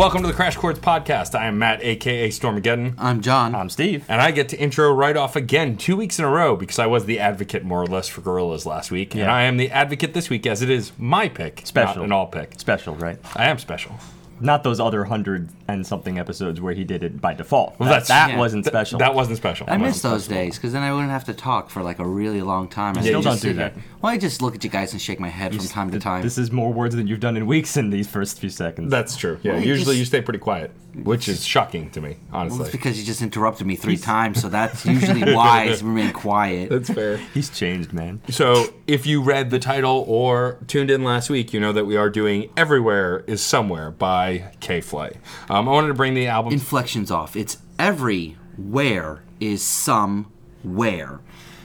welcome to the Crash Course podcast. I am Matt, aka Stormageddon, I'm John. I'm Steve. and I get to intro right off again two weeks in a row because I was the advocate more or less for Gorillaz last week, and I am the advocate this week as it is my pick, Special. not an all pick. Special, right? I am special. Not those other hundred and something episodes where he did it by default. Well, that that Yeah. wasn't special. That wasn't special. I That miss those special. days because then I wouldn't have to talk for like a really long time. I still don't just do that. here- Well, I just look at you guys and shake my head from time to time. This is more words than you've done in weeks in these first few seconds. That's true. Yeah, Well, usually just- you stay pretty quiet, which is shocking to me, well, honestly. it's because you just interrupted me three times, so that's usually why I remain quiet. That's fair. He's changed, man. So, if you read the title or tuned in last week, you know that we are doing "Everywhere Is Somewhere" by K Flay. Um, I wanted to bring the album. Inflections off. It's everywhere is somewhere,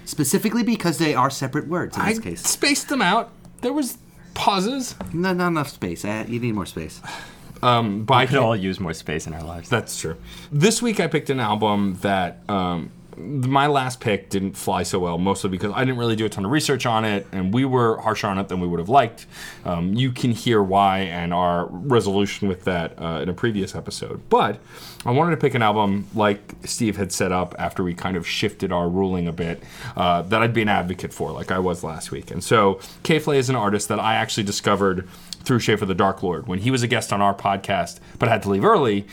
specifically because they are separate words in I this case. spaced them out. There was pauses. No, not enough space. I, you need more space. Um, by We could K- all use more space in our lives. That's true. This week I picked an album that um, my last pick didn't fly so well, mostly because I didn't really do a ton of research on it, and we were harsher on it than we would have liked. Um, you can hear why and our resolution with that uh, in a previous episode. But I wanted to pick an album like Steve had set up after we kind of shifted our ruling a bit uh, that I'd be an advocate for, like I was last week. And so K Flay is an artist that I actually discovered through Schaffer the Dark Lord when he was a guest on our podcast, but had to leave early.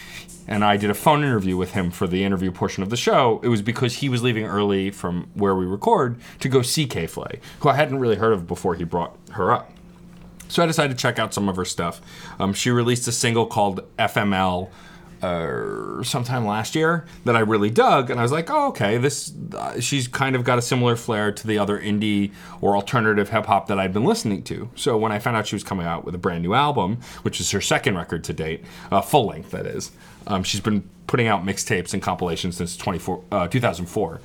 And I did a phone interview with him for the interview portion of the show. It was because he was leaving early from where we record to go see K Flay, who I hadn't really heard of before he brought her up. So I decided to check out some of her stuff. Um, she released a single called FML uh, sometime last year that I really dug, and I was like, oh, okay, this. Uh, she's kind of got a similar flair to the other indie or alternative hip hop that I'd been listening to. So when I found out she was coming out with a brand new album, which is her second record to date, uh, full length that is, um, she's been putting out mixtapes and compilations since 24, uh, 2004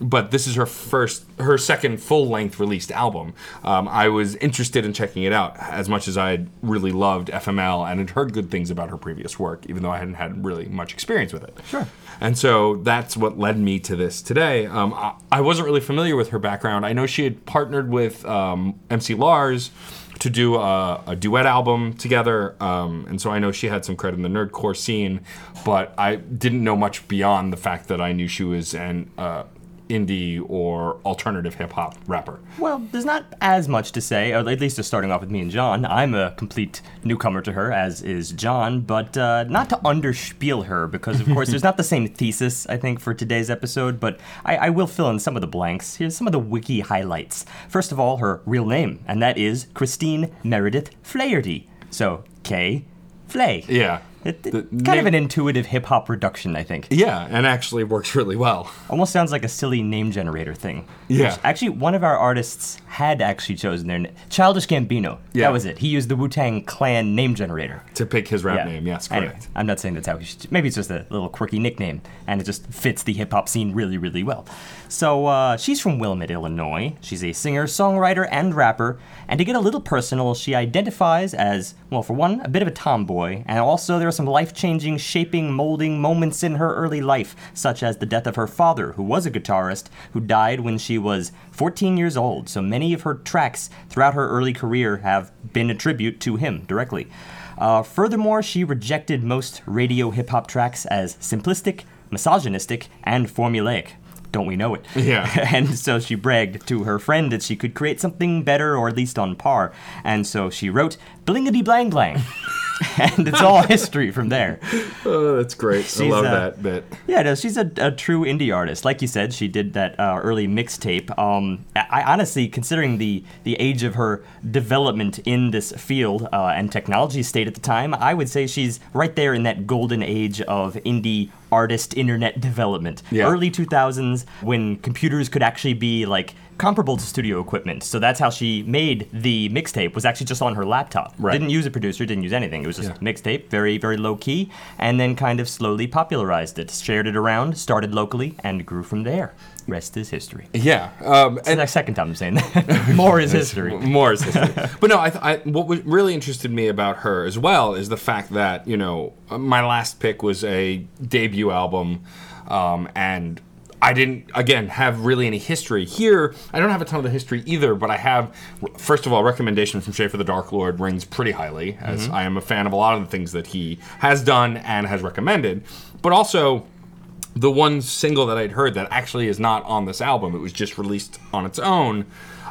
but this is her first her second full length released album. Um, i was interested in checking it out as much as i had really loved fml and had heard good things about her previous work even though i hadn't had really much experience with it. Sure. and so that's what led me to this today. Um, I, I wasn't really familiar with her background. I know she had partnered with um, mc lars to do a, a duet album together, um, and so I know she had some credit in the nerdcore scene, but I didn't know much beyond the fact that I knew she was an uh, indie or alternative hip hop rapper. Well, there's not as much to say, or at least just starting off with me and John. I'm a complete newcomer to her, as is John, but uh, not to underspiel her, because of course there's not the same thesis, I think, for today's episode, but I, I will fill in some of the blanks. Here's some of the wiki highlights. First of all, her real name, and that is Christine Meredith Flaherty. So, K. Flay. Yeah, It, it- The kind name- of an intuitive hip hop reduction, I think. yeah, and actually works really well. Almost sounds like a silly name generator thing. Yeah. Actually, one of our artists had actually chosen their name. Childish Gambino. Yeah. That was it. He used the Wu Tang Clan name generator. To pick his rap Yeah. name, yes, Anyway, correct. I'm not saying that's how he should. Maybe it's just a little quirky nickname, and it just fits the hip hop scene really, really well. So uh, she's from Wilmette, Illinois. She's a singer, songwriter, and rapper. And to get a little personal, she identifies as, well, for one, a bit of a tomboy, and also there are some life changing, shaping, molding moments in her early life, such as the death of her father, who was a guitarist, who died when she was 14 years old. So many of her tracks throughout her early career have been a tribute to him directly. Uh, furthermore, she rejected most radio hip hop tracks as simplistic, misogynistic, and formulaic. Don't we know it? Yeah. and so she bragged to her friend that she could create something better or at least on par. And so she wrote Blingity Blang Blang. and it's all history from there. Oh, that's great. I love uh, that bit. Yeah, no, she's a, a true indie artist. Like you said, she did that uh, early mixtape. Um, I, I honestly, considering the the age of her development in this field uh, and technology state at the time, I would say she's right there in that golden age of indie artist internet development. Yeah. Early 2000s, when computers could actually be like comparable to studio equipment. So that's how she made the mixtape. Was actually just on her laptop. Right. Didn't use a producer. Didn't use anything. It was just Yeah. mixtape, very very low key, and then kind of slowly popularized it, shared it around, started locally, and grew from there. Rest is history. Yeah, um, It's the second time I'm saying that. More is history. More is history. but no, I, th- I what really interested me about her as well is the fact that you know my last pick was a debut album, um, and I didn't again have really any history here. I don't have a ton of the history either, but I have first of all recommendation from Schaffer the Dark Lord rings pretty highly as I am a fan of a lot of the things that he has done and has recommended. But also the one single that I'd heard that actually is not on this album, it was just released on its own.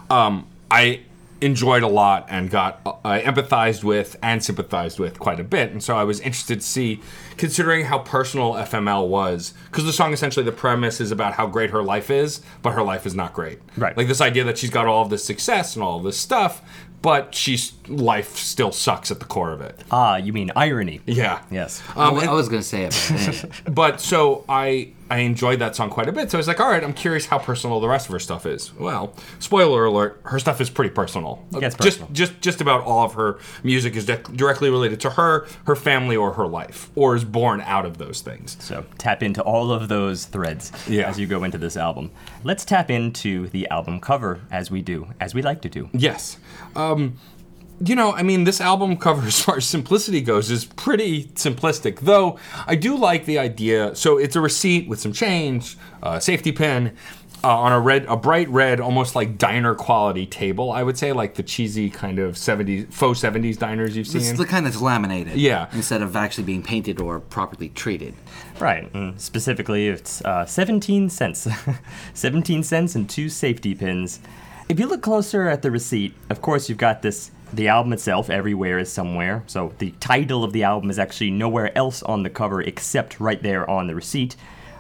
Um, I enjoyed a lot and got I empathized with and sympathized with quite a bit, and so I was interested to see, considering how personal FML was, because the song essentially the premise is about how great her life is, but her life is not great. Right. Like this idea that she's got all of this success and all of this stuff, but she's life still sucks at the core of it. Ah, you mean irony? Yeah. Yes. Um, I was going to say it. but- but so I I enjoyed that song quite a bit. So I was like, all right, I'm curious how personal the rest of her stuff is. Well, spoiler alert, her stuff is pretty personal. It's just just just about all of her music is di- directly related to her, her family, or her life, or is born out of those things. So tap into all of those threads Yeah. as you go into this album. Let's tap into the album cover as we do, as we like to do. Yes. Um, you know, I mean, this album cover, as far as simplicity goes, is pretty simplistic. Though I do like the idea. So it's a receipt with some change, a safety pin, uh, on a red, a bright red, almost like diner quality table. I would say, like the cheesy kind of '70s, faux '70s diners you've seen. it's seen. the kind that's laminated. Yeah. Instead of actually being painted or properly treated. Right. And specifically, it's uh, 17 cents. 17 cents and two safety pins. If you look closer at the receipt, of course, you've got this the album itself, Everywhere is Somewhere. So the title of the album is actually nowhere else on the cover except right there on the receipt.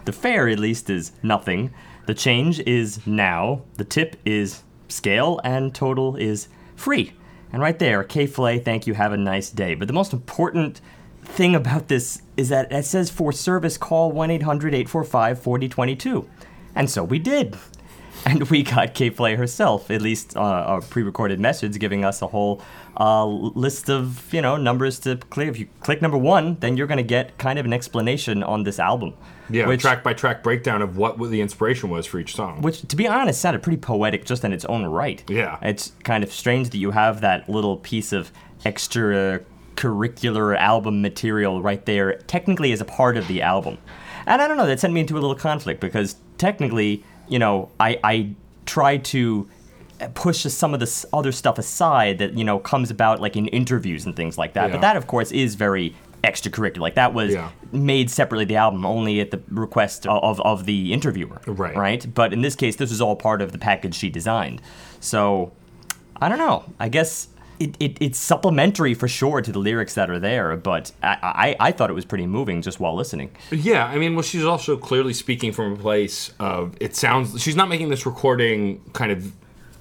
The fare, at least, is nothing. The change is now. The tip is scale, and total is free. And right there, K Flay, thank you, have a nice day. But the most important thing about this is that it says for service call 1 800 845 4022. And so we did. And we got K Flay herself, at least uh, a pre recorded message giving us a whole uh, list of you know numbers to click. If you click number one, then you're going to get kind of an explanation on this album. yeah, which, track by track breakdown of what the inspiration was for each song. which, to be honest, sounded pretty poetic just in its own right. Yeah. It's kind of strange that you have that little piece of extra curricular album material right there, technically as a part of the album. And I don't know, that sent me into a little conflict because technically, you know, I, I try to push some of this other stuff aside that, you know, comes about like in interviews and things like that. Yeah. But that, of course, is very extracurricular. Like that was Yeah. made separately the album only at the request of, of the interviewer. Right. Right? But in this case, this was all part of the package she designed. So, I don't know. I guess it, it, it's supplementary for sure to the lyrics that are there, but I, I, I thought it was pretty moving just while listening. Yeah, I mean, well, she's also clearly speaking from a place of it sounds. She's not making this recording kind of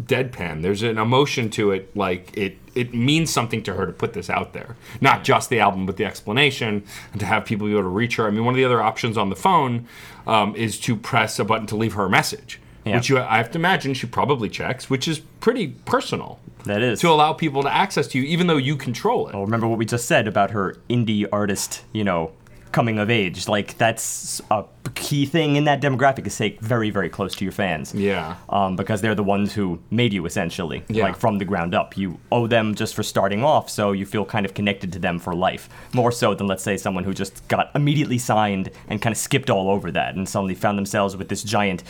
deadpan. There's an emotion to it, like it. It means something to her to put this out there, not just the album, but the explanation, and to have people be able to reach her. I mean, one of the other options on the phone um, is to press a button to leave her a message, Yeah. which you, I have to imagine she probably checks, which is pretty personal. That is. to allow people to access to you, even though you control it. Well, remember what we just said about her indie artist, you know, coming of age. Like that's a key thing in that demographic is stay very, very close to your fans. Yeah. Um, because they're the ones who made you essentially, Yeah. like from the ground up. You owe them just for starting off, so you feel kind of connected to them for life. More so than let's say someone who just got immediately signed and kind of skipped all over that and suddenly found themselves with this giant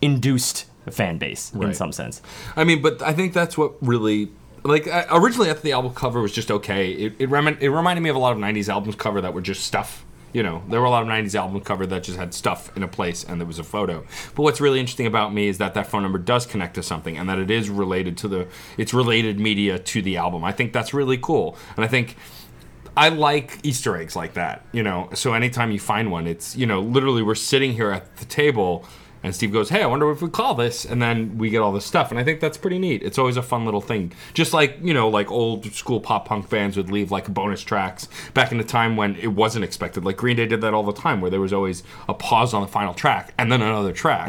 induced fan base in some sense. I mean, but I think that's what really. Like originally, I thought the album cover was just okay. It it, remi- it reminded me of a lot of '90s albums cover that were just stuff. You know, there were a lot of '90s album cover that just had stuff in a place and there was a photo. But what's really interesting about me is that that phone number does connect to something and that it is related to the. It's related media to the album. I think that's really cool, and I think. I like Easter eggs like that, you know. So anytime you find one, it's you know, literally we're sitting here at the table, and Steve goes, "Hey, I wonder if we call this," and then we get all this stuff, and I think that's pretty neat. It's always a fun little thing, just like you know, like old school pop punk bands would leave like bonus tracks back in the time when it wasn't expected. Like Green Day did that all the time, where there was always a pause on the final track and then another track,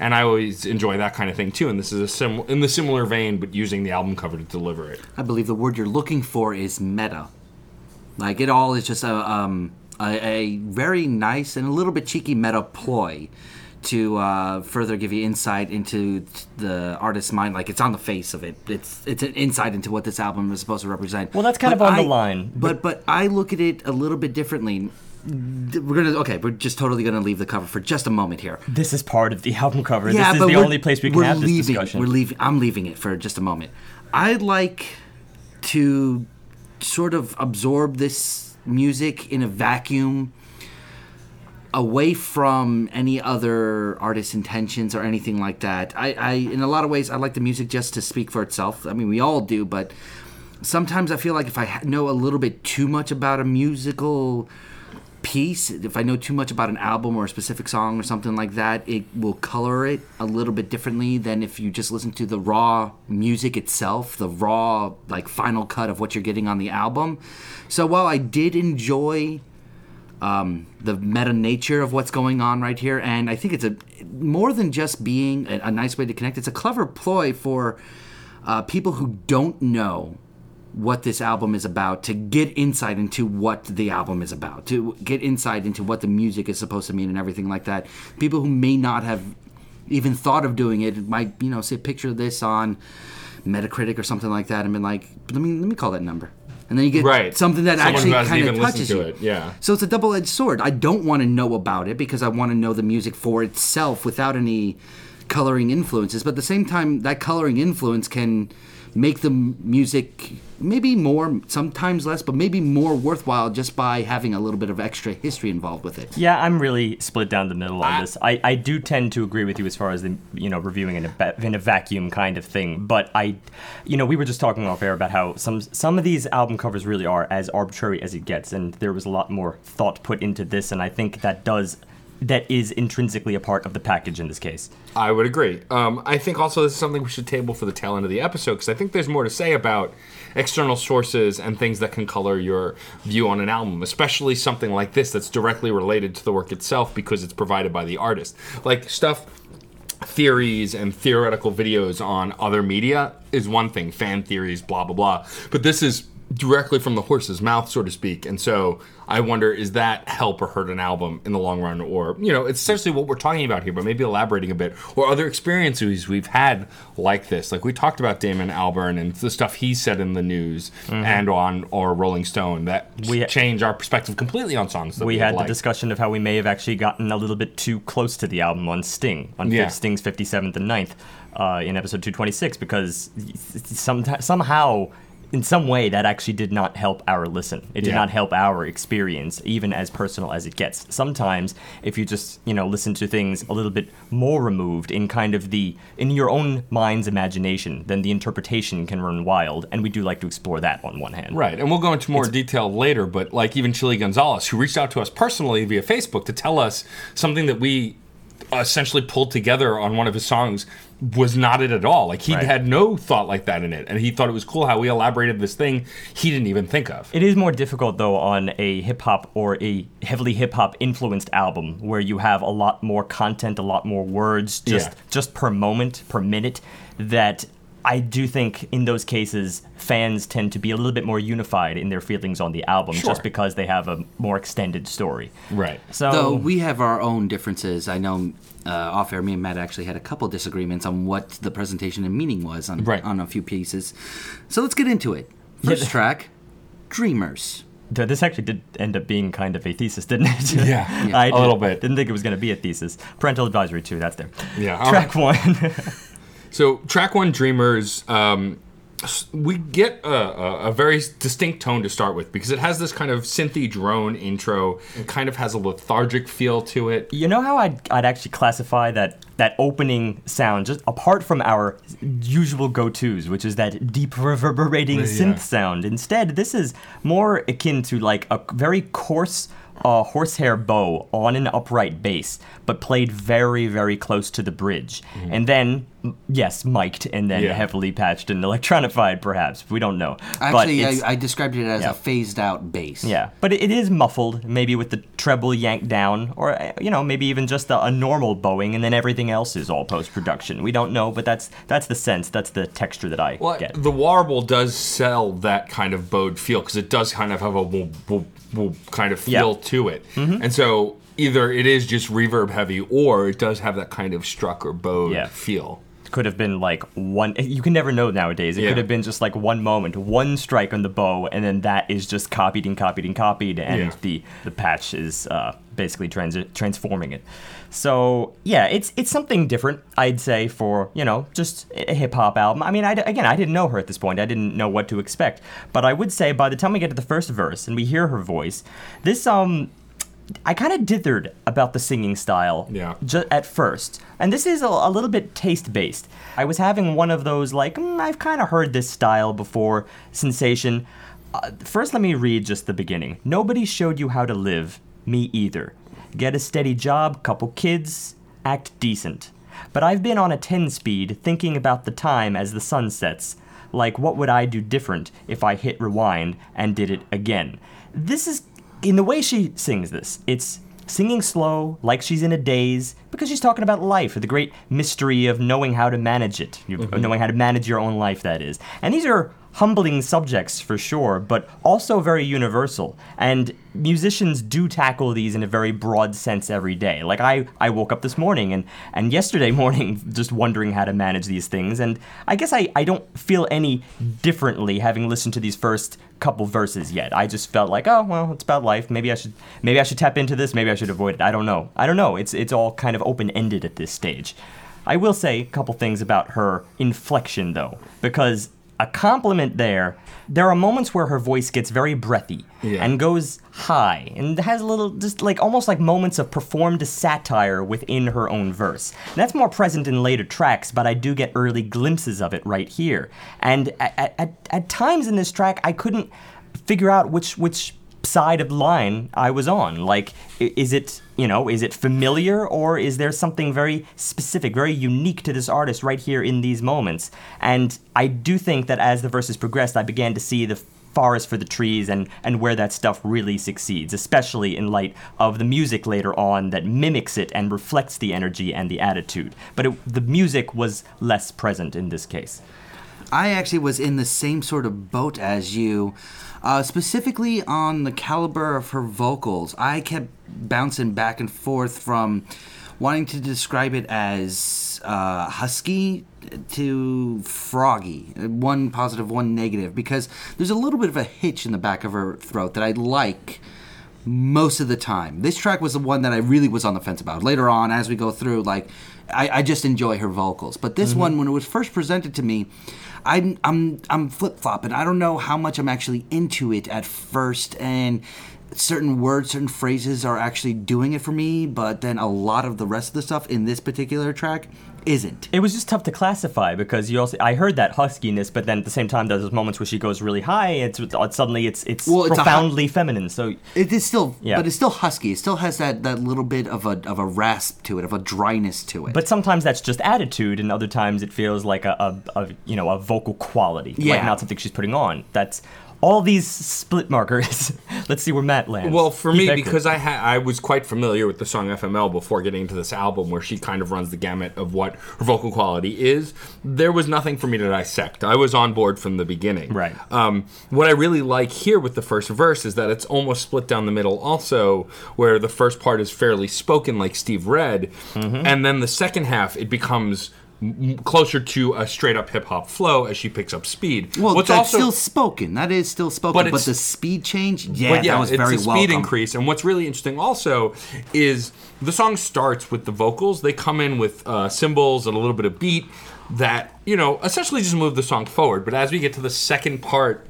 and I always enjoy that kind of thing too. And this is a sim in the similar vein, but using the album cover to deliver it. I believe the word you're looking for is meta. Like it all is just a um, a, a very nice and a little bit cheeky meta ploy to uh, further give you insight into the artist's mind. Like it's on the face of it. It's it's an insight into what this album is supposed to represent. Well, that's kind But of on the line. But but I look at it a little bit differently. we're gonna okay. We're just totally gonna leave the cover for just a moment here. This is part of the album cover. Yeah, this is the we're- only place we can we're have this leaving, discussion. We're leaving. I'm leaving it for just a moment. I'd like to sort of absorb this music in a vacuum, away from any other artist's intentions or anything like that. I, I, in a lot of ways, I like the music just to speak for itself. I mean, we all do, but sometimes I feel like if I know a little bit too much about a musical piece, if I know too much about an album or a specific song or something like that, it will color it a little bit differently than if you just listen to the raw music itself, the raw, like, final cut of what you're getting on the album. So while I did enjoy um, the meta nature of what's going on right here, and I think it's a more than just being a, a nice way to connect. It's a clever ploy for uh, people who don't know what this album is about to get insight into what the album is about, to get insight into what the music is supposed to mean and everything like that. People who may not have even thought of doing it might, you know, say picture this on Metacritic or something like that and been like, let me let me call that number. And then you get Right. something that Someone actually kind of touches to you. it, yeah. So it's a double-edged sword. I don't want to know about it because I want to know the music for itself without any coloring influences. But at the same time, that coloring influence can make the music maybe more, sometimes less, but maybe more worthwhile just by having a little bit of extra history involved with it. Yeah, I'm really split down the middle on this. I, I do tend to agree with you as far as the you know reviewing in a in a vacuum kind of thing. But I, you know, we were just talking off air about how some some of these album covers really are as arbitrary as it gets, and there was a lot more thought put into this, and I think that does that is intrinsically a part of the package in this case. I would agree. Um, I think also this is something we should table for the tail end of the episode because I think there's more to say about external sources and things that can color your view on an album, especially something like this that's directly related to the work itself because it's provided by the artist. Like stuff theories and theoretical videos on other media is one thing, fan theories, blah blah blah. But this is directly from the horse's mouth, so to speak. And so I wonder, is that help or hurt an album in the long run? Or, you know, it's essentially what we're talking about here, but maybe elaborating a bit. Or other experiences we've had like this. Like we talked about Damon Albarn and the stuff he said in the news and on or Rolling Stone that We- change our perspective completely on songs that we, we had the discussion of how we may have actually gotten a little bit too close to the album on Sting, on Yeah. Sting's 57th and 9th uh, in episode 226, because some, somehow, in some way, that actually did not help our listen. It did Yeah. not help our experience, even as personal as it gets. Sometimes, if you just, you know, listen to things a little bit more removed in kind of the, in your own mind's imagination, then the interpretation can run wild, and we do like to explore that on one hand. Right, and we'll go into more detail later, but like even Chilly Gonzales, who reached out to us personally via Facebook to tell us something that we uh, essentially pulled together on one of his songs was not it at all. Like he Right. had no thought like that in it, and he thought it was cool how we elaborated this thing he didn't even think of. It is more difficult though on a hip hop or a heavily hip hop influenced album where you have a lot more content, a lot more words just Yeah. just per moment, per minute that I do think in those cases fans tend to be a little bit more unified in their feelings on the album Sure. just because they have a more extended story. Right. So Though we have our own differences. I know uh, off air, me and Matt actually had a couple disagreements on what the presentation and meaning was on, Right. on a few pieces. So let's get into it. First Yeah. track Dreamers. This actually did end up being kind of a thesis, didn't it? Yeah, I a did- little bit. Didn't think it was going to be a thesis. Parental advisory too. That's there. Yeah, all Track one. So track one, Dreamers. Um, we get a, a, a very distinct tone to start with because it has this kind of synthy drone intro. It kind of has a lethargic feel to it. You know how I'd, I'd actually classify that that opening sound, just apart from our usual go-tos, which is that deep reverberating Yeah. synth sound. Instead, this is more akin to like a very coarse uh, horsehair bow on an upright bass, but played very, very close to the bridge, and then yes, mic'd and then Mm-hmm. Yeah. heavily patched and electronified, perhaps. We don't know. Actually, it's- I, I described it as yeah. a phased out bass. yeah, but it, it is muffled, maybe with the treble yanked down, or uh, you know, maybe even just a, a normal bowing, and then everything else is all post production. We don't know, but that's that's the sense, that's the texture that I Well, get. the warble does sell that kind of bowed feel because it does kind of have a kind of feel Yeah. Mm-hmm. to it. And so either it is just reverb heavy or it does have that kind of struck or bowed Yeah. feel. Could have been like one. You can never know nowadays. It Yeah. could have been just like one moment, one strike on the bow, and then that is just copied and copied and copied, and Yeah. the the patch is uh, basically trans- transforming it. So yeah, it's it's something different, I'd say, for you know just a hip hop album. I mean, I, again, I didn't know her at this point. I didn't know what to expect, but I would say by the time we get to the first verse and we hear her voice, this um. I kind of dithered about the singing style Yeah. ju- at first. And this is a, a little bit taste based. I was having one of those, like, "Mm, I've kind of heard this style before sensation. Uh, first, let me read just the beginning. Nobody showed you how to live. Me either. Get a steady job, couple kids, act decent. But I've been on a 10 speed thinking about the time as the sun sets. Like, what would I do different if I hit rewind and did it again? This is, in the way she sings this, it's singing slow, like she's in a daze, because she's talking about life, the great mystery of knowing how to manage it, you- mm-hmm. knowing how to manage your own life, that is. And these are humbling subjects for sure, but also very universal. And musicians do tackle these in a very broad sense every day. Like I, I woke up this morning and, and yesterday morning just wondering how to manage these things. And I guess I, I don't feel any differently having listened to these first couple verses yet. I just felt like, oh well, it's about life. Maybe I should maybe I should tap into this, maybe I should avoid it. I don't know. I don't know. It's it's all kind of open ended at this stage. I will say a couple things about her inflection though, because a compliment there. There are moments where her voice gets very breathy Yeah. and goes high and has a little, just like almost like moments of performed satire within her own verse. And that's more present in later tracks, but I do get early glimpses of it right here. And at, at, at times in this track, I couldn't figure out which which side of the line I was on. Like, is it, you know, is it familiar or is there something very specific, very unique to this artist right here in these moments? And I do think that as the verses progressed, I began to see the forest for the trees and, and where that stuff really succeeds, especially in light of the music later on that mimics it and reflects the energy and the attitude. But it, the music was less present in this case. I actually was in the same sort of boat as you, uh, specifically on the caliber of her vocals. I kept bouncing back and forth from wanting to describe it as uh, husky to froggy, one positive, one negative, because there's a little bit of a hitch in the back of her throat that I like most of the time. This track was the one that I really was on the fence about. Later on, as we go through, like I, I just enjoy her vocals. But this mm-hmm. one, when it was first presented to me, I'm I'm I'm flip flopping. I don't know how much I'm actually into it at first, and certain words, certain phrases are actually doing it for me. But then a lot of the rest of the stuff in this particular track isn't. It was just tough to classify because you also I heard that huskiness, but then at the same time there's those moments where she goes really high. It's it's uh, suddenly it's it's Well, it's a hu- profoundly feminine. So It is still, Yeah. but it's still husky. It still has that, that little bit of a of a rasp to it, of a dryness to it. But sometimes that's just attitude, and other times it feels like a, a, a you know a vocal quality, like Yeah. not something she's putting on. That's all these split markers. Let's see where Matt lands. Well, for me, Effective. because I ha- I was quite familiar with the song FML before getting into this album, where she kind of runs the gamut of what her vocal quality is. There was nothing for me to dissect. I was on board from the beginning. Right. Um, what I really like here with the first verse is that it's almost split down the middle. Also, where the first part is fairly spoken, like Steve read, Mm-hmm. and then the second half it becomes. M- Closer to a straight up hip hop flow as she picks up speed. well, What's that's also- still spoken. That is still spoken. But But, the speed change, yeah, yeah, that was it's very a speed welcome. increase. And what's really interesting also is the song starts with the vocals. They come in with uh, cymbals and a little bit of beat that you know essentially just move the song forward. But as we get to the second part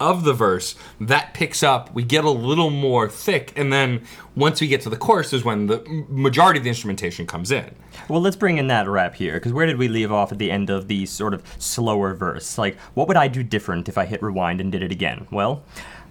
of the verse, that picks up. We get a little more thick, and then once we get to the chorus is when the majority of the instrumentation comes in. Well, let's bring in that rap here, because where did we leave off at the end of the sort of slower verse? Like, what would I do different if I hit rewind and did it again? Well,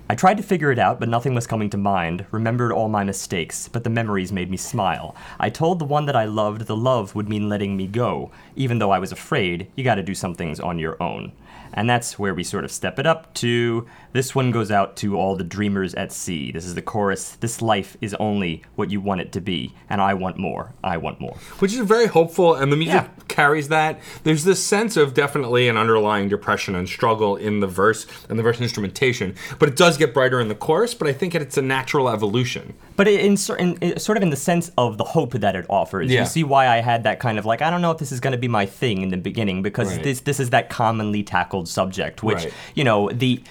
I tried to figure it out, but nothing was coming to mind. Remembered all my mistakes, but the memories made me smile. I told the one that I loved the love would mean letting me go. Even though I was afraid, you gotta do some things on your own. And that's where we sort of step it up to this one goes out to all the dreamers at sea. This is the chorus. This life is only what you want it to be, and I want more. I want more. which is very hopeful and the music Yeah. carries that. There's this sense of definitely an underlying depression and struggle in the verse and the verse instrumentation, but it does get brighter in the chorus. But I think it's a natural evolution. But in, in, in sort of in the sense of the hope that it offers, Yeah. you see why I had that kind of like I don't know if this is going to be my thing in the beginning because Right. this this is that commonly tackled subject, which Right. you know the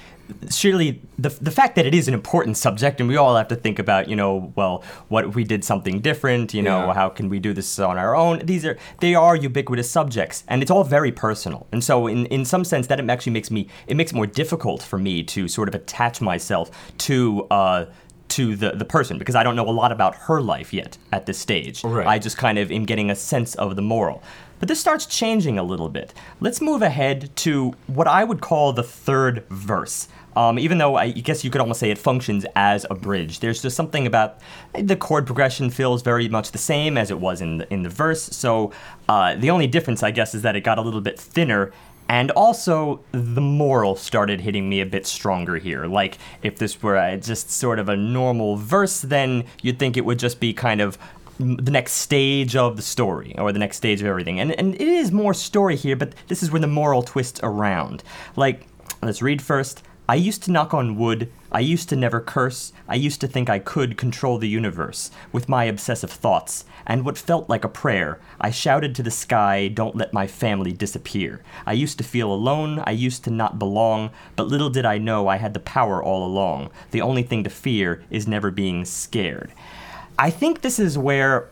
surely the the fact that it is an important subject and we all have to think about you know well what if we did something different you know Yeah. how can we do this on our own these are they are ubiquitous subjects and it's all very personal and so in in some sense that it actually makes me it makes it more difficult for me to sort of attach myself to uh to the, the person because I don't know a lot about her life yet at this stage. Right. I just kind of am getting a sense of the moral. But this starts changing a little bit. Let's move ahead to what I would call the third verse. Um, even though I guess you could almost say it functions as a bridge, there's just something about the chord progression feels very much the same as it was in the, in the verse. So uh, the only difference, I guess, is that it got a little bit thinner and also, the moral started hitting me a bit stronger here. Like, if this were uh, just sort of a normal verse, then you'd think it would just be kind of the next stage of the story, or the next stage of everything. And, and it is more story here, but this is where the moral twists around. Like, let's read first. I used to knock on wood. I used to never curse. I used to think I could control the universe with my obsessive thoughts. And what felt like a prayer, I shouted to the sky, Don't let my family disappear. I used to feel alone. I used to not belong. But little did I know I had the power all along. The only thing to fear is never being scared. I think this is where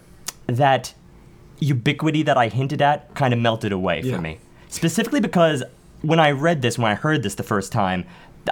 that ubiquity that I hinted at kind of melted away Yeah. for me. Specifically because when I read this, when I heard this the first time,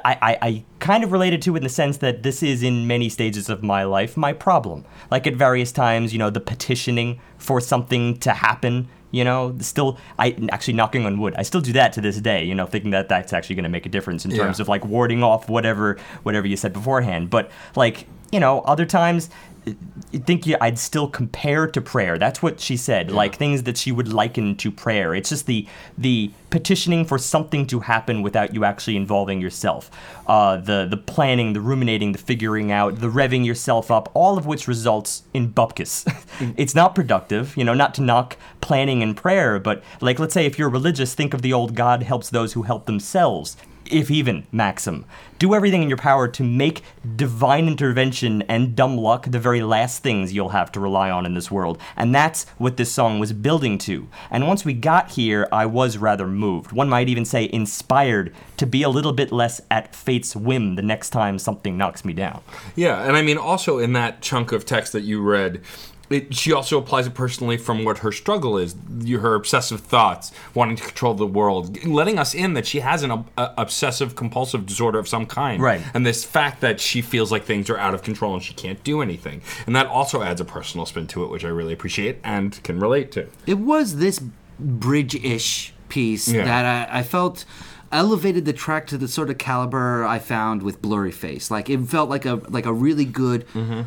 I, I, I kind of related to it in the sense that this is in many stages of my life my problem. Like at various times, you know, the petitioning for something to happen, you know, still, I actually knocking on wood. I still do that to this day, you know, thinking that that's actually going to make a difference in Yeah. terms of like warding off whatever whatever you said beforehand. But like, you know, other times think you, I'd still compare to prayer. That's what she said. Like things that she would liken to prayer. It's just the the petitioning for something to happen without you actually involving yourself. Uh, the the planning, the ruminating, the figuring out, the revving yourself up. All of which results in bupkis. it's not productive. You know, not to knock planning and prayer, but like let's say if you're religious, think of the old God helps those who help themselves if even, maxim. Do everything in your power to make divine intervention and dumb luck the very last things you'll have to rely on in this world. And that's what this song was building to. And once we got here, I was rather moved. One might even say inspired to be a little bit less at fate's whim the next time something knocks me down. Yeah, and I mean, also in that chunk of text that you read, it, she also applies it personally from what her struggle is, her obsessive thoughts, wanting to control the world, letting us in that she has an ob- obsessive compulsive disorder of some kind. Right. And this fact that she feels like things are out of control and she can't do anything. And that also adds a personal spin to it, which I really appreciate and can relate to. It was this bridge-ish piece Yeah. that I, I felt elevated the track to the sort of caliber I found with Blurry Face. Like it felt like a like a really good Mm-hmm.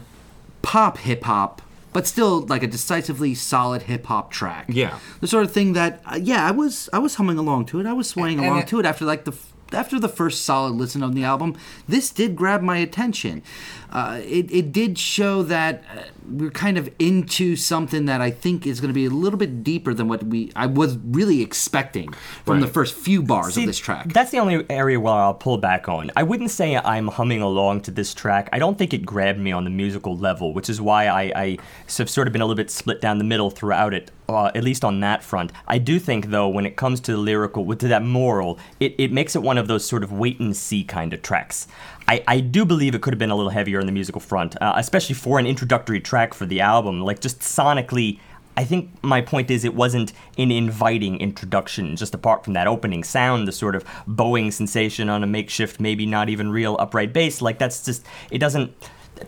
pop hip hop, but still like a decisively solid hip hop track. Yeah. the sort of thing that uh, yeah, I was I was humming along to it. I was swaying And along it- to it after like the. f- After the first solid listen of the album, this did grab my attention. Uh, it, it did show that uh, we're kind of into something that I think is going to be a little bit deeper than what we I was really expecting from the first few bars See, of this track. That's the only area where I'll pull back on. I wouldn't say I'm humming along to this track. I don't think it grabbed me on the musical level, which is why I, I have sort of been a little bit split down the middle throughout it, uh, at least on that front. I do think, though, when it comes to the lyrical, to that moral, it, it makes it one of those sort of wait and see kind of tracks. I, I do believe it could have been a little heavier on the musical front, uh, especially for an introductory track for the album. Like, just sonically, I think my point is it wasn't an inviting introduction, just apart from that opening sound, the sort of bowing sensation on a makeshift, maybe not even real upright bass. Like that's just it doesn't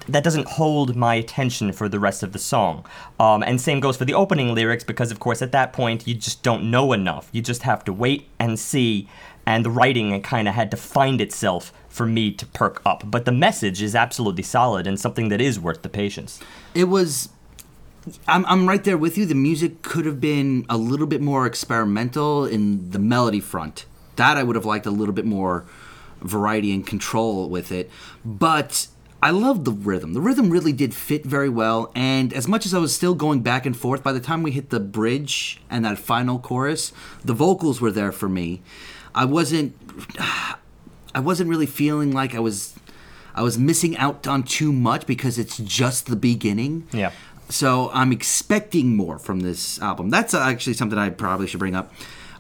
that doesn't hold my attention for the rest of the song. Um, and same goes for the opening lyrics because of course at that point you just don't know enough. You just have to wait and see. And the writing kind of had to find itself for me to perk up. But the message is absolutely solid and something that is worth the patience. it was I'm, I'm right there with you the music could have been a little bit more experimental in the melody front that i would have liked a little bit more variety and control with it but I loved the rhythm. The rhythm really did fit very well, and as much as I was still going back and forth, by the time we hit the bridge and that final chorus, the vocals were there for me. I wasn't, I wasn't really feeling like I was, I was missing out on too much because it's just the beginning. Yeah. So I'm expecting more from this album. That's actually something I probably should bring up.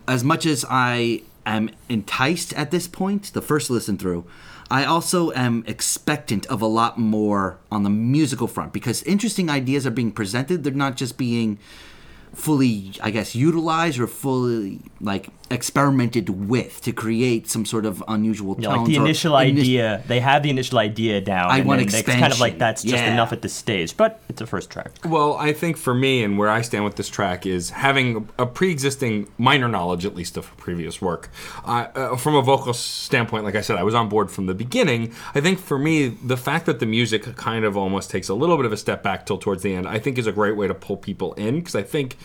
As much as I am enticed at this point, the first listen through, I also am expectant of a lot more on the musical front because interesting ideas are being presented. They're not just being fully, I guess, utilized or fully like experimented with to create some sort of unusual Yeah, tones. like the or initial ini- idea, they have the initial idea down. I and want then It's kind of like that's just Yeah. enough at this stage, but it's a first track. Well, I think for me and where I stand with this track is having a pre-existing minor knowledge, at least of previous work. Uh, uh, from a vocal standpoint, like I said, I was on board from the beginning. I think for me, the fact that the music kind of almost takes a little bit of a step back till towards the end, I think is a great way to pull people in because I think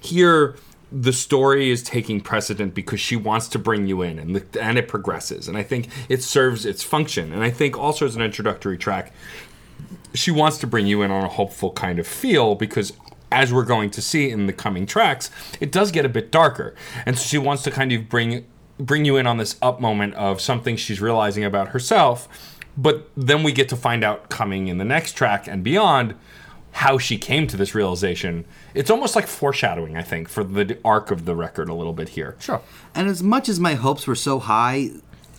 here the story is taking precedent because she wants to bring you in and the, and it progresses. And I think it serves its function. And I think also as an introductory track she wants to bring you in on a hopeful kind of feel because as we're going to see in the coming tracks it does get a bit darker. And so she wants to kind of bring bring you in on this up moment of something she's realizing about herself. But then we get to find out coming in the next track and beyond how she came to this realization it's almost like foreshadowing i think for the arc of the record a little bit here Sure. And as much as my hopes were so high,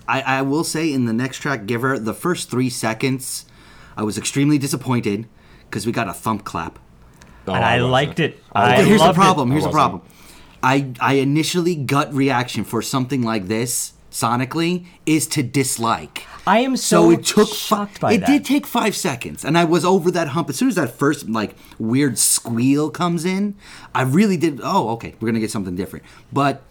I, I will say in the next track, Giver, the first three seconds, I was extremely disappointed because we got a thump clap. Oh, and I wasn't. liked it. I I wasn't. Here's the loved it. problem. Here's the problem. I I initially gut reaction for something like this sonically is to dislike. I am So, so, it took shocked fi- by it that. did take five seconds, and I was over that hump as soon as that first like weird squeal comes in. I really did. Oh, okay, we're gonna get something different. But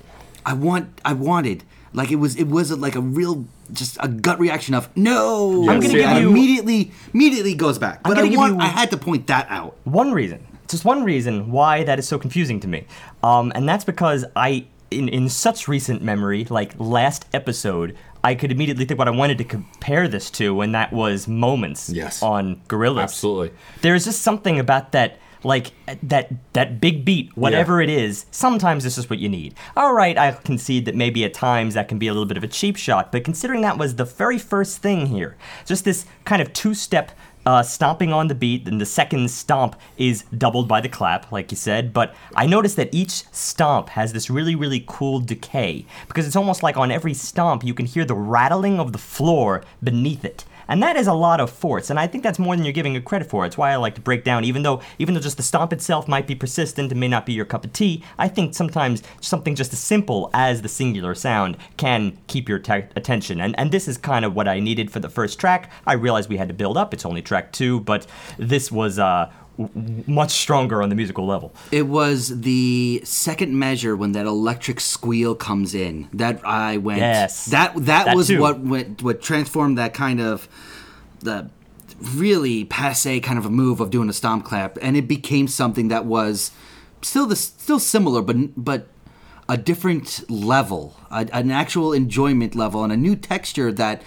I want, I wanted like it was, it was like a real just a gut reaction of no. I'm gonna give you- immediately immediately goes back. But I want, you- I had to point that out. one reason, just one reason why that is so confusing to me, um, and that's because I, in in such recent memory, like last episode, I could immediately think what I wanted to compare this to, and that was moments Yes. on Gorillaz. Absolutely. There's just something about that. Like that that big beat, whatever it is, sometimes this is what you need. All right, I concede that maybe at times that can be a little bit of a cheap shot, but considering that was the very first thing here, just this kind of two-step uh, stomping on the beat, then the second stomp is doubled by the clap, like you said. But I noticed that each stomp has this really, really cool decay because it's almost like on every stomp you can hear the rattling of the floor beneath it. And that is a lot of force, and I think that's more than you're giving it credit for. It's why I like to break down, even though even though just the stomp itself might be persistent and may not be your cup of tea. I think sometimes something just as simple as the singular sound can keep your te- attention, and and this is kind of what I needed for the first track. I realized we had to build up. It's only track two, but this was uh, much stronger on the musical level. It was the second measure when that electric squeal comes in that I went. Yes. That that, That was too. what went, what transformed that kind of the really passe kind of a move of doing a stomp clap, and it became something that was still the still similar, but but a different level, a, an actual enjoyment level, and a new texture that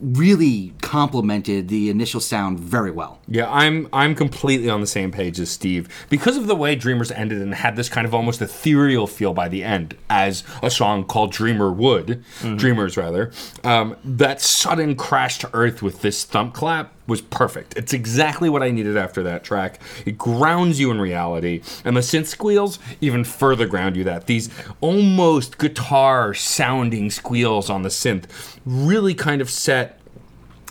really complemented the initial sound very well. Yeah, I'm I'm completely on the same page as Steve because of the way Dreamers ended and had this kind of almost ethereal feel by the end, as a song called Dreamer would, Dreamers rather. Um, that sudden crash to earth with this thump clap was perfect. It's exactly what I needed after that track. It grounds you in reality, and the synth squeals even further ground you. That these almost guitar sounding squeals on the synth really kind of set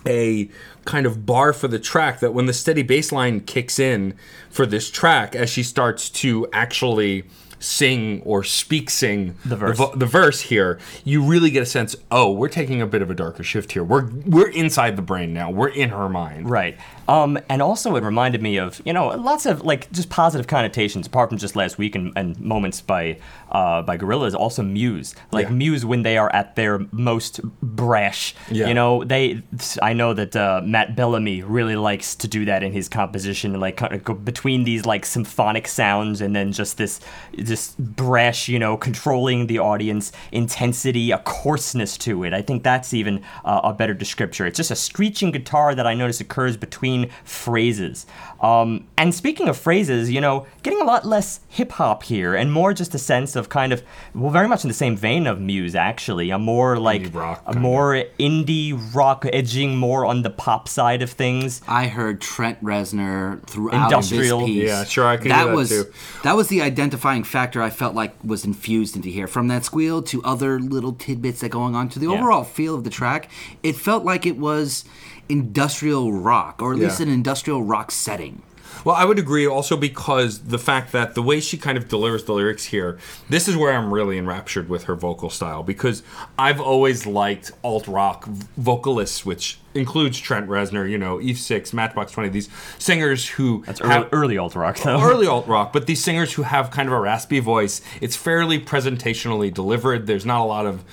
a kind of bar for the track that when the steady bass line kicks in for this track as she starts to actually sing or speak sing The verse. vo- the verse here you really get a sense oh we're taking a bit of a darker shift here we're we're inside the brain now we're in her mind Right. Um, and also, it reminded me of you know lots of like just positive connotations apart from just last week and, and moments by uh, by Gorillaz. Also, Muse, like Yeah. Muse when they are at their most brash. Yeah. You know, they. I know that uh, Matt Bellamy really likes to do that in his composition, like kind of go between these like symphonic sounds and then just this this brash, you know, controlling the audience, intensity, a coarseness to it. I think that's even uh, a better descriptor. It's just a screeching guitar that I notice occurs between phrases. Um, and speaking of phrases, you know, getting a lot less hip hop here and more just a sense of kind of, well, very much in the same vein of Muse, actually. A more like, Indie rock, a kinda. more indie rock, edging more on the pop side of things. I heard Trent Reznor throughout Industrial. this piece. Yeah, sure, I can that hear that was too. that was the identifying factor I felt like was infused into here. From that squeal to other little tidbits that going on to the Yeah. overall feel of the track, it felt like it was industrial rock, or at least an industrial rock setting. Well, I would agree also because the fact that the way she kind of delivers the lyrics here, this is where I'm really enraptured with her vocal style because I've always liked alt rock vocalists, which includes Trent Reznor, you know, Eve Six, Matchbox Twenty, these singers who It's early, have early alt rock, though. early alt rock, but these singers who have kind of a raspy voice. It's fairly presentationally delivered. There's not a lot of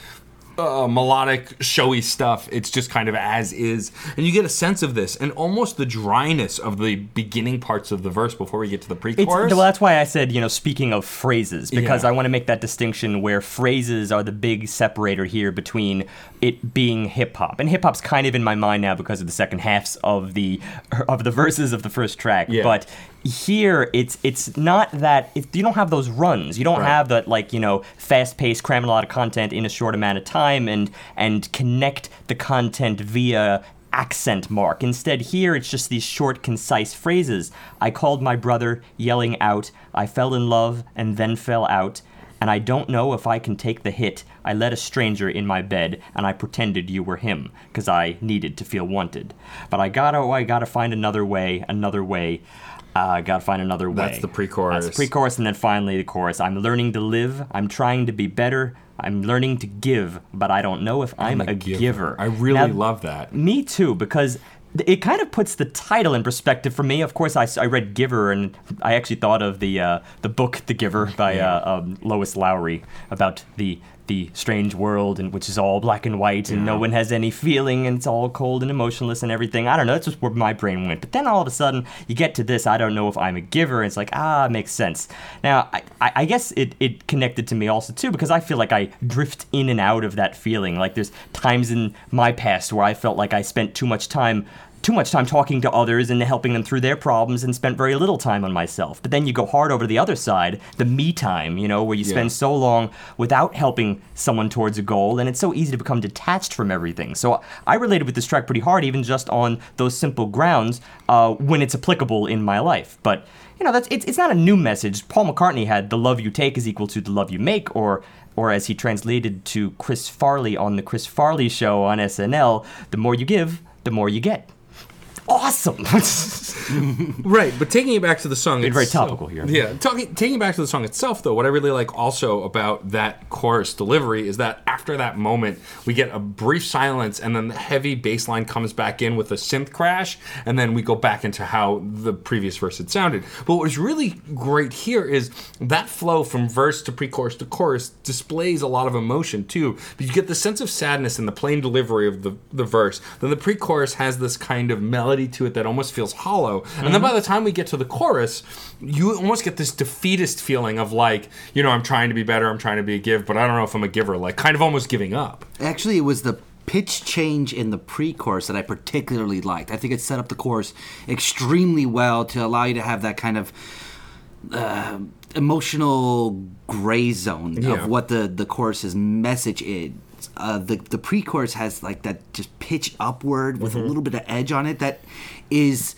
uh, melodic, showy stuff. It's just kind of as is, and you get a sense of this, and almost the dryness of the beginning parts of the verse before we get to the pre-chorus. well, that's why I said, you know, speaking of phrases, because Yeah. I want to make that distinction where phrases are the big separator here between it being hip hop. And hip hop's kind of in my mind now because of the second halves of the of the verses of the first track. Yeah. But here it's it's not that it, you don't have those runs. You don't Right. have that like, you know, fast-paced cramming a lot of content in a short amount of time and and connect the content via accent mark. Instead, here it's just these short, concise phrases. I called my brother, yelling out, I fell in love and then fell out, and I don't know if I can take the hit. I let a stranger in my bed, and I pretended you were him, because I needed to feel wanted. But I gotta, oh, I gotta find another way, another way. Uh, I gotta find another way. That's the pre-chorus. That's the pre-chorus, and then finally the chorus. I'm learning to live. I'm trying to be better. I'm learning to give, but I don't know if I'm, a, giver. I really Now, love that. me too, because it kind of puts the title in perspective for me. Of course, I read Giver, and I actually thought of the uh, the book The Giver by uh, um, Lois Lowry about the the strange world, and which is all black and white, and no one has any feeling, and it's all cold and emotionless and everything. I don't know. That's just where my brain went. But then all of a sudden, you get to this. I don't know if I'm a giver. And it's like ah, it makes sense. Now, I, I I guess it it connected to me also too because I feel like I drift in and out of that feeling. Like there's times in my past where I felt like I spent too much time too much time talking to others and helping them through their problems and spent very little time on myself. But then you go hard over to the other side, the me time, you know, where you spend Yeah. so long without helping someone towards a goal and it's so easy to become detached from everything. So I related with this track pretty hard, even just on those simple grounds uh, when it's applicable in my life. But you know, that's it's, it's not a new message. Paul McCartney had the love you take is equal to the love you make, or or as he translated to Chris Farley on the Chris Farley show on SNL, the more you give, the more you get. Awesome. Right, but taking it back to the song, Being very topical here. Yeah, talking taking it back to the song itself, though, what I really like also about that chorus delivery is that after that moment, we get a brief silence, and then the heavy bass line comes back in with a synth crash, and then we go back into how the previous verse had sounded. But what was really great here is that flow from verse to pre-chorus to chorus displays a lot of emotion too. But you get the sense of sadness in the plain delivery of the the verse. Then the pre-chorus has this kind of melody to it that almost feels hollow. And then by the time we get to the chorus, you almost get this defeatist feeling of like, you know, I'm trying to be better, I'm trying to be a give, but I don't know if I'm a giver, like kind of almost giving up. Actually, it was the pitch change in the pre-chorus that I particularly liked. I think it set up the chorus extremely well to allow you to have that kind of uh, emotional gray zone Yeah. of what the the chorus's message is. Uh, the the pre-chorus has like that just pitch upward with Mm-hmm. a little bit of edge on it that is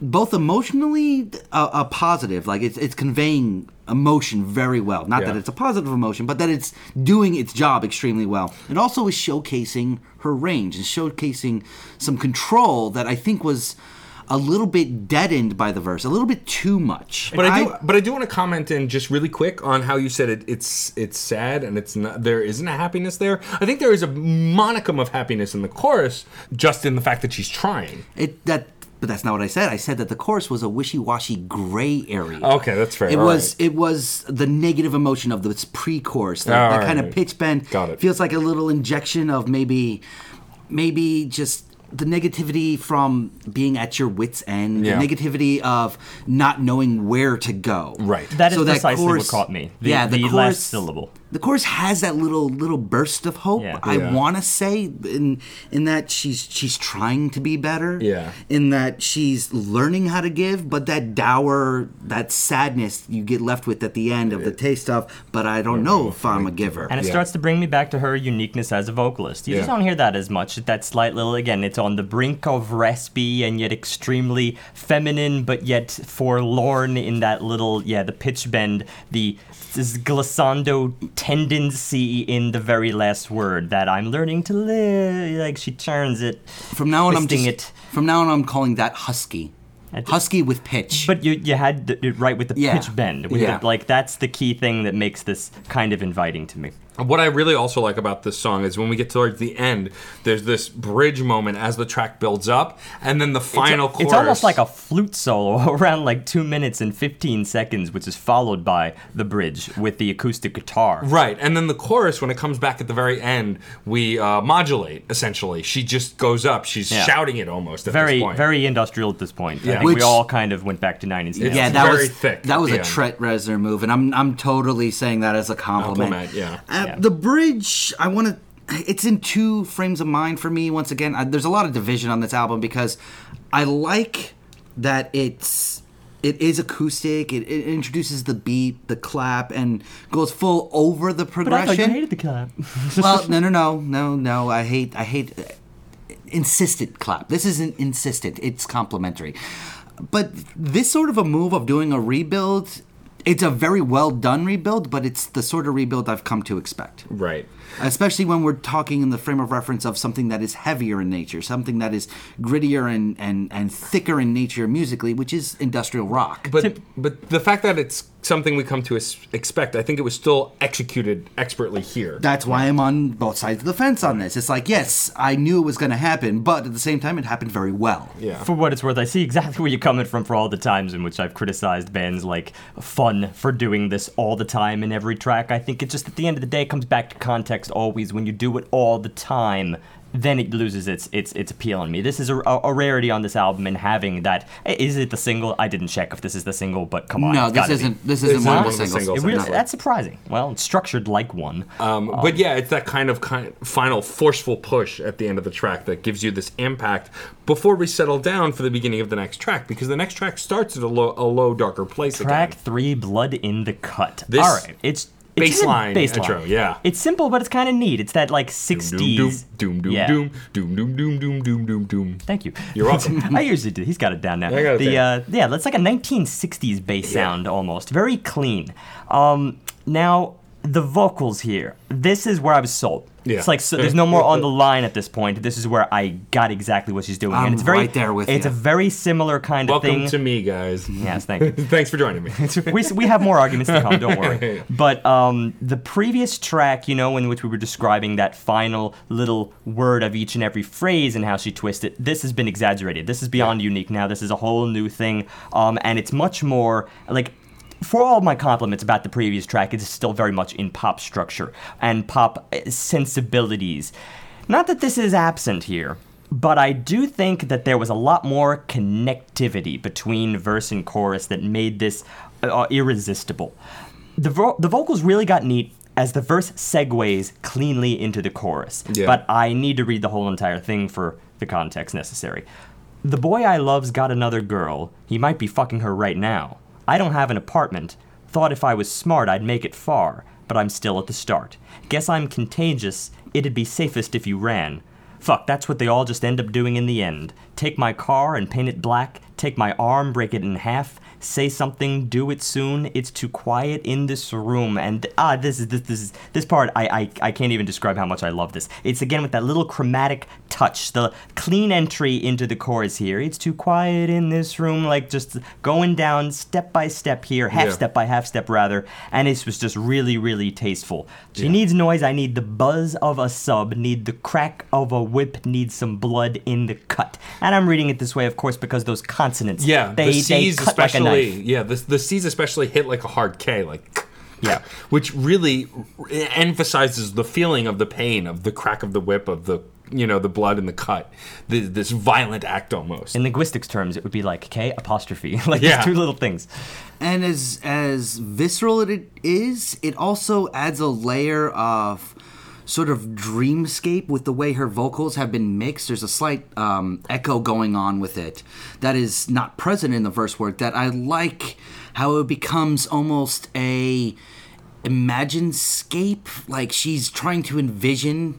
both emotionally a, a positive, like it's it's conveying emotion very well. Not that it's a positive emotion, but that it's doing its job extremely well. It also is showcasing her range and showcasing some control that I think was a little bit deadened by the verse, a little bit too much. But I do, but I do want to comment in just really quick on how you said it. It's it's sad and it's not. There isn't a happiness there. I think there is a monicum of happiness in the chorus, just in the fact that she's trying. it that but that's not what I said. I said that the chorus was a wishy-washy gray area. Okay, that's fair. It All was right. it was the negative emotion of this pre-chorus, that, that kind of pitch bend. Got it. Feels like a little injection of maybe, maybe just the negativity from being at your wits' end, Yeah. the negativity of not knowing where to go. Right. That is precisely what caught me. The- yeah, the, the chorus, last syllable. The chorus has that little little burst of hope. Yeah. I Yeah. want to say in in that she's she's trying to be better. Yeah. In that she's learning how to give, but that dour, that sadness you get left with at the end of the taste of. But I don't know if I'm a giver. And it Yeah. starts to bring me back to her uniqueness as a vocalist. You just don't hear that as much. That slight little, again, it's on the brink of raspy and yet extremely feminine, but yet forlorn in that little, yeah, the pitch bend, the this glissando tendency in the very last word that I'm learning to live. Like she turns it. from now on, I'm just it. from now on I'm calling that husky. Husky with pitch. But you you had it right with the Yeah. pitch bend. Yeah. the, like that's the key thing that makes this kind of inviting to me. What I really also like about this song is when we get towards the end, there's this bridge moment as the track builds up, and then the final it's, chorus. it's almost like a flute solo around like two minutes and 15 seconds, which is followed by the bridge with the acoustic guitar. Right, and then the chorus, when it comes back at the very end, we uh, modulate essentially. She just goes up. She's Yeah. shouting it almost at Very, this point. very industrial at this point. I Yeah. think we all kind of went back to Nine Inch yeah, that very was thick that was at a the end. Trent Reznor move, and I'm I'm totally saying that as a compliment. Compliment, yeah. Uh, Yeah. The bridge, I want to. It's in two frames of mind for me. Once again, I, there's a lot of division on this album because I like that it's it is acoustic. It, it introduces the beat, the clap, and goes full over the progression. but I thought you progression. hated the clap. well, no, no, no, no, no. I hate, I hate uh, insistent clap. This isn't insistent. It's complimentary. But this sort of a move of doing a rebuild, it's a very well done rebuild, but it's the sort of rebuild I've come to expect. right. Especially when we're talking in the frame of reference of something that is heavier in nature, something that is grittier and, and, and thicker in nature musically, which is industrial rock. But but the fact that it's something we come to expect, I think it was still executed expertly here. That's why I'm on both sides of the fence on this. It's like, yes, I knew it was going to happen, but at the same time, it happened very well. yeah. for what it's worth, I see exactly where you're coming from for all the times in which I've criticized bands like Fun for doing this all the time in every track. I think it just at the end of the day it comes back to context always. When you do it all the time, then it loses its its its appeal on me. This is a, a, a rarity on this album in having that. Is it the single? I didn't check if this is the single, but come on, No, it's this gotta be. isn't. This isn't It's one of the one of the singles. singles. It really, Definitely. that's surprising. Well, it's structured like one. Um, but yeah, it's that kind of kind final forceful push at the end of the track that gives you this impact before we settle down for the beginning of the next track because the next track starts at a low, a low darker place. Track again. three, Blood in the Cut. This All right, it's. Baseline baseline intro, yeah. It's simple, but it's kind of neat. It's that like Doom, 60s. doom, doom, yeah. doom, doom, doom, doom, doom, doom, doom, doom. Thank you. You're welcome. I usually do. He's got it down now. I got it the down. uh, yeah, that's like a 1960s bass sound almost, very clean. Um, now the vocals here. This is where I was sold. Yeah. It's like so, there's no more on the line at this point. This is where I got exactly what she's doing, I'm and it's very right there with It's you. a very similar kind of thing. welcome to me, guys. yes, thank you. Thanks for joining me. we, we have more arguments to come, don't worry. But um, the previous track, you know, in which we were describing that final little word of each and every phrase and how she twisted, this has been exaggerated. This is beyond unique now. This is a whole new thing. Um, and it's much more like. For all my compliments about the previous track, it's still very much in pop structure and pop uh, sensibilities. Not that this is absent here, but I do think that there was a lot more connectivity between verse and chorus that made this uh, irresistible. The, vo- the vocals really got neat as the verse segues cleanly into the chorus, Yeah. but I need to read the whole entire thing for the context necessary. The boy I love's got another girl. He might be fucking her right now. I don't have an apartment. Thought if I was smart, I'd make it far, but I'm still at the start. Guess I'm contagious. It'd be safest if you ran. Fuck, that's what they all just end up doing in the end. Take my car and paint it black, Take my arm, break it in half. Say something, do it soon. It's too quiet in this room. And ah, this is this this is this part. I, I I can't even describe how much I love this. It's again with that little chromatic touch, the clean entry into the chorus here. It's too quiet in this room, like just going down step by step here, half Yeah. step by half step rather. And it was just really really tasteful. She Yeah. needs noise. I need the buzz of a sub. Need the crack of a whip. Need some blood in the cut. And I'm reading it this way, of course, because those consonants. Yeah, they the they C's cut like a especially. knife. yeah, the the C's especially hit like a hard K, like Yeah. which really emphasizes the feeling of the pain of the crack of the whip of the you know the blood and the cut, the, this violent act almost. In linguistics terms, it would be like K apostrophe, like Yeah. two little things. And as as visceral it is, it also adds a layer of sort of dreamscape with the way her vocals have been mixed. There's a slight um, echo going on with it that is not present in the verse work. That I like how it becomes almost a imaginescape. Like she's trying to envision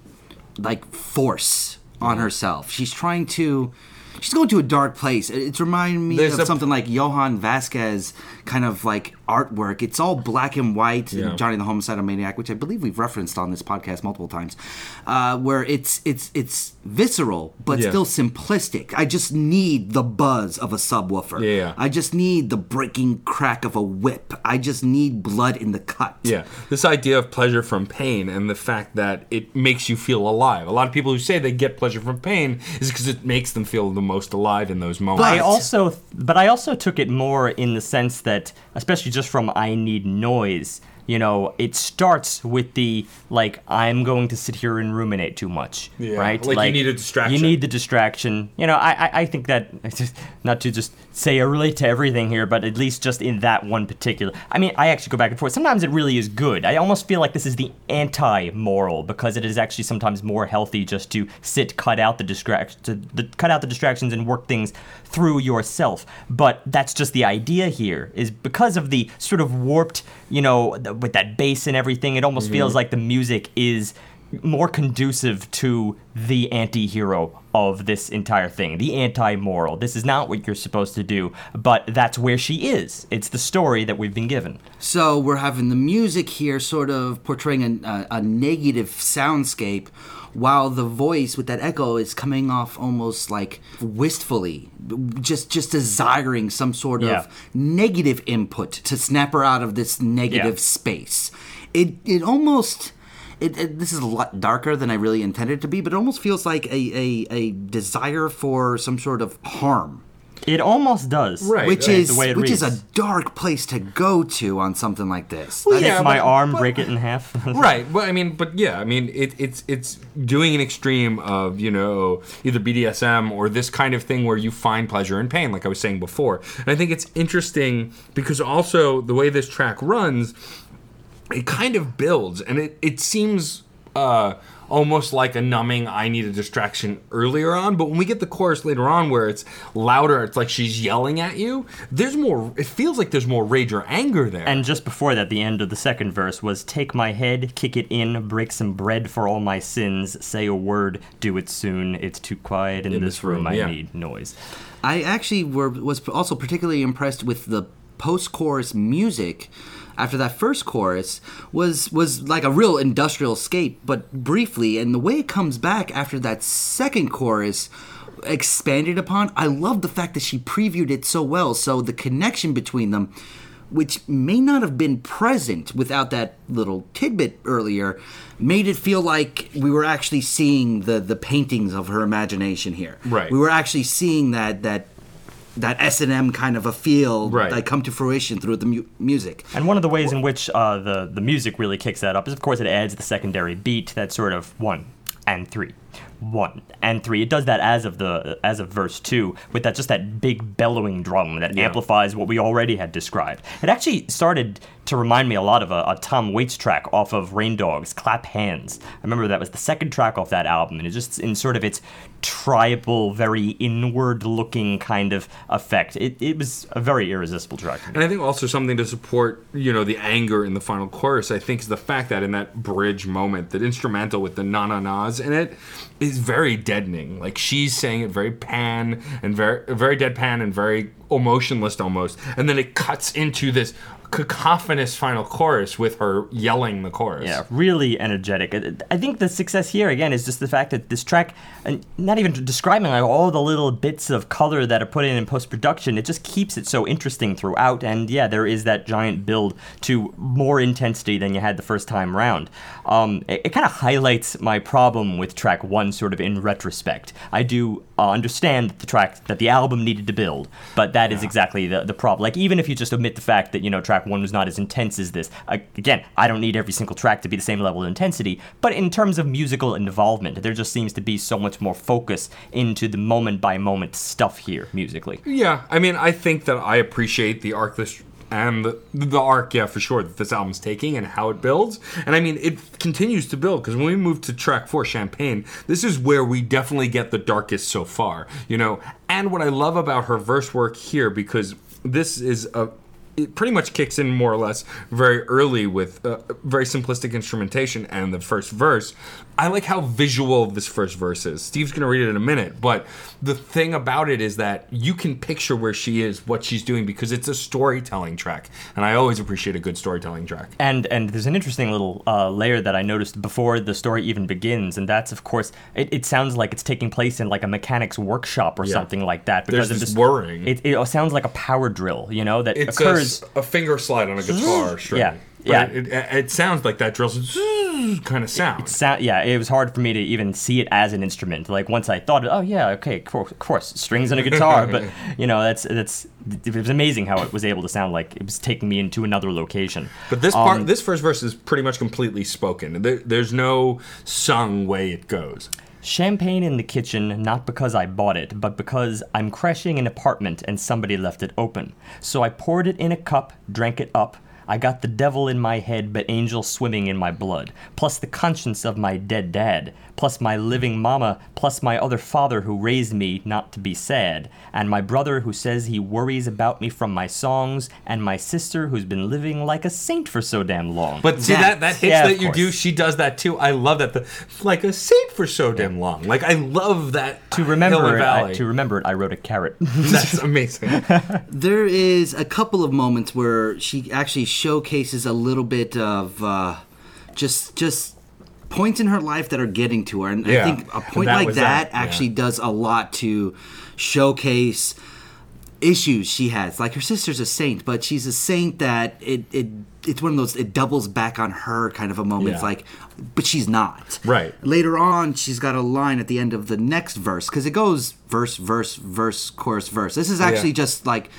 like force on herself. She's trying to. She's going to a dark place. It's reminding me There's of something like Jhonen Vasquez kind of like artwork. It's all black and white. Yeah. Johnny the Homicidal Maniac, which I believe we've referenced on this podcast multiple times, uh, where it's it's it's visceral but Yeah. still simplistic. I just need the buzz of a subwoofer. Yeah, yeah. I just need the breaking crack of a whip. I just need blood in the cut. Yeah, this idea of pleasure from pain and the fact that it makes you feel alive. A lot of people who say they get pleasure from pain is because it makes them feel the most alive in those moments. But I also, but I also took it more in the sense that, especially just from I need noise. You know, it starts with the like I'm going to sit here and ruminate too much, Yeah, right? like you need a distraction. You need the distraction. You know, I I, I think that not to just say I relate to everything here, but at least just in that one particular. I mean, I actually go back and forth. Sometimes it really is good. I almost feel like this is the anti-moral because it is actually sometimes more healthy just to sit, cut out the distract, cut out the distractions and work things through yourself. But that's just the idea here. Is because of the sort of warped, you know, th- with that bass and everything. It almost mm-hmm. feels like the music is more conducive to the anti-hero of this entire thing the anti-moral this is not what you're supposed to do but that's where she is it's the story that we've been given So we're having the music here sort of portraying a, a, a negative soundscape, while the voice with that echo is coming off almost like wistfully, just just desiring some sort Yeah. of negative input to snap her out of this negative Yeah. space. It it almost. It, it, this is a lot darker than I really intended it to be, but it almost feels like a, a, a desire for some sort of harm, it almost does Right. which right, is the way it which is a dark place to go to on something like this. Well, and yeah, if my but- arm but- break it in half right but i mean but yeah i mean it, it's it's doing an extreme of you know either bdsm or this kind of thing where you find pleasure in pain like i was saying before and i think it's interesting because also the way this track runs it kind of builds and it, it seems uh almost like a numbing i need a distraction earlier on but when we get the chorus later on where it's louder it's like she's yelling at you there's more it feels like there's more rage or anger there And just before that, the end of the second verse was Take my head, kick it in, break some bread for all my sins, say a word, do it soon. It's too quiet in, In this this room, room, I yeah. need noise. I actually were was also particularly impressed with the post-chorus music after that first chorus was was like a real industrial scape but briefly and the way it comes back after that second chorus expanded upon I love the fact that she previewed it so well so the connection between them which may not have been present without that little tidbit earlier, made it feel like we were actually seeing the the paintings of her imagination here. Right. We were actually seeing that that that S and M kind of a feel Right. that come to fruition through the mu- music. And one of the ways in which uh, the the music really kicks that up is, of course, it adds the secondary beat. That sort of one and three, one and three. It does that as of the as of verse two with that just that big bellowing drum that amplifies what we already had described. It actually started to remind me a lot of a, a Tom Waits track off of Rain Dogs, "Clap Hands." I remember that was the second track off that album, and it's just in sort of its tribal, very inward-looking kind of effect. It, it was a very irresistible track. And I think also something to support, you know, the anger in the final chorus, I think, is the fact that in that bridge moment, that instrumental with the na na nas in it, it is very deadening. Like she's saying it very pan and very very deadpan and very emotionless almost, and then it cuts into this cacophonous final chorus with her yelling the chorus. Yeah, really energetic. I- think the success here again is just the fact that this track, and not even describing like all the little bits of color that are put in in post production, it just keeps it so interesting throughout. And yeah, there is that giant build to more intensity than you had the first time round. Um, it it kind of highlights my problem with track one, sort of in retrospect. I do uh, understand that the track that the album needed to build, but that is exactly the the problem. Like even if you just omit the fact that you know track one was not as intense as this, uh, again, I don't need every single track to be the same level of intensity. But in terms of musical involvement, there just seems to be so much more focus into the moment by moment stuff here musically. Yeah, I mean, I think that I appreciate the arc this and the, the arc, yeah, for sure, that this album's taking and how it builds. And I mean, it continues to build because when we move to track four, Champagne, this is where we definitely get the darkest so far, you know. And what I love about her verse work here, because this is a it pretty much kicks in more or less very early with uh, very simplistic instrumentation and the first verse. I like how visual this first verse is. Steve's going to read it in a minute, but the thing about it is that you can picture where she is, what she's doing, because it's a storytelling track. And I always appreciate a good storytelling track. And and there's an interesting little uh, layer that I noticed before the story even begins, and that's of course it, it sounds like it's taking place in like a mechanic's workshop or Yeah. something like that There's of this whirring. It, it sounds like a power drill, you know, that It's a, occurs. s- a finger slide on a guitar string. Yeah, yeah. It, it, it sounds like that drills kind of sound. Sound, yeah, it was hard for me to even see it as an instrument. Like once I thought, oh yeah, okay, of course, of course strings and a guitar, but you know that's that's it was amazing how it was able to sound like it was taking me into another location. But this part, um, this first verse is pretty much completely spoken. There, there's no sung way it goes. Champagne in the kitchen, not because I bought it, but because I'm crashing an apartment and somebody left it open. So I poured it in a cup, drank it up. I got the devil in my head, but angels swimming in my blood, plus the conscience of my dead dad, plus my living mama, plus my other father who raised me not to be sad, and my brother who says he worries about me from my songs, and my sister who's been living like a saint for so damn long. But see that that hits Yeah, that you do. She does that too. I love that. The, like a saint for so damn long. Like I love that. to remember it, I, to remember it, I wrote a carrot. That's amazing. There is a couple of moments where she actually showcases a little bit of uh, just just points in her life that are getting to her, and Yeah. I think a point That like that, that, yeah. actually does a lot to showcase issues she has. Like her sister's a saint, but she's a saint that it it it's one of those it doubles back on her kind of a moment. It's Yeah. like, but she's not. Right. Later on, she's got a line at the end of the next verse because it goes verse, verse, verse, chorus, verse. This is actually Yeah. just like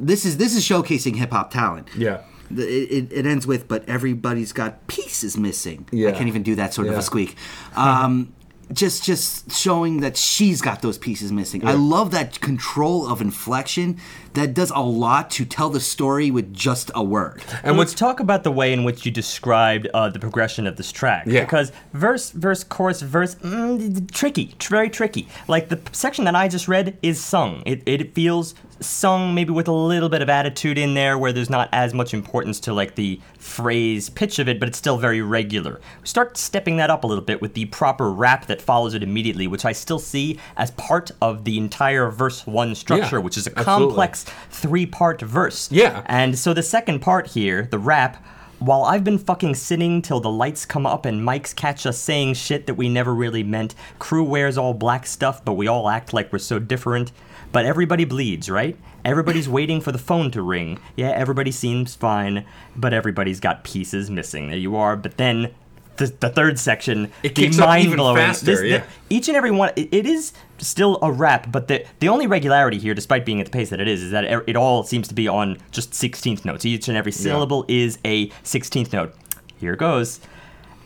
this is this is showcasing hip hop talent. yeah. The- It, it, it ends with, but everybody's got pieces missing. I can't even do that sort of a squeak. Um, just just showing that she's got those pieces missing. I love that control of inflection that does a lot to tell the story with just a word. And let's talk about the way in which you described uh, the progression of this track. Yeah. Because verse, verse, chorus, verse, mm, tricky, very tricky. Like the section that I just read is sung. It, it feels sung maybe with a little bit of attitude in there where there's not as much importance to like the phrase pitch of it, but it's still very regular. Start stepping that up a little bit with the proper rap that follows it immediately, which I still see as part of the entire verse one structure, Yeah, which is a absolutely. complex three part verse. Yeah. And so the second part here, the rap, while I've been fucking sitting till the lights come up and mics catch us saying shit that we never really meant, crew wears all black stuff, but we all act like we're so different. But everybody bleeds, right? Everybody's waiting for the phone to ring. Yeah, everybody seems fine, but everybody's got pieces missing. There you are. But then the, the third section, It the even mind-blowing- faster, this- the- yeah. each and every one it, it is still a rap but the the only regularity here despite being at the pace that it is is that it, it all seems to be on just 16th notes each and every syllable is a 16th note here it goes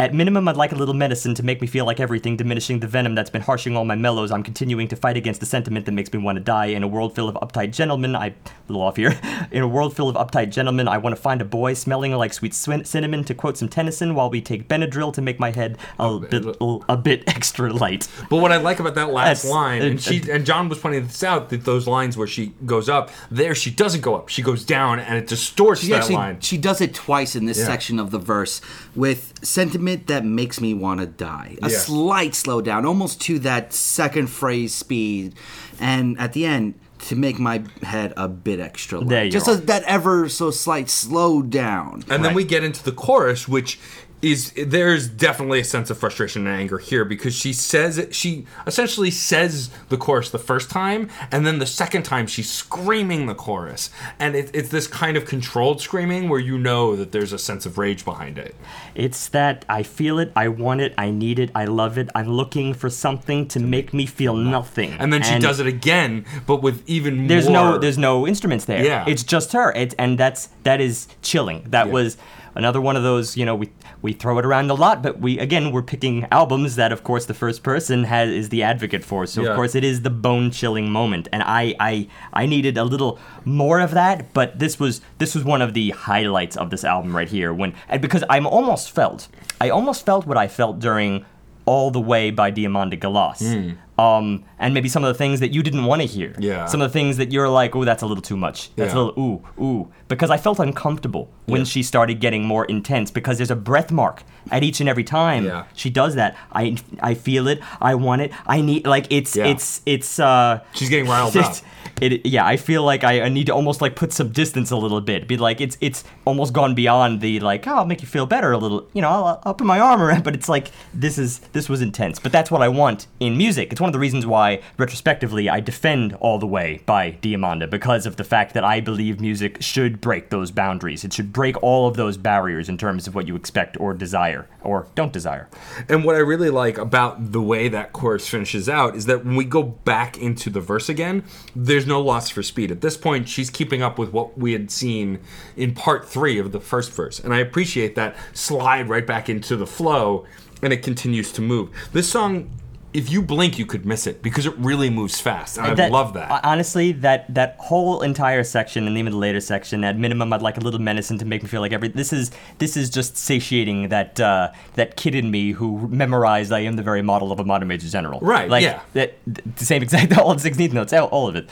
at minimum, I'd like a little medicine to make me feel like everything, diminishing the venom that's been harshing all my mellows. I'm continuing to fight against the sentiment that makes me want to die. In a world full of uptight gentlemen, I. a little off here. In a world full of uptight gentlemen, I want to find a boy smelling like sweet swin- cinnamon to quote some Tennyson while we take Benadryl to make my head a, oh, bit, a bit extra light. But what I like about that last That's- line, and it- she and John was pointing this out, that those lines where she goes up, there she doesn't go up, she goes down, and it distorts She that actually line. she does it twice in this Yeah. section of the verse with sentiment movement that makes me want to die. A Yeah. slight slowdown, almost to that second phrase speed, and at the end to make my head a bit extra light. There you Just are. a, that ever so slight slow down. And then we get into the chorus, which is there's definitely a sense of frustration and anger here because she says she essentially says the chorus the first time, and then the second time she's screaming the chorus, and it, it's this kind of controlled screaming where you know that there's a sense of rage behind it. It's that I feel it, I want it, I need it, I love it. I'm looking for something to make me feel nothing. And then she does it again, but with even There's more. no there's no instruments there. Yeah. It's just her. It's and that's that is chilling. That Yeah. was another one of those, you know, we we throw it around a lot, but we again we're picking albums that of course the first person has is the advocate for. So Yeah. of course it is the bone chilling moment. And I I I needed a little more of that, but this was this was one of the highlights of this album right here when and because I'm almost felt I almost felt what I felt during all the way by Diamanda Galás. Hmm. Um, and maybe some of the things that you didn't want to hear. Yeah. Some of the things that you're like, oh, that's a little too much. That's Yeah. a little ooh, ooh. Because I felt uncomfortable when Yeah. she started getting more intense because there's a breath mark at each and every time Yeah. she does that. I I feel it. I want it. I need like it's it's it's uh She's getting riled up. It, yeah, I feel like I, I need to almost like put some distance a little bit. Be like, it's it's almost gone beyond the like, oh, I'll make you feel better a little. You know, I'll, I'll put my arm around. But it's like this is this was intense. But that's what I want in music. It's one of the reasons why, retrospectively, I defend All the Way by Diamanda because of the fact that I believe music should break those boundaries. It should break all of those barriers in terms of what you expect or desire or don't desire. And what I really like about the way that chorus finishes out is that when we go back into the verse again, there's no loss for speed. At this point, she's keeping up with what we had seen in part three of the first verse. And I appreciate that slide right back into the flow and it continues to move. This song, if you blink, you could miss it because it really moves fast. And I love that. Honestly, that that whole entire section and even the later section, at minimum, I'd like a little medicine to make me feel like every. This is this is just satiating that uh, that kid in me who memorized I am the very model of a modern major general. Right, Like yeah. that the same exact all the sixteenth notes, all, all of it.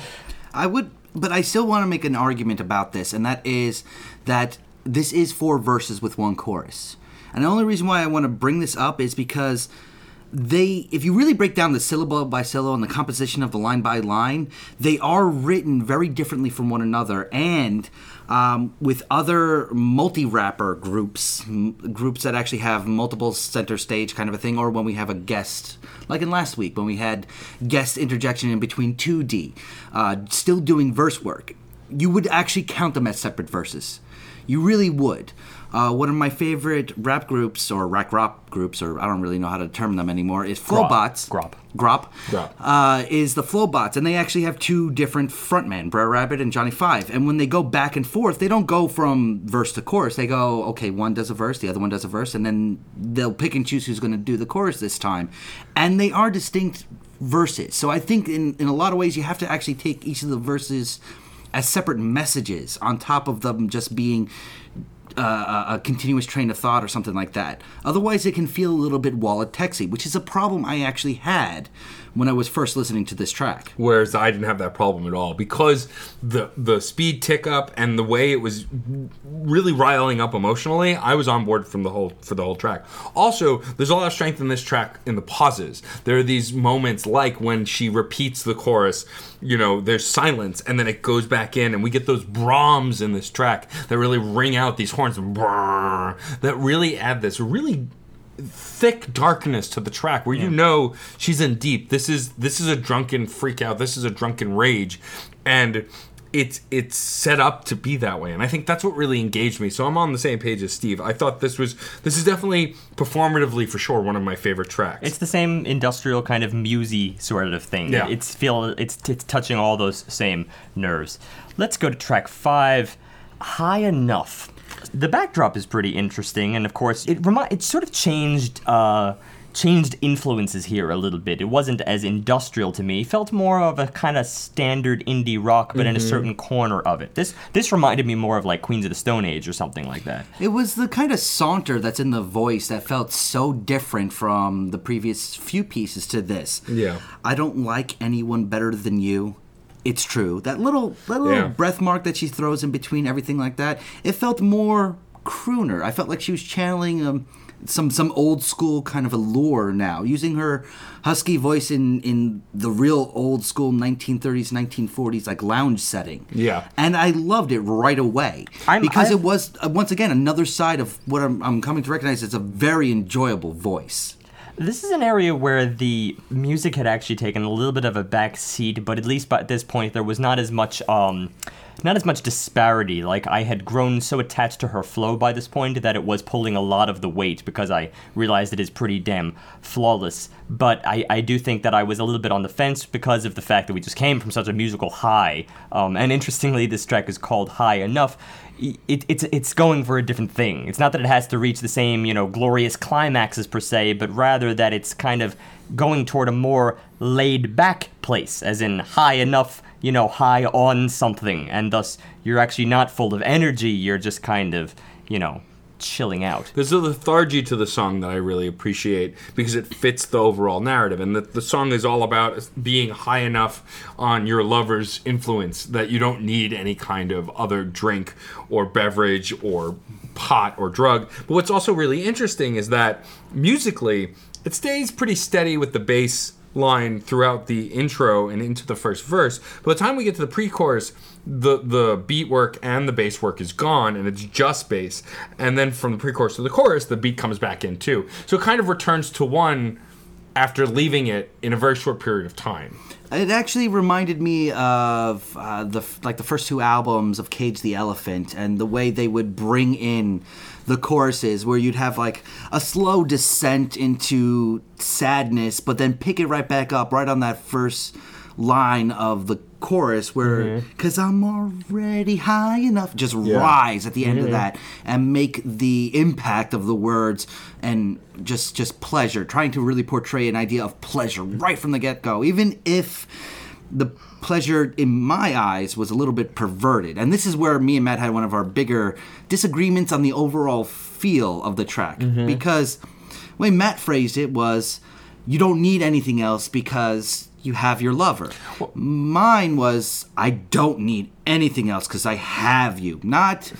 I would, but I still want to make an argument about this, and that is that this is four verses with one chorus. And the only reason why I want to bring this up is because they, if you really break down the syllable by syllable and the composition of the line by line, they are written very differently from one another. And um, with other multi-rapper groups, m- groups that actually have multiple center stage kind of a thing, or when we have a guest, like in last week when we had guest interjection in between 2D, uh, still doing verse work, you would actually count them as separate verses. You really would. Uh, one of my favorite rap groups, or rack rap groups, or I don't really know how to term them anymore, is Flobots. Grop. Grop. Grop. Uh, is the Flobots, and they actually have two different frontmen, Brer Rabbit and Jonny 5. And when they go back and forth, they don't go from verse to chorus. They go, okay, one does a verse, the other one does a verse, and then they'll pick and choose who's going to do the chorus this time. And they are distinct verses. So I think in, in a lot of ways, you have to actually take each of the verses as separate messages on top of them just being uh, a continuous train of thought or something like that. Otherwise, it can feel a little bit wallet texy, which is a problem I actually had when I was first listening to this track. Whereas I didn't have that problem at all because the the speed tick up and the way it was really riling up emotionally, I was on board from the whole for the whole track. Also, there's a lot of strength in this track in the pauses. There are these moments like when she repeats the chorus, you know, there's silence and then it goes back in and we get those Brahms in this track that really ring out these horns that really add this really thick darkness to the track where you know she's in deep. This is this is a drunken freak out. This is a drunken rage, and it's it's set up to be that way. And I think that's what really engaged me. So I'm on the same page as Steve. I thought this was this is definitely performatively for sure one of my favorite tracks. It's the same industrial kind of musy sort of thing. Yeah. It's feel it's it's touching all those same nerves. Let's go to track five, High Enough. The backdrop is pretty interesting, and of course, it remi- it sort of changed. Uh, changed influences here a little bit. It wasn't as industrial to me. It felt more of a kind of standard indie rock, but in a certain corner of it. This this reminded me more of like Queens of the Stone Age or something like that. It was the kind of saunter that's in the voice that felt so different from the previous few pieces to this. Yeah. I don't like anyone better than you. It's true. That little that little Yeah. breath mark that she throws in between everything like that, it felt more crooner. I felt like she was channeling um, some some old school kind of allure now, using her husky voice in in the real old school 1930s 1940s like lounge setting. Yeah. and I loved it right away I'm- because I- it was uh, once again another side of what I'm, I'm coming to recognize as a very enjoyable voice. This is an area where the music had actually taken a little bit of a back seat, but at least by this point there was not as much um not as much disparity. Like I had grown so attached to her flow by this point that it was pulling a lot of the weight because I realized it is pretty damn flawless. But I, I do think that I was a little bit on the fence because of the fact that we just came from such a musical high. Um, and interestingly, this track is called High Enough it, it's it's going for a different thing. It's not that it has to reach the same you know glorious climaxes per se, but rather that it's kind of going toward a more laid back place, as in high enough, you know, high on something, and thus you're actually not full of energy. You're just kind of you know chilling out. There's a lethargy to the song that I really appreciate because it fits the overall narrative, and that the song is all about being high enough on your lover's influence that you don't need any kind of other drink or beverage or pot or drug. But what's also really interesting is that musically, it stays pretty steady with the bass line throughout the intro and into the first verse. By the time we get to the pre-chorus, the the beat work and the bass work is gone and it's just bass. And then from the pre-chorus to the chorus, the beat comes back in too. So it kind of returns to one after leaving it in a very short period of time. It actually reminded me of uh, the like the first two albums of Cage the Elephant and the way they would bring in the choruses, where you'd have like a slow descent into sadness, but then pick it right back up right on that first line of the chorus, where mm-hmm. because I'm already high enough, just rise at the end of that and make the impact of the words and just just pleasure, trying to really portray an idea of pleasure right from the get go, even if the pleasure in my eyes was a little bit perverted. And this is where me and Matt had one of our bigger disagreements on the overall feel of the track. Mm-hmm. Because the way Matt phrased it was you don't need anything else because you have your lover. Mine was I don't need anything else because I have you. Not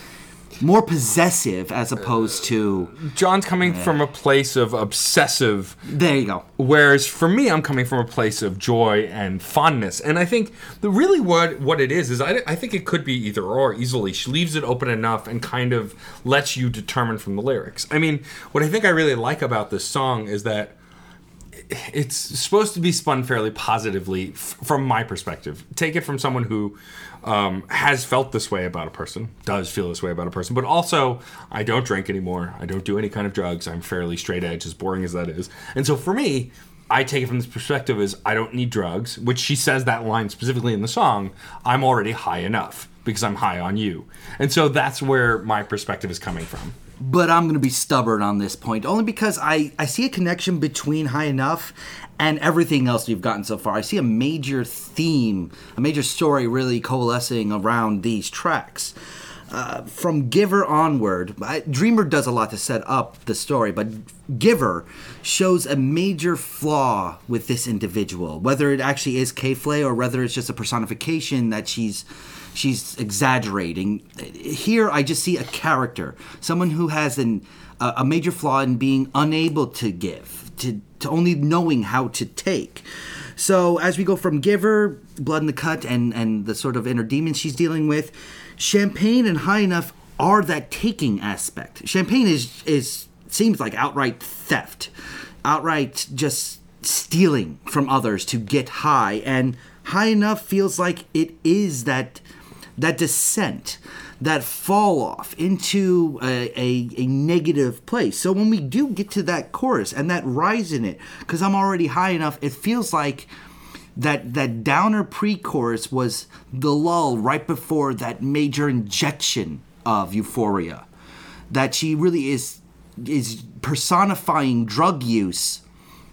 more possessive as opposed to John's coming from a place of obsessive there you go. Whereas for me, I'm coming from a place of joy and fondness, and I think the really what what it is is I, I think it could be either or easily. She leaves it open enough and kind of lets you determine from the lyrics. I mean, what I think I really like about this song is that it's supposed to be spun fairly positively f- from my perspective. Take it from someone who um, has felt this way about a person, does feel this way about a person, but also I don't drink anymore. I don't do any kind of drugs. I'm fairly straight edge, as boring as that is. And so for me, I take it from this perspective as I don't need drugs, which she says that line specifically in the song. I'm already high enough because I'm high on you. And so that's where my perspective is coming from. But I'm going to be stubborn on this point only because I, I see a connection between High Enough and everything else we've gotten so far. I see a major theme, a major story really coalescing around these tracks. Uh, from Giver onward, I, Dreamer does a lot to set up the story, but Giver shows a major flaw with this individual, whether it actually is K.Flay or whether it's just a personification that she's she's exaggerating. Here, I just see a character, someone who has an, a, a major flaw in being unable to give, to, to only knowing how to take. So, as we go from Giver, Blood in the Cut, and, and the sort of inner demons she's dealing with, Champagne and High Enough are that taking aspect. Champagne is, is seems like outright theft, outright just stealing from others to get high, and High Enough feels like it is that that descent, that fall off into a, a, a negative place. So when we do get to that chorus and that rise in it, because I'm already high enough, it feels like that that downer pre-chorus was the lull right before that major injection of euphoria. That she really is is personifying drug use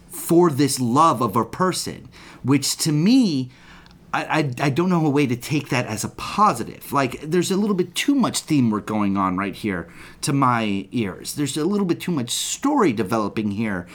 for this love of a person, which to me, I, I, don't know a way to take that as a positive. Like, there's a little bit too much theme work going on right here to my ears. There's a little bit too much story developing here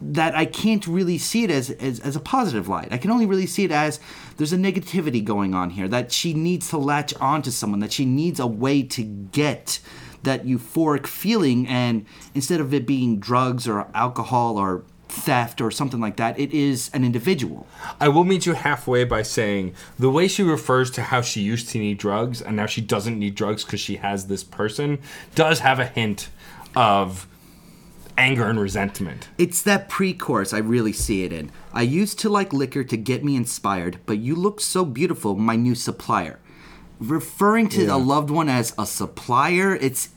that I can't really see it as, as, as a positive light. I can only really see it as there's a negativity going on here, that she needs to latch onto someone, that she needs a way to get that euphoric feeling, and instead of it being drugs or alcohol or theft or something like that, it is an individual. I will meet you halfway by saying the way she refers to how she used to need drugs and now she doesn't need drugs because she has this person does have a hint of anger and resentment. It's that pre chorus I really see it in. I used to like liquor to get me inspired, but you look so beautiful, my new supplier. Referring to Yeah. a loved one as a supplier, it's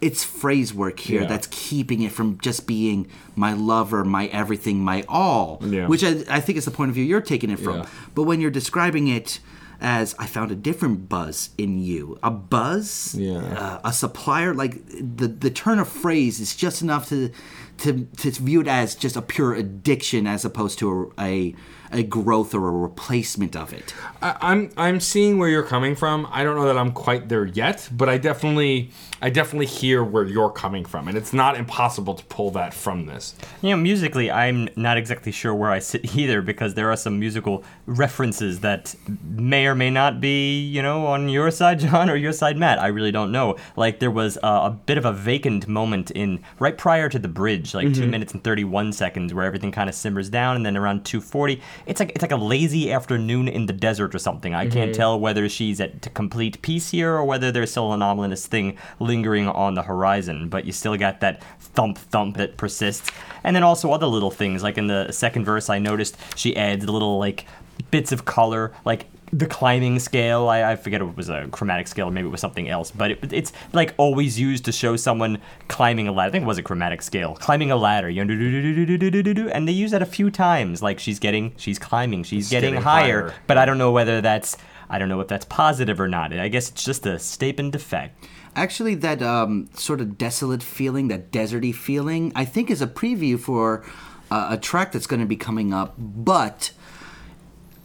it's phrase work here Yeah. that's keeping it from just being my lover, my everything, my all. Yeah. Which I, I think is the point of view you're taking it from. Yeah. But when you're describing it as I found a different buzz in you, a buzz, Yeah. uh, a supplier, like the the turn of phrase is just enough to to to view it as just a pure addiction as opposed to a a, a growth or a replacement of it. I, I'm I'm seeing where you're coming from. I don't know that I'm quite there yet, but I definitely I definitely hear where you're coming from, and it's not impossible to pull that from this. You know, musically, I'm not exactly sure where I sit either because there are some musical references that may or may not be, you know, on your side, John, or your side, Matt. I really don't know. Like there was uh, a bit of a vacant moment in right prior to the bridge, like two minutes and 31 seconds, where everything kind of simmers down, and then around 2:40, it's like it's like a lazy afternoon in the desert or something. I can't mm-hmm. tell whether she's at complete peace here or whether there's still an ominous thing lingering on the horizon. But you still got that thump thump that persists, and then also other little things like in the second verse, I noticed she adds little like bits of color, like the climbing scale. I, I forget if it was a chromatic scale maybe it was something else, but it, it's like always used to show someone climbing a ladder. I think it was a chromatic scale, climbing a ladder. You know, and they use that a few times. Like she's getting, she's climbing, she's getting, getting higher, higher. But I don't know whether that's, I don't know if that's positive or not. I guess it's just a statement effect. Actually, that um, sort of desolate feeling, that deserty feeling, I think is a preview for uh, a track that's going to be coming up. But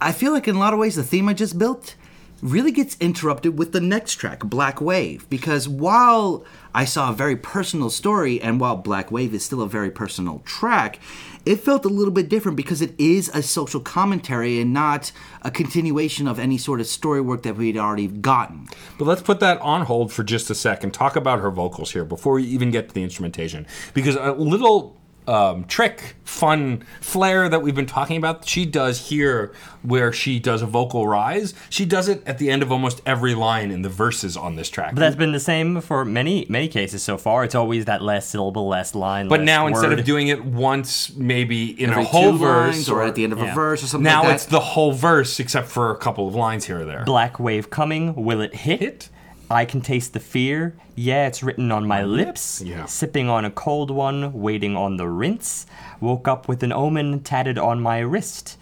I feel like in a lot of ways, the theme I just built really gets interrupted with the next track, Black Wave. Because while I saw a very personal story, and while Black Wave is still a very personal track, it felt a little bit different because it is a social commentary and not a continuation of any sort of story work that we'd already gotten. But let's put that on hold for just a second. Talk about her vocals here before we even get to the instrumentation, because a little um, trick, fun flair that we've been talking about, she does here where she does a vocal rise. She does it at the end of almost every line in the verses on this track. But that's been the same for many, many cases so far. It's always that last syllable, last line. But last now instead of doing it once, maybe in Every a whole verse, lines or at the end of yeah. a verse or something now like that. it's the whole verse except for a couple of lines here or there. Black wave coming, will it hit? Hit? I can taste the fear. Yeah, it's written on my lips. Yeah. Sipping on a cold one, waiting on the rinse. Woke up with an omen tatted on my wrist.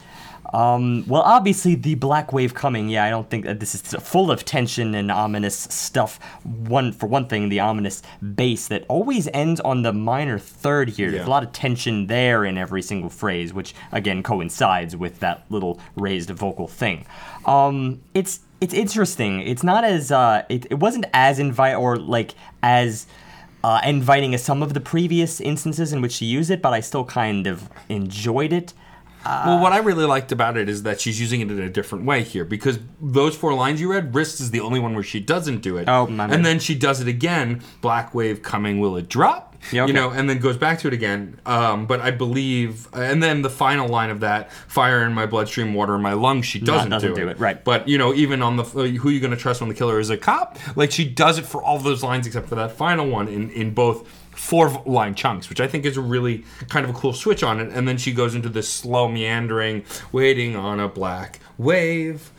Um, well, obviously, the black wave coming. Yeah, I don't think that this is full of tension and ominous stuff. One for one thing, the ominous bass that always ends on the minor third here. There's a lot of tension there in every single phrase, which again coincides with that little raised vocal thing. Um, it's it's interesting. It's not as uh, it, it wasn't as invite or like as uh, inviting as some of the previous instances in which she used it, but I still kind of enjoyed it. Well, what I really liked about it is that she's using it in a different way here because those four lines you read, wrist is the only one where she doesn't do it. Oh, my and then she does it again. Black wave coming, will it drop? Yeah, okay. You know, and then goes back to it again. Um, but I believe, and then the final line of that, fire in my bloodstream, water in my lungs. She doesn't, doesn't do, do it, right. But you know, even on the uh, who you going to trust when the killer is a cop, like she does it for all those lines except for that final one in in both four line chunks, which I think is a really kind of a cool switch on it. And then she goes into this slow meandering, waiting on a black wave,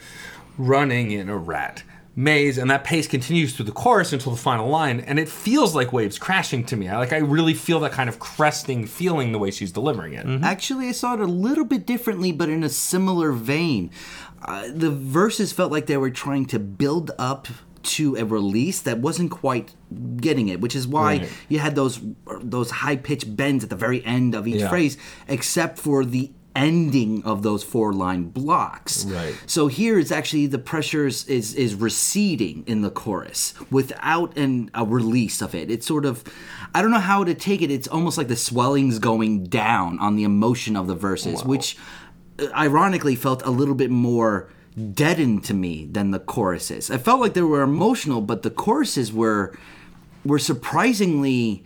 running in a rat maze, and that pace continues through the chorus until the final line, and it feels like waves crashing to me. I like I really feel that kind of cresting feeling the way she's delivering it. Actually, I saw it a little bit differently, but in a similar vein. Uh, the verses felt like they were trying to build up to a release that wasn't quite getting it, which is why Right. you had those those high pitched bends at the very end of each Yeah. phrase, except for the ending of those four line blocks. Right. So here it's actually the pressure is, is is receding in the chorus without an a release of it. It's sort of I don't know how to take it. It's almost like the swelling's going down on the emotion of the verses, which uh, ironically felt a little bit more deadened to me than the choruses. I felt like they were emotional, but the choruses were were surprisingly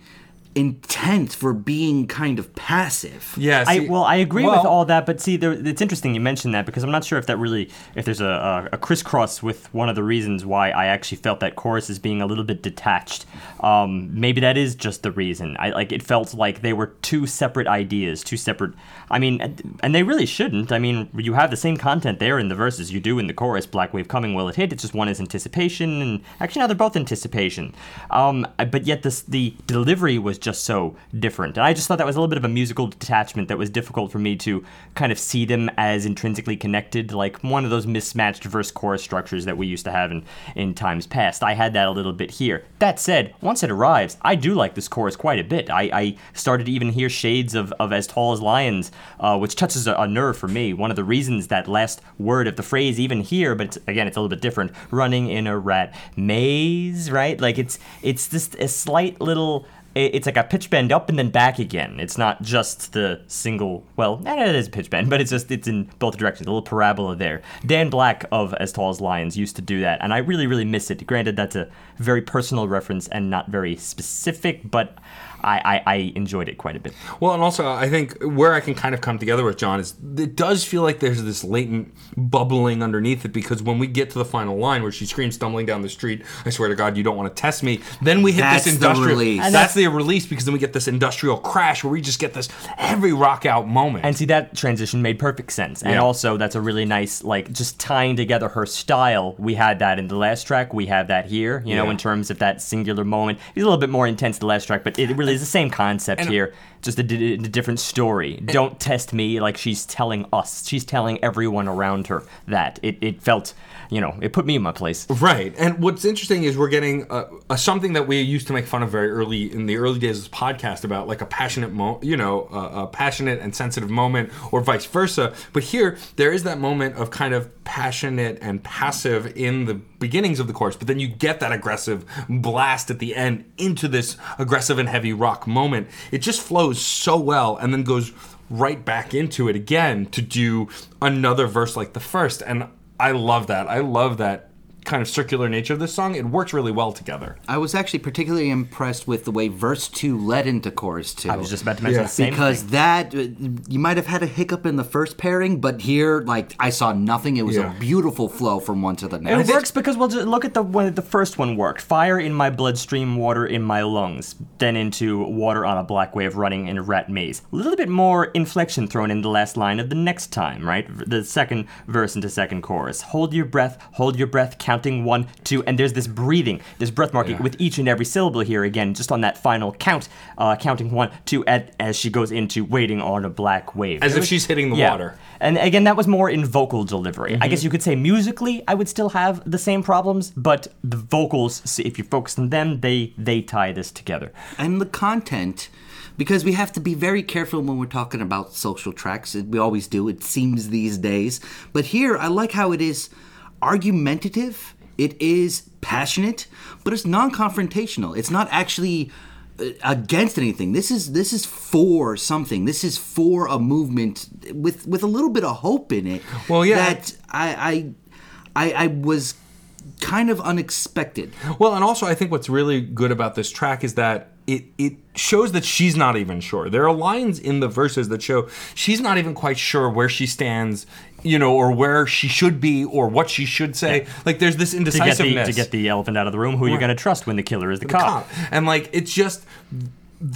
intense for being kind of passive. Yeah. I, well, I agree with all that, but see, there, it's interesting you mentioned that because I'm not sure if that really, if there's a, a, a crisscross with one of the reasons why I actually felt that chorus as being a little bit detached. Um, maybe that is just the reason. I like it felt like they were two separate ideas, two separate. I mean, and- and they really shouldn't. I mean, you have the same content there in the verses you do in the chorus. Black Wave coming, will it hit? It's just one is anticipation, and actually now they're both anticipation. Um, but yet this the delivery was just so different, and I just thought that was a little bit of a musical detachment that was difficult for me to kind of see them as intrinsically connected, like one of those mismatched verse chorus structures that we used to have in in times past. I had that a little bit here. That said, once it arrives, I do like this chorus quite a bit. I, I started to even hear shades of, of as tall as lions, uh, which touches a, a nerve for me. One of the reasons that last word of the phrase even here, but it's, again, it's a little bit different. Running in a rat maze, right? Like it's it's just a slight little. It- It's like a pitch bend up and then back again. It's not just the single. Well, eh, it is a pitch bend, but it's just it's in both directions. A little parabola there. Dan Black of As Tall as Lions used to do that, and I really really miss it. Granted, that's a very personal reference and not very specific, but I, I, I enjoyed it quite a bit. Well, and also I think where I can kind of come together with John is it does feel like there's this latent bubbling underneath it because when we get to the final line where she screams stumbling down the street, I swear to God, you don't want to test me. Then we hit That's this the industrial. release. And that's the release because then we get this industrial crash where we just get this heavy rock out moment. And see that transition made perfect sense. And Yeah. also that's a really nice like just tying together her style. We had that in the last track, we have that here, you know, in terms of that singular moment. It's a little bit more intense the last track, but it really is the same concept here, just a, different story. Don't test me like she's telling us. She's telling everyone around her that. It it felt, you know, it put me in my place. Right, and what's interesting is we're getting a, a, something that we used to make fun of very early in the early days of this podcast about, like a passionate, mo- you know, a, a passionate and sensitive moment, or vice versa. But here, there is that moment of kind of passionate and passive in the beginnings of the course, but then you get that aggressive blast at the end into this aggressive and heavy rock moment. It just flows so well, and then goes right back into it again to do another verse like the first, and I love that. I love that kind of circular nature of this song. It works really well together. I was actually particularly impressed with the way verse two led into chorus two. I was just about to mention Yeah. the same because thing. that uh, you might have had a hiccup in the first pairing, but here, like I saw nothing. It was Yeah. a beautiful flow from one to the next. It works because well, just look at the when the first one worked. Fire in my bloodstream, water in my lungs, then into water on a black wave running in a rat maze. A little bit more inflection thrown in the last line of the next time, right? The second verse into second chorus. Hold your breath, hold your breath, counting one, two, and there's this breathing, this breath marking Yeah. with each and every syllable here again, just on that final count, uh, counting one, two, at, as she goes into waiting on a black wave. As It if was- she's hitting the yeah. water. And again, that was more in vocal delivery. Mm-hmm. I guess you could say musically, I would still have the same problems, but the vocals, see, if you focus on them, they they tie this together. and the content because we have to be very careful when we're talking about social tracks we always do it seems these days but here i like how it is argumentative it is passionate but it's non-confrontational it's not actually uh, against anything this is this is for something this is for a movement with with a little bit of hope in it Well, yeah. that i i i, I was kind of unexpected Well, and also I think what's really good about this track is that it it shows that she's not even sure. There are lines in the verses that show she's not even quite sure where she stands, you know, or where she should be or what she should say. Like there's this To get, indecisiveness. the, to get the elephant out of the room, who are you going to trust when the killer is the, cop? cop. And like it's just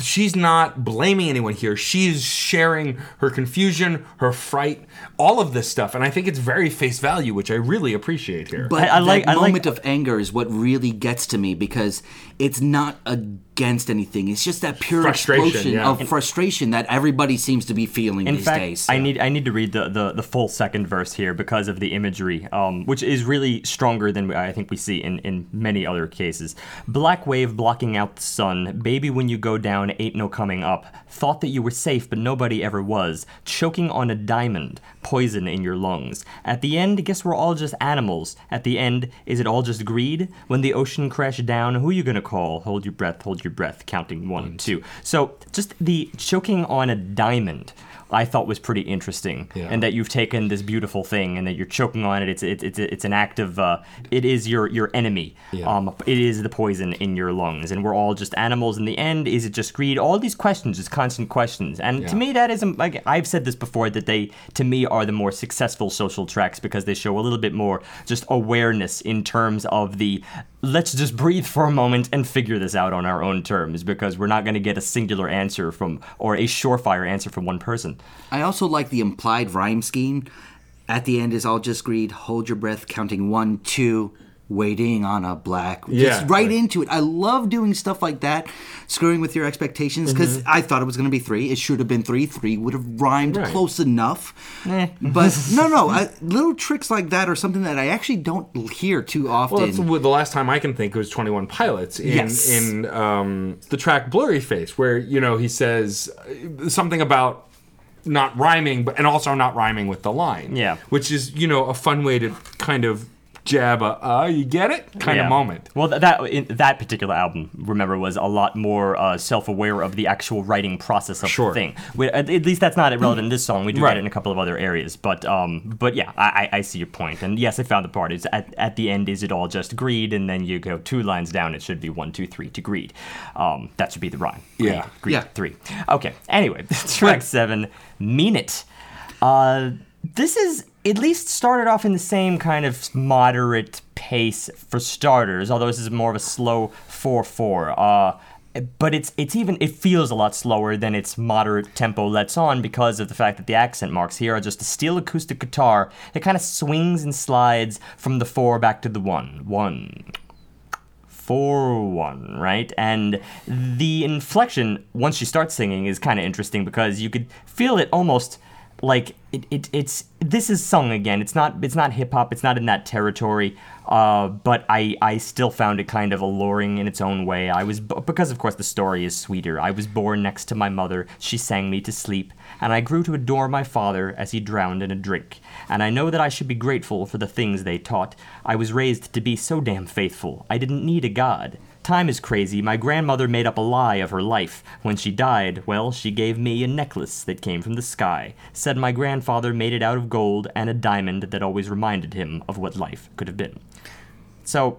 she's not blaming anyone here. She's sharing her confusion, her fright, all of this stuff. And I think it's very face value, which I really appreciate here. But I- I like- that I like- moment of anger is what really gets to me because it's not against anything. It's just that pure Frustration, explosion yeah. of frustration that everybody seems to be feeling In these fact, days. I need I need to read the, the, the full second verse here because of the imagery, um, which is really stronger than I think we see in, in many other cases. Black wave blocking out the sun. Baby, when you go down, ain't no coming up. Thought that you were safe, but nobody ever was. Choking on a diamond, poison in your lungs. At the end, guess we're all just animals. At the end, is it all just greed? When the ocean crashed down, who you gonna call? Hold your breath, hold your breath, counting one, two. So just the choking on a diamond I thought was pretty interesting, Yeah. and that you've taken this beautiful thing and that you're choking on it. It's it's it's, it's an act of uh, it is your your enemy. Yeah. Um, it is the poison in your lungs, and we're all just animals. In the end, is it just greed? All these questions, just constant questions, and to me, that is like I've said this before that they to me are the more successful social tracks because they show a little bit more just awareness in terms of the let's just breathe for a moment and figure this out on our own terms because we're not going to get a singular answer from or a surefire answer from one person. I also like the implied rhyme scheme. At the end is all just greed. Hold your breath, counting one, two, waiting on a black. Yeah. Just right into it. I love doing stuff like that, screwing with your expectations because I thought it was going to be three. It should have been three. Three would have rhymed Right. close enough. But no, no, I, little tricks like that are something that I actually don't hear too often. Well, that's the last time I can think was Twenty One Pilots in Yes. in um, the track "Blurry Face," where you know he says uh, something about not rhyming, but and also not rhyming with the line. Yeah. which is you know a fun way to kind of jab a uh, you get it kind Yeah. of moment. Well, that in, that particular album, remember, was a lot more uh, self-aware of the actual writing process of Sure. the thing. We, at, at least that's not relevant in this song. We do Right. that in a couple of other areas, but um, but yeah, I, I, I see your point. And yes, I found the part. Is at, at the end, is it all just greed? And then you go two lines down. It should be one, two, three to greed. Um, that should be the rhyme. Greed, Yeah. greed, Yeah. three. Okay. Anyway, track seven, mean it. Uh, this is at least started off in the same kind of moderate pace for starters, although this is more of a slow four four. Uh, but it's it's even it feels a lot slower than its moderate tempo lets on because of the fact that the accent marks here are just a steel acoustic guitar that kind of swings and slides from the four back to the one. One, four one, right? And the inflection once she starts singing is kind of interesting because you could feel it almost like it, it it's this is sung again. It's not it's not hip hop. It's not in that territory. Uh, but I I still found it kind of alluring in its own way. I was because of course the story is sweeter. I was born next to my mother. She sang me to sleep, and I grew to adore my father as he drowned in a drink. And I know that I should be grateful for the things they taught. I was raised to be so damn faithful. I didn't need a god. Time is crazy. My grandmother made up a lie of her life. When she died, well, she gave me a necklace that came from the sky. Said my grandfather made it out of gold and a diamond that always reminded him of what life could have been. So,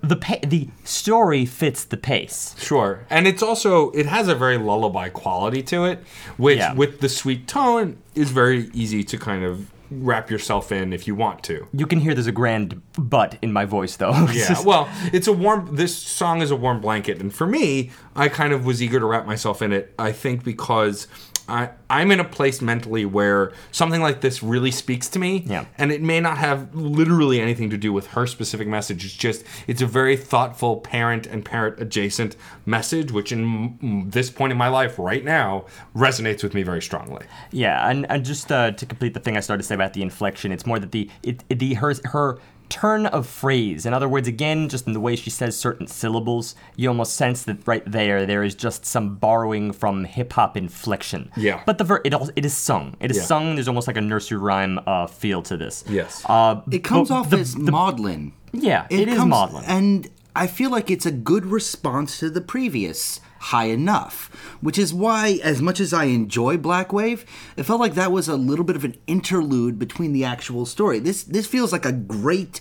the pa- the story fits the pace. Sure, and it's also it has a very lullaby quality to it, which Yeah. with the sweet tone is very easy to kind of wrap yourself in if you want to. You can hear there's a grand butt in my voice, though. Yeah, well, it's a warm. This song is a warm blanket, and for me, I kind of was eager to wrap myself in it. I think because I I'm in a place mentally where something like this really speaks to me. Yeah. and it may not have literally anything to do with her specific message. It's just it's a very thoughtful parent and parent adjacent message, which in m- this point in my life right now resonates with me very strongly. Yeah, and, and just uh, to complete the thing I started to say about the inflection, it's more that the it, it- the her her turn of phrase. In other words, again, just in the way she says certain syllables, you almost sense that right there there is just some borrowing from hip hop inflection. Yeah. But the ver- it al- it is sung. It is Yeah. sung. There's almost like a nursery rhyme uh, feel to this. Yes. Uh, it comes off the- as maudlin. Yeah, it is comes- maudlin. And I feel like it's a good response to the previous High Enough, which is why, as much as I enjoy Black Wave, it felt like that was a little bit of an interlude between the actual story. This this feels like a great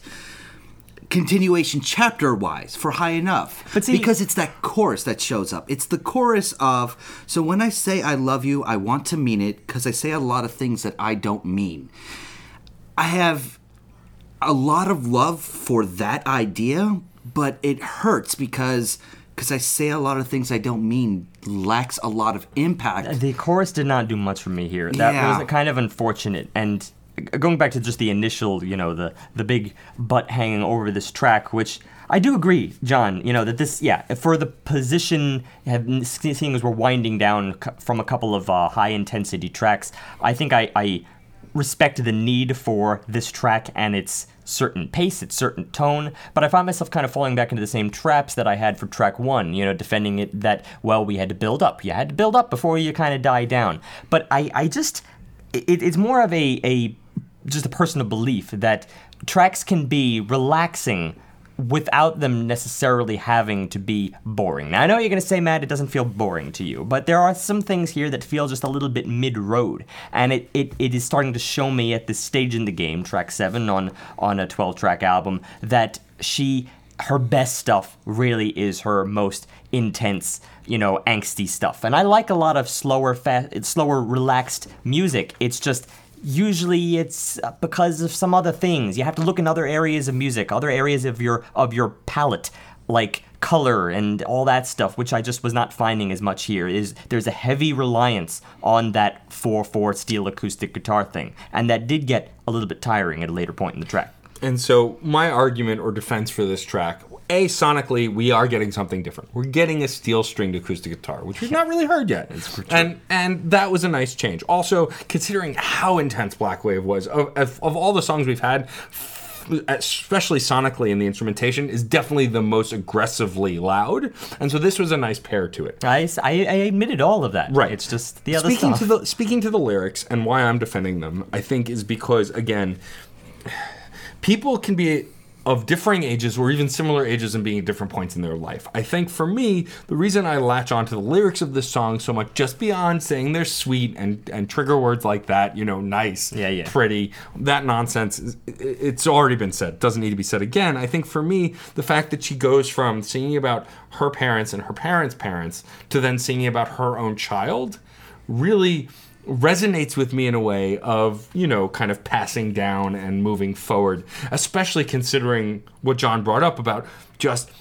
continuation chapter wise for high enough. But see- because it's that chorus that shows up. It's the chorus of so when i say i love you i want to mean it because i say a lot of things that i don't mean. I have a lot of love for that idea but it hurts because because i say a lot of things i don't mean lacks a lot of impact The chorus did not do much for me here. That Yeah. was kind of unfortunate. And going back to just the initial, you know, the the big butt hanging over this track, which I do agree, John. You know that this, yeah, for the position, seeing as we're winding down from a couple of uh, high intensity tracks, I think I, I respect the need for this track and its certain pace, its certain tone, but I find myself kind of falling back into the same traps that I had for track one, you know, defending it that, well, we had to build up. You had to build up before you kind of die down. But I, I just, it, it's more of a, a, just a personal belief that tracks can be relaxing without them necessarily having to be boring. Now, I know you're going to say, Matt, it doesn't feel boring to you, but there are some things here that feel just a little bit mid road. And it, it, it is starting to show me at this stage in the game, track seven on, on a 12 track album, that she her best stuff really is her most intense, you know, angsty stuff. And I like a lot of slower, fast, slower, relaxed music. It's just usually it's because of some other things. You have to look in other areas of music, other areas of your of your palette, like color and all that stuff, which I just was not finding as much here. Is there's a heavy reliance on that 4/4 steel acoustic guitar thing, and that did get a little bit tiring at a later point in the track. And so my argument or defense for this track, a sonically, we are getting something different. We're getting a steel stringed acoustic guitar, which we've not really heard yet. and and that was a nice change. Also, considering how intense Black Wave was, of, of, of all the songs we've had, especially sonically in the instrumentation, is definitely the most aggressively loud. And so this was a nice pair to it. I, I, I admitted all of that. Right. It's just the other speaking stuff. to the speaking to the lyrics and why I'm defending them, I think is because again, people can be of differing ages or even similar ages and being at different points in their life. I think for me, the reason I latch onto the lyrics of this song so much, just beyond saying they're sweet and, and trigger words like that, you know, nice, Yeah, yeah. pretty, that nonsense, is- it's already been said. Doesn't need to be said again. I think for me, the fact that she goes from singing about her parents and her parents' parents to then singing about her own child really resonates with me in a way of you know kind of passing down and moving forward especially considering what john brought up about just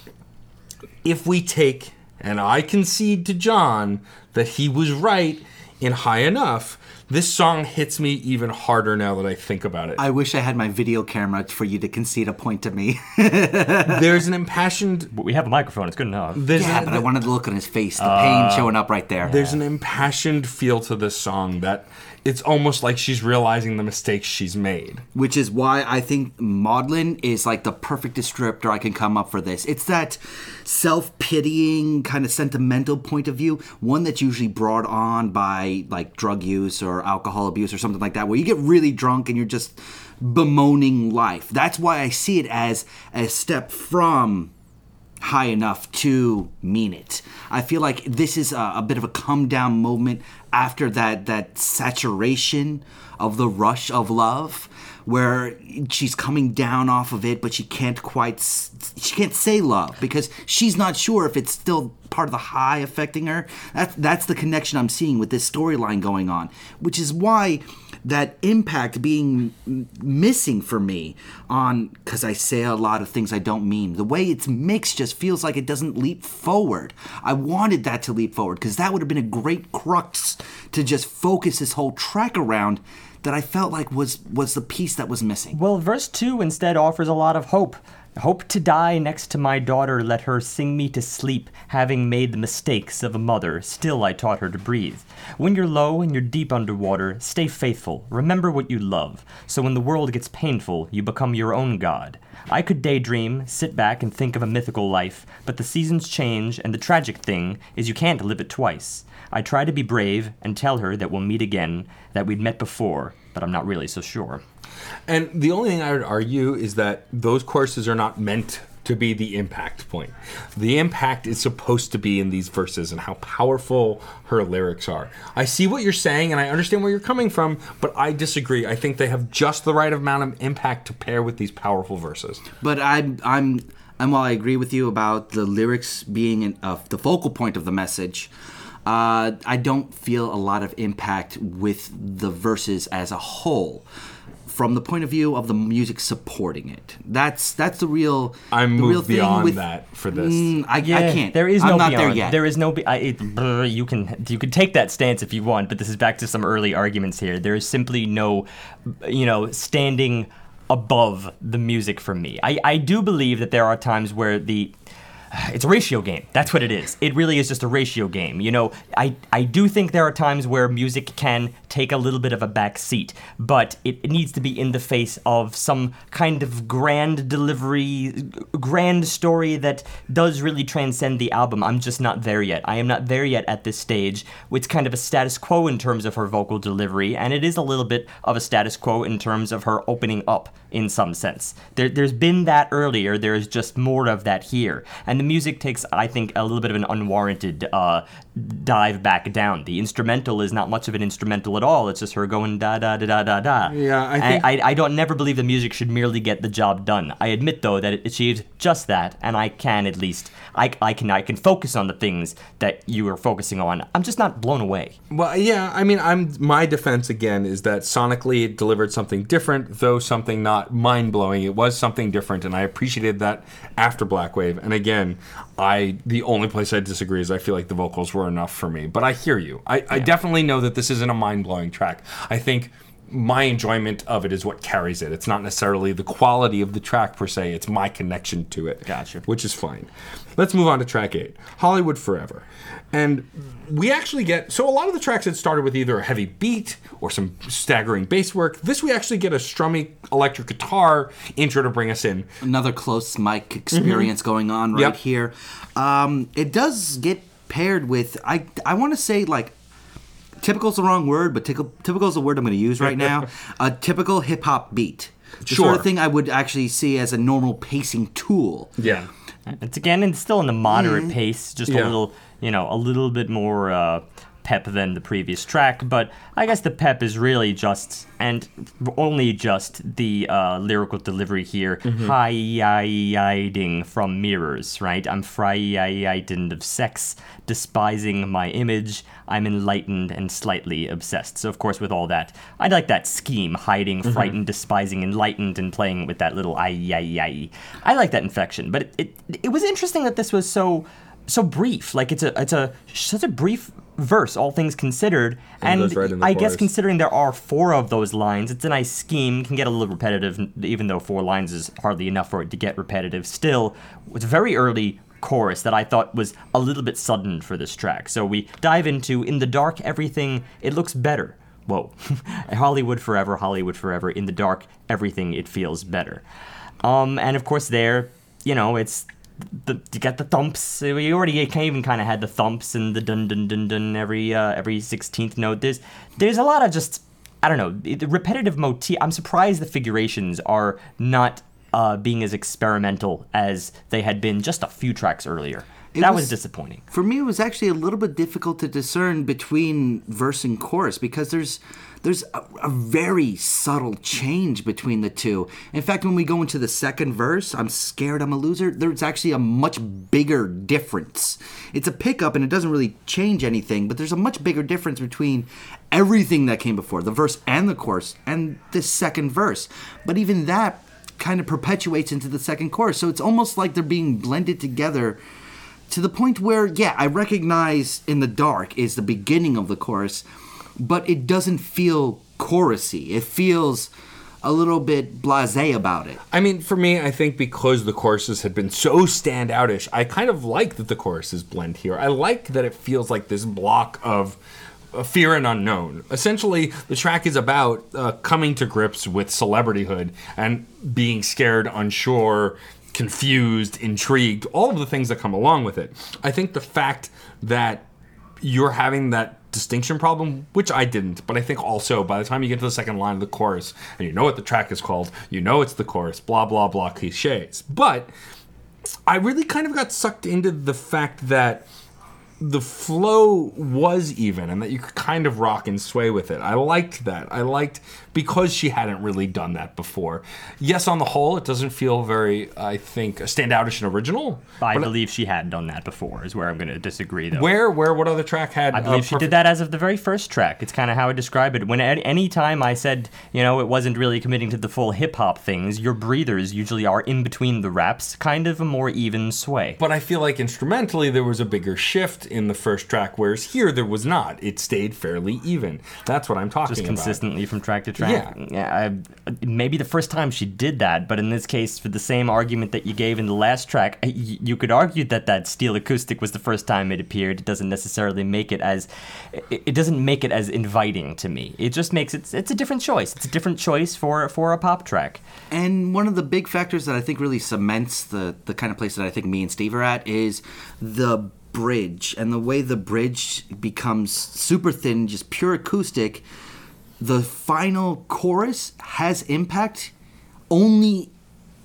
if we take and i concede to john that he was right in high enough this song hits me even harder now that i think about it I wish I had my video camera for you to concede a point to me. there's an impassioned But we have a microphone. It's good enough. there's yeah, an- but I wanted to look on his face, the pain uh, showing up right there. There's an impassioned feel to this song that it's almost like she's realizing the mistakes she's made. which is why I think Maudlin is like the perfect descriptor I can come up for this. It's that self-pitying kind of sentimental point of view, one that's usually brought on by like drug use or alcohol abuse or something like that, where you get really drunk and you're just bemoaning life. That's why I see it as a step from high enough to mean it. I feel like this is a, a bit of a come down moment after that that saturation of the rush of love where she's coming down off of it but she can't quite she can't say love because she's not sure if it's still part of the high affecting her that's that's the connection i'm seeing with this storyline going on which is why that impact being missing for me on because I say a lot of things I don't mean. The way it's mixed just feels like it doesn't leap forward. I wanted that to leap forward because that would have been a great crux to just focus this whole track around. That I felt like was was the piece that was missing. Well, verse 2 instead offers a lot of hope. Hope to die next to my daughter, let her sing me to sleep, having made the mistakes of a mother, still I taught her to breathe. When you're low and you're deep underwater, stay faithful, remember what you love, so when the world gets painful, you become your own god. I could daydream, sit back and think of a mythical life, but the seasons change, and the tragic thing is you can't live it twice. I try to be brave and tell her that we'll meet again, that we'd met before, but I'm not really so sure. And the only thing I would argue is that those courses are not meant to be the impact point. The impact is supposed to be in these verses and how powerful her lyrics are. I see what you're saying and I understand where you're coming from, but I disagree. I think they have just the right amount of impact to pair with these powerful verses. But I'm I'm and while I agree with you about the lyrics being uh, the focal point of the message, uh, I don't feel a lot of impact with the verses as a whole. From the point of view of the music supporting it, that's that's the real. I'm the real moved thing beyond with- that for this. Mm, I, I can't. There is no I'm no not beyond. there yet. There is no. Be- I, it, brr, you can you can take that stance if you want, but this is back to some early arguments here. There is simply no, you know, standing above the music for me. I I do believe that there are times where the it's a ratio game. That's what it is. It really is just a ratio game. You know, I, I do think there are times where music can take a little bit of a back seat, but it, it needs to be in the face of some kind of grand delivery, grand story that does really transcend the album. I'm just not there yet. I am not there yet at this stage. It's kind of a status quo in terms of her vocal delivery, and it is a little bit of a status quo in terms of her opening up in some sense. There, there's been that earlier, there's just more of that here. And the music takes, I think, a little bit of an unwarranted uh, dive back down. The instrumental is not much of an instrumental at all. It's just her going da da da da da da. Yeah, I And think- I, I don't never believe the music should merely get the job done. I admit though that it achieves just that, and I can at least I, I can I can focus on the things that you are focusing on. I'm just not blown away. Well, yeah, I mean, I'm my defense again is that sonically it delivered something different, though something not mind blowing. It was something different, and I appreciated that after Black Wave. And again, I the only place I disagree is I feel like the vocals were enough for me. But I hear you. I, I definitely know that this isn't a mind blowing track. I think my enjoyment of it is what carries it. It's not necessarily the quality of the track per se. It's my connection to it. Gotcha. Which is fine. Let's move on to track eight, Hollywood Forever. And we actually get so a lot of the tracks had started with either a heavy beat or some staggering bass work. This we actually get a strummy electric guitar intro to bring us in. Another close mic experience going on right Yep. here. Um, it does get paired with I I want to say like typical's the wrong word, but typical typical is the word I'm going to use right now. a typical hip hop beat. The sort Sure. of thing I would actually see as a normal pacing tool. Yeah. It's again, it's still in the moderate pace, just a little, you know, a little bit more uh, pep than the previous track. But I guess the pep is really just, and only just, the uh, lyrical delivery here. Hi-yi-yi-ding from mirrors, right? I'm frightened of sex, despising my image. I'm enlightened and slightly obsessed. So, of course, with all that, I like that scheme hiding, frightened, despising, enlightened, and playing with that little I, I, I. I like that inflection. But it, it, it was interesting that this was so so brief. Like, it's a, it's a such a brief verse, all things considered. And, goes right I guess considering there are four of those lines, it's a nice scheme. Can get a little repetitive, even though four lines is hardly enough for it to get repetitive. Still, it's a very early chorus that I thought was a little bit sudden for this track. So we dive into In the Dark, everything, it looks better. Whoa. Hollywood forever, Hollywood forever. In the dark, everything, it feels better. Um, and of course, there, you know, it's the, you got the thumps. We already even kind of had the thumps and the dun dun dun dun every uh, every sixteenth note. There's there's a lot of just I don't know the repetitive motif. I'm surprised the figurations are not uh, being as experimental as they had been just a few tracks earlier. That was, was- disappointing. For me, it was actually a little bit difficult to discern between verse and chorus because there's there's a, a very subtle change between the two. In fact, when we go into the second verse, I'm scared I'm a loser. There's actually a much bigger difference. It's a pickup and it doesn't really change anything, but there's a much bigger difference between everything that came before the verse and the chorus and this second verse. But even that kind of perpetuates into the second chorus. So it's almost like they're being blended together to the point where, yeah, I recognize in the dark is the beginning of the chorus, but it doesn't feel chorusy. It feels a little bit blasé about it. I mean, for me, I think because the choruses had been so standoutish, I kind of like that the choruses blend here. I like that it feels like this block of uh, fear and unknown. Essentially, the track is about uh, coming to grips with celebrityhood and being scared, unsure, confused, intrigued, all of the things that come along with it. I think the fact that you're having that distinction problem, which I didn't, but I think also by the time you get to the second line of the chorus and you know what the track is called, you know it's the chorus, blah, blah, blah, cliches. But I really kind of got sucked into the fact that the flow was even and that you could kind of rock and sway with it. I liked that. I liked because she hadn't really done that before. Yes, on the whole, it doesn't feel very, I think, standoutish and original. I believe she had done that before. Is where I'm going to disagree though. where, where, what other track had? I believe she did that as of the very first track. It's kind of how I describe it. When at any time I said, you know, it wasn't really committing to the full hip hop things, your breathers usually are in between the raps, kind of a more even sway. But I feel like instrumentally there was a bigger shift in the first track, whereas here there was not. It stayed fairly even. That's what I'm talking just about. consistently from track to track. Yeah. yeah I, maybe the first time she did that, but in this case, for the same argument that you gave in the last track, y- you could argue that that steel acoustic was the first time it appeared. It doesn't necessarily make it as it, it doesn't make it as inviting to me. It just makes it it's a different choice. It's a different choice for for a pop track. And one of the big factors that I think really cements the the kind of place that I think me and Steve are at is the bridge and the way the bridge becomes super thin, just pure acoustic. The final chorus has impact only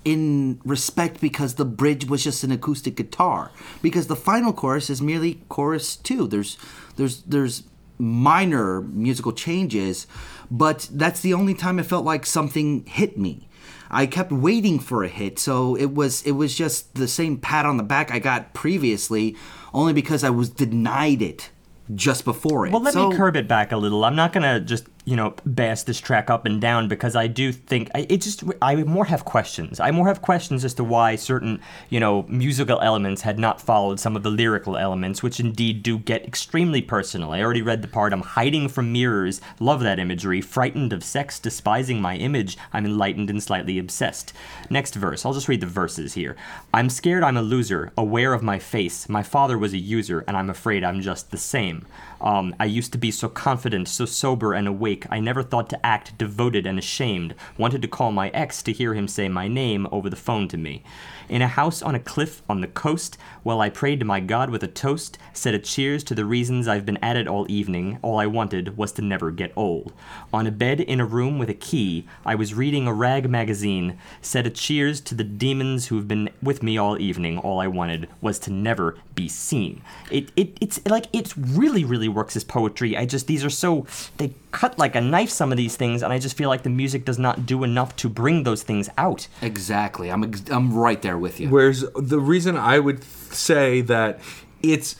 in respect because the bridge was just an acoustic guitar. Because the final chorus is merely chorus two. There's there's there's minor musical changes, but that's the only time it felt like something hit me. I kept waiting for a hit, so it was it was just the same pat on the back I got previously, only because I was denied it just before it. Well, let So- me curb it back a little. I'm not gonna just you know bass this track up and down because I do think I, it just I more have questions. I more have questions as to why certain you know musical elements had not followed some of the lyrical elements, which indeed do get extremely personal. I already read the part. I'm hiding from mirrors. Love that imagery. Frightened of sex, despising my image. I'm enlightened and slightly obsessed. Next verse. I'll just read the verses here. I'm scared. I'm a loser. Aware of my face. My father was a user, and I'm afraid I'm just the same. Um, I used to be so confident, so sober and awake. I never thought to act devoted and ashamed. Wanted to call my ex to hear him say my name over the phone to me. In a house on a cliff on the coast, while I prayed to my God with a toast, said a cheers to the reasons I've been at it all evening. All I wanted was to never get old. On a bed in a room with a key, I was reading a rag magazine. Said a cheers to the demons who've been with me all evening. All I wanted was to never be seen. It, it it's like it really really works as poetry. I just these are so they cut like a knife some of these things, and I just feel like the music does not do enough to bring those things out. exactly. I'm ex- I'm right there with you. Whereas the reason I would say that it's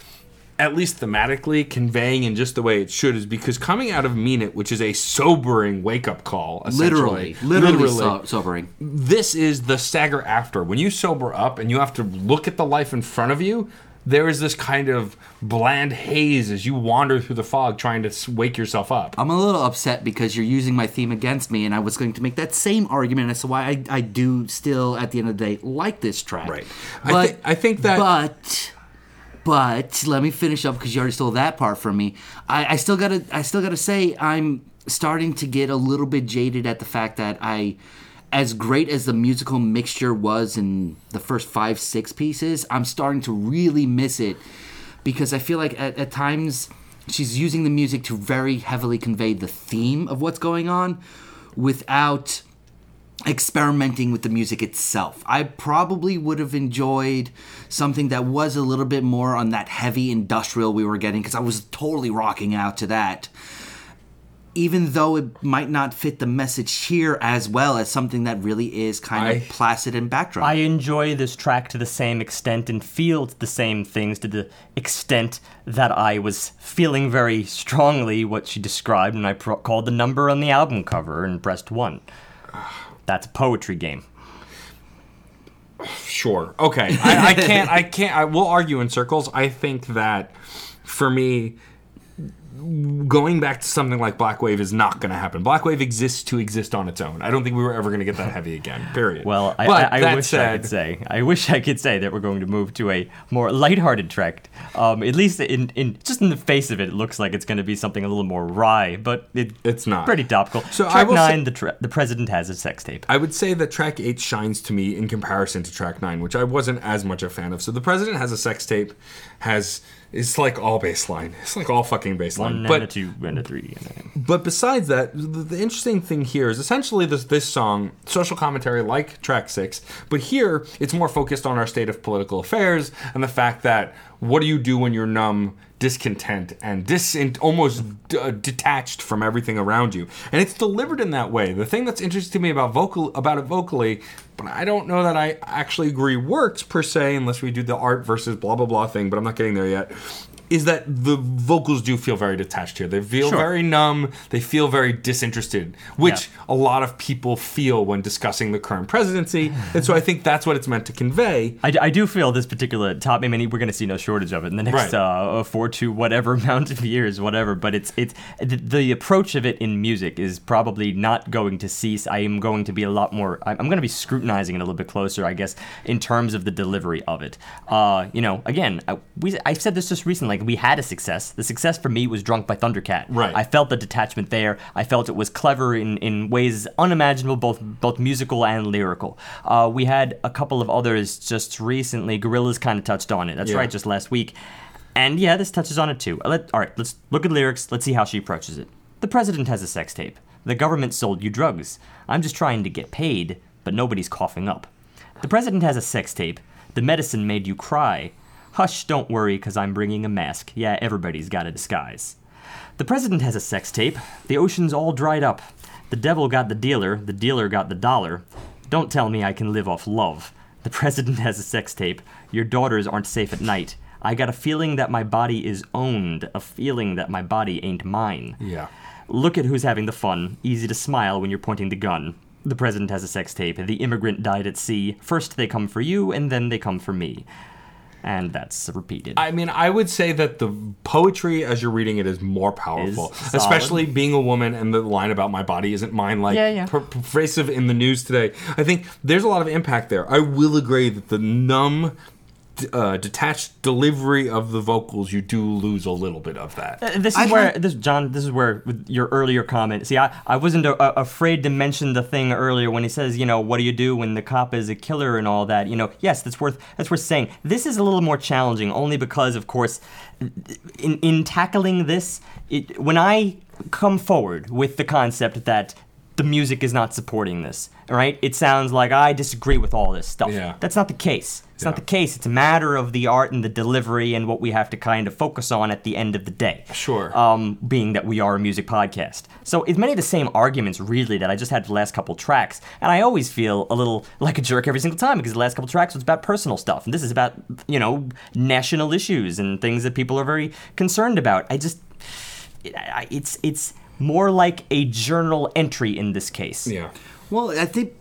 at least thematically conveying in just the way it should is because coming out of Mean It, which is a sobering wake up call, literally, essentially, literally, so- sobering. this is the stagger after. When you sober up and you have to look at the life in front of you, there is this kind of bland haze as you wander through the fog trying to wake yourself up. I'm a little upset because you're using my theme against me, and I was going to make that same argument as to why I, I do still, at the end of the day, like this track. Right. I But I think that- But, but let me finish up because you already stole that part from me. I, I still gotta, I still gotta say, I'm starting to get a little bit jaded at the fact that I. As great as the musical mixture was in the first five, six pieces, I'm starting to really miss it because I feel like at, at times she's using the music to very heavily convey the theme of what's going on without experimenting with the music itself. I probably would have enjoyed something that was a little bit more on that heavy industrial we were getting because I was totally rocking out to that. Even though it might not fit the message here as well as something that really is kind I- of placid and backdrop. I enjoy this track to the same extent and feel the same things to the extent that I was feeling very strongly what she described when I pro- called the number on the album cover and pressed one. That's a poetry game. Sure. Okay. I, I can't. I can't. I will argue in circles. I think that for me, going back to something like Black Wave is not going to happen. Black Wave exists to exist on its own. I don't think we were ever going to get that heavy again. Period. Well, I, I, I wish I could say. I wish I could say that we're going to move to a more lighthearted track. Um, at least in, in just in the face of it, it looks like it's going to be something a little more wry, but it, It's not. pretty topical. So I track will say- nine, the tra- the president has a sex tape. I would say that track eight shines to me in comparison to track nine, which I wasn't as much a fan of. So the president has a sex tape, has it's like all baseline. It's like all fucking baseline. One but and a two and a three. And a, But besides that, the, the interesting thing here is essentially this this song, social commentary like track six, but here it's more focused on our state of political affairs and the fact that what do you do when you're numb, discontent, and dis almost d- uh, detached from everything around you, and it's delivered in that way. The thing that's interesting to me about vocal about it vocally, but I don't know that I actually agree works per se, unless we do the art versus blah blah blah thing. But I'm not getting there yet is that the vocals do feel very detached here. They feel Sure. very numb. They feel very disinterested, which Yeah. a lot of people feel when discussing the current presidency. and so I think that's what it's meant to convey. I, I do feel this particular top. I mean, we're going to see no shortage of it in the next Right. uh, four to whatever amount of years, whatever. But it's it's the, the approach of it in music is probably not going to cease. I am going to be a lot more. I'm I'm going to be scrutinizing it a little bit closer, I guess, in terms of the delivery of it. Uh, you know, again, I, we I said this just recently. Like we had a success. The success for me was Drunk by Thundercat. Right. I felt the detachment there. I felt it was clever in, in ways unimaginable, both both musical and lyrical. Uh, we had a couple of others just recently. Gorillaz kind of touched on it. That's Yeah. right, just last week. And yeah, this touches on it too. Uh, Let, all right, let's look at lyrics. Let's see how she approaches it. The president has a sex tape. The government sold you drugs. I'm just trying to get paid, but nobody's coughing up. The president has a sex tape. The medicine made you cry. Hush, don't worry, because I'm bringing a mask. Yeah, everybody's got a disguise. The president has a sex tape. The ocean's all dried up. The devil got the dealer. The dealer got the dollar. Don't tell me I can live off love. The president has a sex tape. Your daughters aren't safe at night. I got a feeling that my body is owned, a feeling that my body ain't mine. Yeah. Look at who's having the fun. Easy to smile when you're pointing the gun. The president has a sex tape. The immigrant died at sea. First they come for you, and then they come for me. And that's repeated. I mean, I would say that the poetry as you're reading it is more powerful, Is especially being a woman and the line about my body isn't mine, like Yeah, yeah. per- pervasive in the news today. I think there's a lot of impact there. I will agree that the numb, uh, detached delivery of the vocals, you do lose a little bit of that. Uh, This is I'd where like- this John. This is where with your earlier comment. See, I, I wasn't uh, afraid to mention the thing earlier when he says, you know, what do you do when the cop is a killer and all that. You know, yes, that's worth that's worth saying. This is a little more challenging, only because, of course, in in tackling this, it, when I come forward with the concept that the music is not supporting this, right? it sounds like I disagree with all this stuff. Yeah. That's not the case. It's not the case. It's a matter of the art and the delivery and what we have to kind of focus on at the end of the day. Sure. Um, being that we are a music podcast. So it's many of the same arguments, really, that I just had for the last couple tracks. And I always feel a little like a jerk every single time because the last couple tracks was about personal stuff. And this is about, you know, national issues and things that people are very concerned about. I just. It's it's more like a journal entry in this case. yeah. Well, I think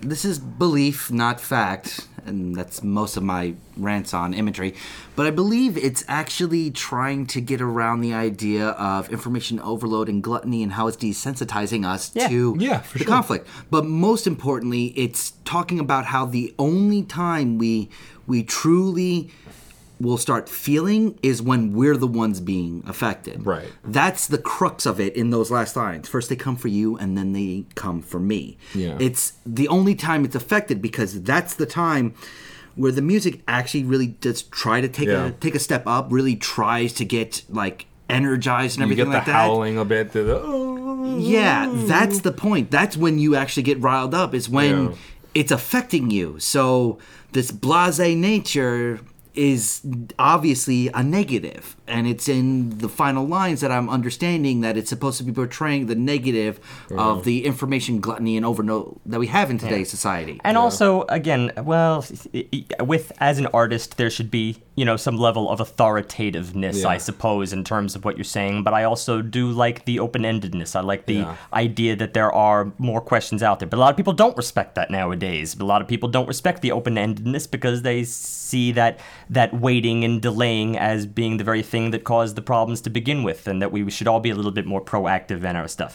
this is belief, not fact, and that's most of my rants on imagery. But I believe it's actually trying to get around the idea of information overload and gluttony and how it's desensitizing us Yeah. to Yeah, the sure. conflict. But most importantly, it's talking about how the only time we we truly will start feeling is when we're the ones being affected. Right. That's the crux of it in those last lines. First they come for you and then they come for me. Yeah. It's the only time it's affected because that's the time where the music actually really does try to take Yeah. a take a step up, really tries to get like energized and You everything get the like that. howling a bit. The, the, oh. Yeah, that's the point. That's when you actually get riled up. Is when Yeah. it's affecting you. So this blasé nature is obviously a negative, and it's in the final lines that I'm understanding that it's supposed to be portraying the negative mm-hmm. of the information gluttony and overload that we have in today's society. And also, again, well, with as an artist, there should be you know some level of authoritativeness, Yeah. I suppose, in terms of what you're saying. But I also do like the open-endedness. I like the Yeah. idea that there are more questions out there. But a lot of people don't respect that nowadays. A lot of people don't respect the open-endedness because they see that that waiting and delaying as being the very thing that caused the problems to begin with, and that we should all be a little bit more proactive in our stuff.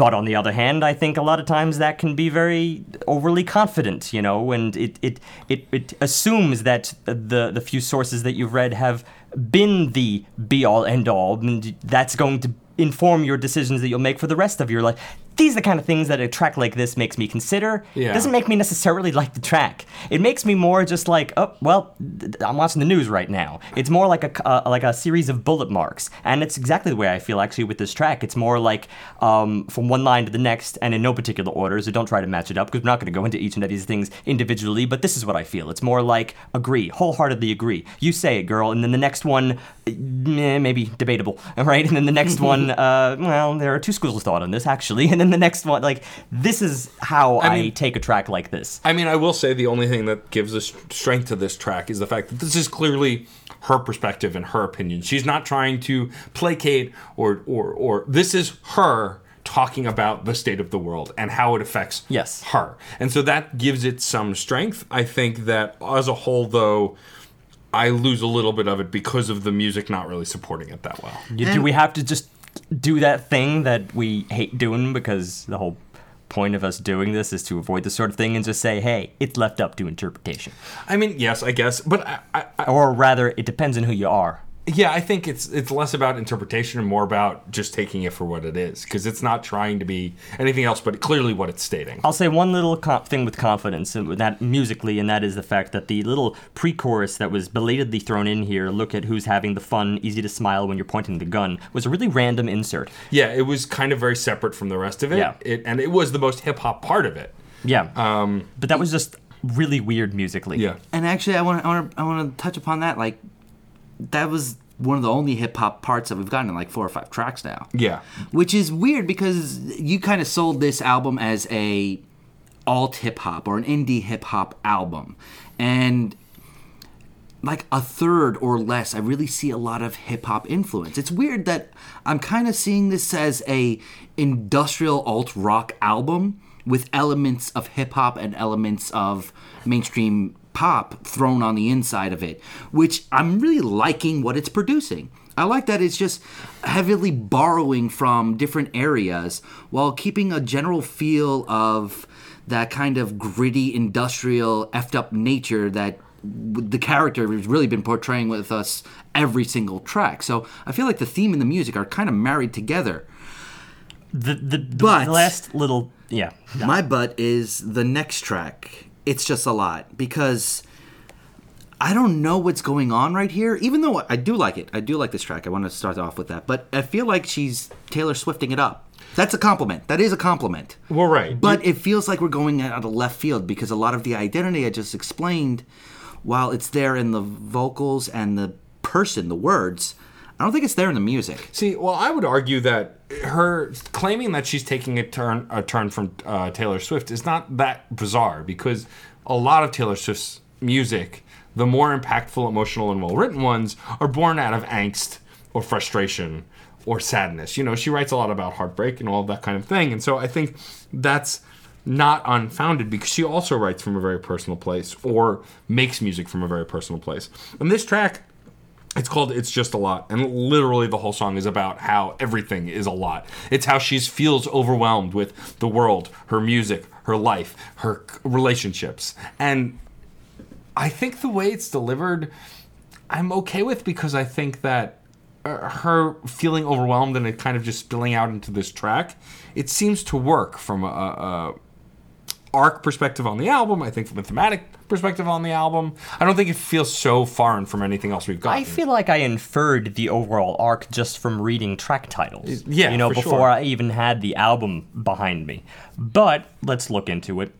But on the other hand, I think a lot of times that can be very overly confident, you know, and it it it, it assumes that the the few sources that you've read have been the be all end all, and that's going to inform your decisions that you'll make for the rest of your life. These are the kind of things that a track like this makes me consider. Yeah. Doesn't make me necessarily like the track. It makes me more just like, oh, well, th- I'm watching the news right now. It's more like a uh, like a series of bullet marks, and it's exactly the way I feel actually with this track. It's more like um, from one line to the next, and in no particular order. So don't try to match it up because we're not going to go into each and every of these things individually. But this is what I feel. It's more like agree, wholeheartedly agree. You say it, girl, and then the next one, eh, maybe debatable, all right? And then the next one, uh, well, there are two schools of thought on this actually, and then then the next one. Like this is how I, mean- take a track like this. I mean, I will say the only thing that gives us strength to this track is the fact that this is clearly her perspective and her opinion. She's not trying to placate or or or this is her talking about the state of the world and how it affects Yes. her. And so that gives it some strength. I think that as a whole though I lose a little bit of it because of the music not really supporting it that well. Do we have to just do that thing that we hate doing because the whole point of us doing this is to avoid this sort of thing and just say, hey, it's left up to interpretation. I mean, yes, I guess, but I, I, I Or rather, it depends on who you are. Yeah, I think it's it's less about interpretation and more about just taking it for what it is because it's not trying to be anything else but clearly what it's stating. I'll say one little co- thing with confidence, and that musically, and that is the fact that the little pre-chorus that was belatedly thrown in here, "Look at who's having the fun, easy to smile when you're pointing the gun," was a really random insert. Yeah, it was kind of very separate from the rest of it. Yeah. It, and it was the most hip hop part of it. Yeah, um, but that was just really weird musically. Yeah. And actually, I want to I want to I want to touch upon that. Like, that was one of the only hip hop parts that we've gotten in like four or five tracks now. Yeah. Which is weird because you kind of sold this album as a alt hip hop or an indie hip hop album, and like a third or less, I really see a lot of hip hop influence. It's weird that I'm kind of seeing this as a industrial alt rock album with elements of hip hop and elements of mainstream pop thrown on the inside of it, which I'm really liking what it's producing. I like that it's just heavily borrowing from different areas while keeping a general feel of that kind of gritty industrial effed up nature that the character has really been portraying with us every single track. So I feel like the theme and the music are kind of married together. The the, the But- last little yeah. My butt is the next track. It's just a lot because I don't know what's going on right here. Even though I do like it, I do like this track. I want to start off with that, but I feel like she's Taylor Swifting it up. That's a compliment. That is a compliment. Well, right. But it feels like we're going out of left field because a lot of the identity I just explained, while it's there in the vocals and the person, the words, I don't think it's there in the music. See, well, I would argue that her claiming that she's taking a turn a turn from uh, Taylor Swift is not that bizarre because a lot of Taylor Swift's music, the more impactful, emotional, and well written ones, are born out of angst or frustration or sadness. You know, she writes a lot about heartbreak and all that kind of thing, and so I think that's not unfounded because she also writes from a very personal place or makes music from a very personal place. And this track it's called It's Just a Lot. And literally the whole song is about how everything is a lot. It's how she feels overwhelmed with the world, her music, her life, her relationships. And I think the way it's delivered, I'm okay with because I think that uh, her feeling overwhelmed and it kind of just spilling out into this track, it seems to work from a, a arc perspective on the album. I think from a thematic perspective on the album. I don't think it feels so foreign from anything else we've got. I feel like I inferred the overall arc just from reading track titles. Yeah, you know, for before sure. I even had the album behind me. But let's look into it.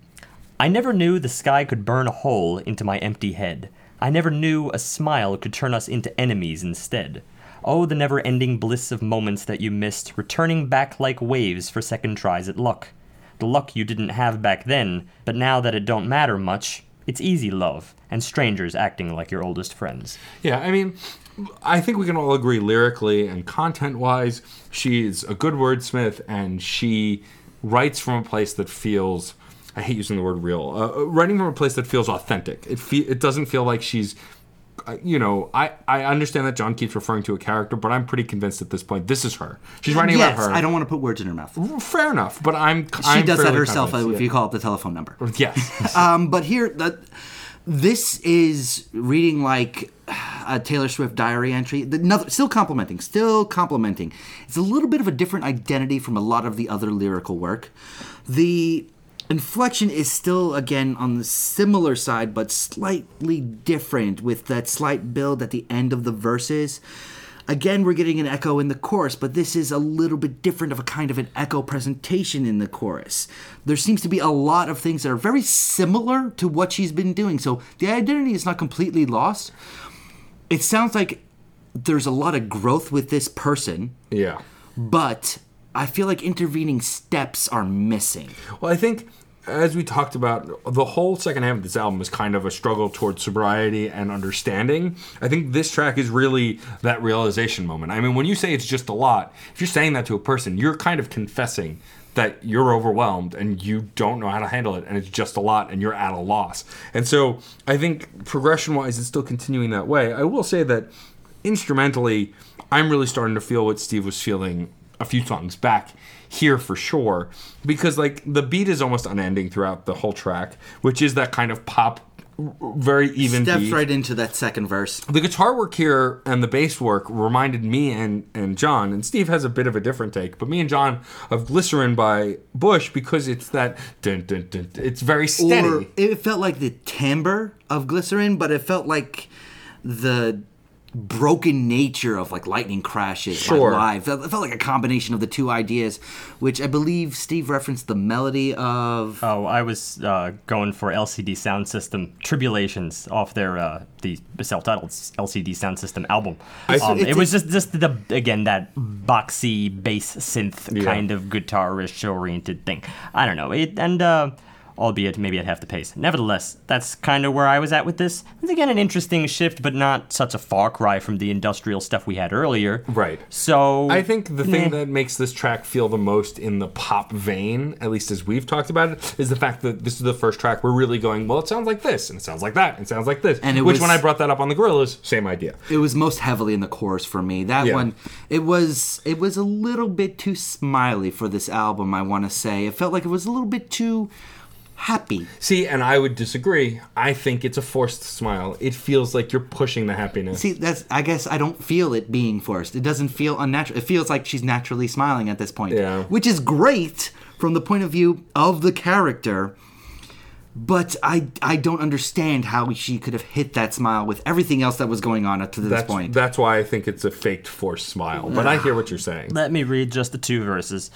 I never knew the sky could burn a hole into my empty head. I never knew a smile could turn us into enemies instead. Oh, the never ending bliss of moments that you missed, returning back like waves for second tries at luck. The luck you didn't have back then, but now that it don't matter much, it's easy love, and strangers acting like your oldest friends. Yeah, I mean, I think we can all agree lyrically and content wise, she's a good wordsmith and she writes from a place that feels. I hate using the word real. Uh, writing from a place that feels authentic. It fe- it doesn't feel like she's, uh, you know. I I understand that John keeps referring to a character, but I'm pretty convinced at this point this is her. She's writing yes, about her. I don't want to put words in her mouth. Fair enough, but I'm. She does that herself if you call up the telephone number. Yes. Um, but here, the, this is reading like a Taylor Swift diary entry. The, no, still complimenting, still complimenting. It's a little bit of a different identity from a lot of the other lyrical work. The inflection is still, again, on the similar side, but slightly different with that slight build at the end of the verses. Again, we're getting an echo in the chorus, but this is a little bit different of a kind of an echo presentation in the chorus. There seems to be a lot of things that are very similar to what she's been doing, so the identity is not completely lost. It sounds like there's a lot of growth with this person, yeah. but I feel like intervening steps are missing. Well, I think as we talked about, the whole second half of this album is kind of a struggle towards sobriety and understanding. I think this track is really that realization moment. I mean, when you say it's just a lot, if you're saying that to a person, you're kind of confessing that you're overwhelmed and you don't know how to handle it and it's just a lot and you're at a loss. And so I think progression wise, it's still continuing that way. I will say that instrumentally, I'm really starting to feel what Steve was feeling a few songs back here for sure because like the beat is almost unending throughout the whole track which is that kind of pop very even Steps beat. right into that second verse. the guitar work here and the bass work reminded me and, and John, and Steve has a bit of a different take, but me and John of Glycerine by Bush because it's that dun, dun, dun, it's very steady. Or it felt like the timbre of Glycerine, but it felt like the broken nature of like lightning crashes Sure. like live. It felt like a combination of the two ideas, which I believe Steve referenced the melody of. Oh, I was uh, going for LCD Soundsystem Tribulations off their uh, the self-titled LCD Soundsystem album. Um, it's- it was just just the again that boxy bass synth Yeah. kind of guitarish oriented thing. I don't know it and. Uh, Albeit maybe at half the pace. Nevertheless, that's kind of where I was at with this. It's again an interesting shift, but not such a far cry from the industrial stuff we had earlier. Right. So I think the thing meh. that makes this track feel the most in the pop vein, at least as we've talked about it, is the fact that this is the first track we're really going, well, it sounds like this, and it sounds like that, and it sounds like this. And it Which, was- when I brought that up on the Gorillaz, same idea. It was most heavily in the chorus for me. That Yeah. one, it was it was a little bit too smiley for this album. I want to say it felt like it was a little bit too happy. See, and I would disagree. I think it's a forced smile. It feels like you're pushing the happiness. See, that's I guess I don't feel it being forced. It doesn't feel unnatural. It feels like she's naturally smiling at this point. Yeah. Which is great from the point of view of the character. But I I don't understand how she could have hit that smile with everything else that was going on up to this that's, point. that's why I think it's a faked forced smile. But I hear what you're saying. Let me read just the two verses.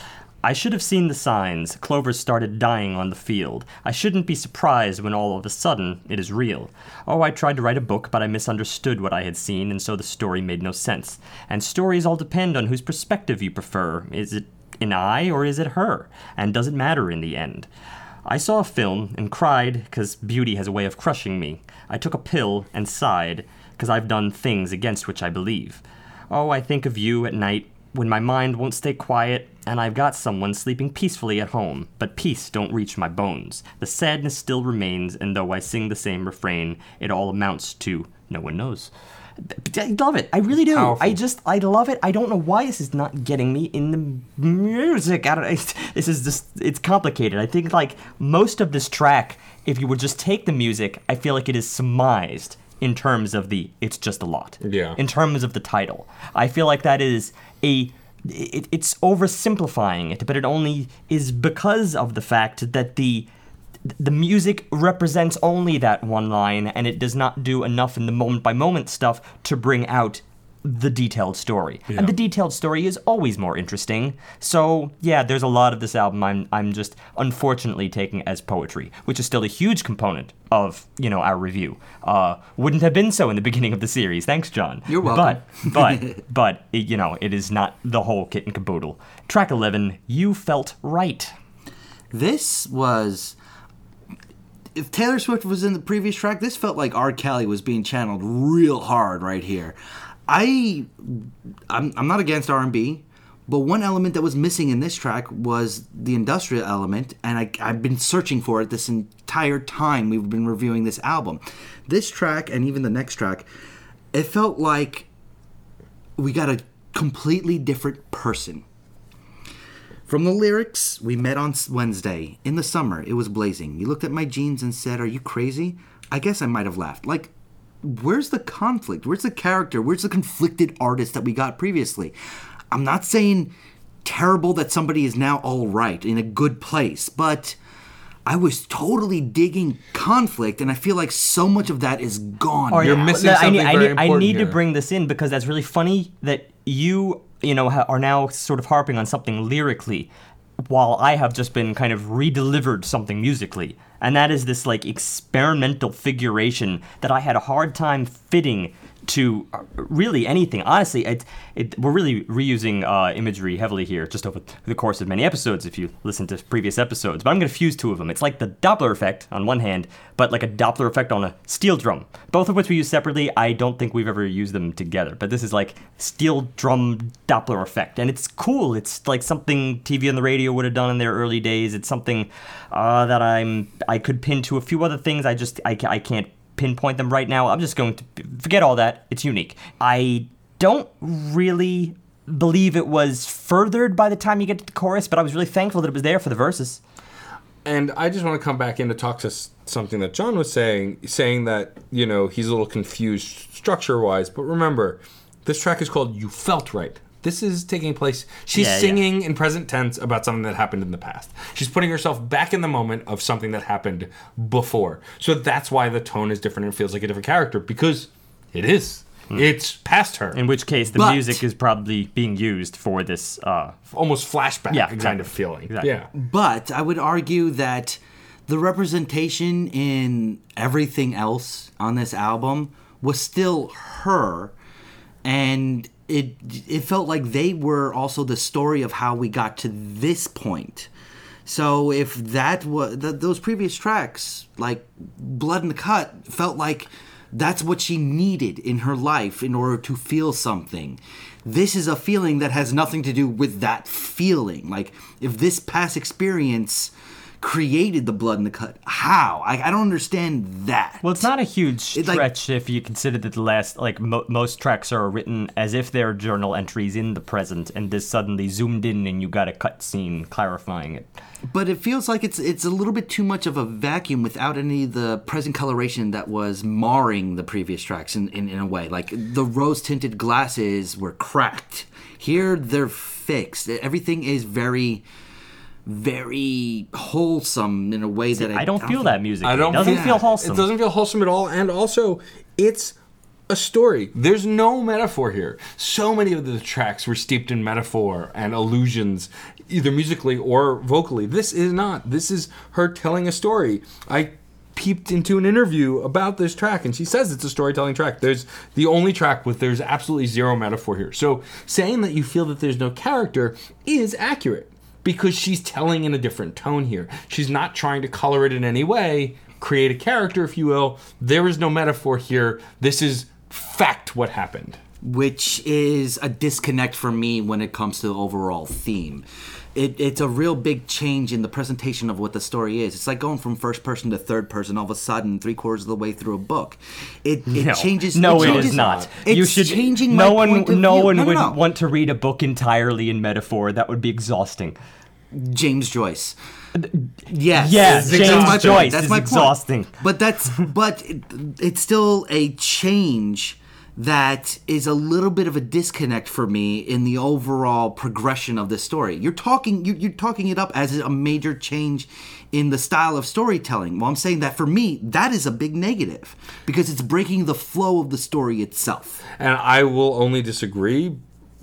I should have seen the signs. Clover started dying on the field. I shouldn't be surprised when all of a sudden it is real. Oh, I tried to write a book, but I misunderstood what I had seen, and so the story made no sense. And stories all depend on whose perspective you prefer. Is it an I or is it her? And does it matter in the end? I saw a film and cried because beauty has a way of crushing me. I took a pill and sighed because I've done things against which I believe. Oh, I think of you at night when my mind won't stay quiet and I've got someone sleeping peacefully at home, but peace don't reach my bones. The sadness still remains, and though I sing the same refrain, it all amounts to no one knows. I love it. I really do. Powerful. I just, I love it. I don't know why this is not getting me in the music. I don't. It's, this is just, it's complicated. I think like most of this track, if you would just take the music, I feel like it is surmised in terms of the it's just a lot. Yeah. In terms of the title, I feel like that is a. It, it's oversimplifying it, but it only is because of the fact that the the music represents only that one line and it does not do enough in the moment by moment stuff to bring out the detailed story. And the detailed story is always more interesting. So, yeah, there's a lot of this album I'm I'm just unfortunately taking as poetry, which is still a huge component of, you know, our review. Uh wouldn't have been so in the beginning of the series. Thanks, John. You're welcome. But but but it, you know, it is not the whole kit and caboodle. Track 11, You Felt Right. This was. If Taylor Swift was in the previous track, this felt like R. Kelly was being channeled real hard right here. I, I'm, I'm not against R and B, but one element that was missing in this track was the industrial element, and I, I've been searching for it this entire time we've been reviewing this album. This track and even the next track, it felt like we got a completely different person. From the lyrics, we met on Wednesday. In the summer, it was blazing. You looked at my jeans and said, Are you crazy? I guess I might have laughed. Like, where's the conflict? Where's the character? Where's the conflicted artist that we got previously? I'm not saying terrible that somebody is now all right in a good place, but I was totally digging conflict, and I feel like so much of that is gone. You're now. missing I need, something I very need, I important need to bring this in because that's really funny that you, you know, ha- are now sort of harping on something lyrically, while I have just been kind of redelivered something musically, and that is this like experimental figuration that I had a hard time fitting to uh, really anything. Honestly, it, it, we're really reusing uh, imagery heavily here, just over the course of many episodes. If you listen to previous episodes, but I'm going to fuse two of them. It's like the Doppler effect on one hand, but like a Doppler effect on a steel drum. Both of which we use separately. I don't think we've ever used them together, but this is like steel drum Doppler effect, and it's cool. It's like something TV on the Radio would have done in their early days. It's something uh, that I'm I could pin to a few other things. I just I, I can't pinpoint them right now. I'm just going to forget all that. It's unique. I don't really believe it was furthered by the time you get to the chorus, but I was really thankful that it was there for the verses. And I just want to come back in to talk to something that John was saying, saying that, you know, he's a little confused structure wise. But remember, this track is called You Felt Right. This is taking place. She's Yeah, yeah. singing in present tense about something that happened in the past. She's putting herself back in the moment of something that happened before. So that's why the tone is different and feels like a different character because it is. Hmm. It's past her. In which case, the But- music is probably being used for this. Uh, Almost flashback Yeah, kind exactly. of feeling. Exactly. Yeah. But I would argue that the representation in everything else on this album was still her, and it it felt like they were also the story of how we got to this point. So if that was th- those previous tracks, like Blood in the Cut, felt like that's what she needed in her life in order to feel something. This is a feeling that has nothing to do with that feeling. Like if this past experience created the blood in the cut, how? I, I don't understand that. well, it's not a huge It, like- stretch if you consider that the last, like mo- most tracks are written as if they're journal entries in the present, and this suddenly zoomed in and you got a cut scene clarifying it. but it feels like it's it's a little bit too much of a vacuum without any of the present coloration that was marring the previous tracks in, in, in a way. Like the rose tinted glasses were cracked. Here they're fixed. Everything is very very wholesome in a way that I, I don't feel that music. I don't It doesn't feel- feel wholesome. It doesn't feel wholesome at all, and also it's a story. There's no metaphor here. So many of the tracks were steeped in metaphor and allusions, either musically or vocally. This is not. This is her telling a story. I peeped into an interview about this track and she says it's a storytelling track there's the only track with there's absolutely zero metaphor here so saying that you feel that there's no character is accurate because she's telling in a different tone here. She's not trying to color it in any way, create a character, if you will. There is no metaphor here. This is fact what happened. which is a disconnect for me when it comes to the overall theme. It, it's a real big change in the presentation of what the story is. It's like going from first person to third person all of a sudden, three quarters of the way through a book. It, it no. changes. No, it it changes- is not. It's you should changing. No my one, point of no view. one no, would no, want to read a book entirely in metaphor. That would be exhausting. James Joyce. Yes. That's James my. Joyce That's my point. exhausting. But that's but it, it's still a change that is a little bit of a disconnect for me in the overall progression of the story. You're talking you, you're talking it up as a major change in the style of storytelling. Well, I'm saying that for me, that is a big negative because it's breaking the flow of the story itself. And I will only disagree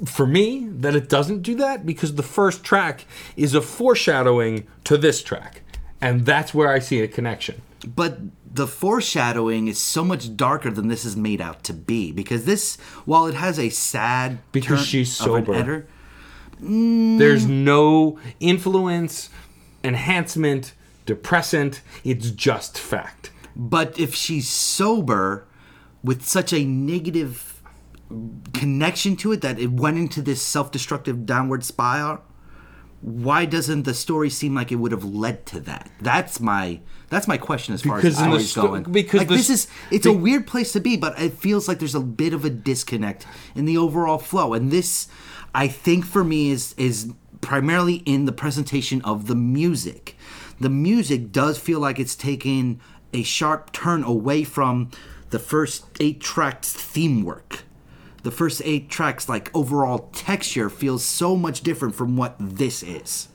for me that it doesn't do that because the first track is a foreshadowing to this track. And that's where I see a connection. but the foreshadowing is so much darker than this is made out to be because this while it has a sad Because turn she's sober. There's mm. no influence, enhancement, depressant. It's just fact. but if she's sober with such a negative connection to it that it went into this self-destructive downward spiral why doesn't the story seem like it would have led to that? That's my that's my question as far Because as the the story's sto- going. because like the this is it's a weird place to be but it feels like there's a bit of a disconnect in the overall flow. And this i think for me is is primarily in the presentation of the music. The music does feel like it's taken a sharp turn away from the first eight tracks theme work the first eight tracks like overall texture feels so much different from what this is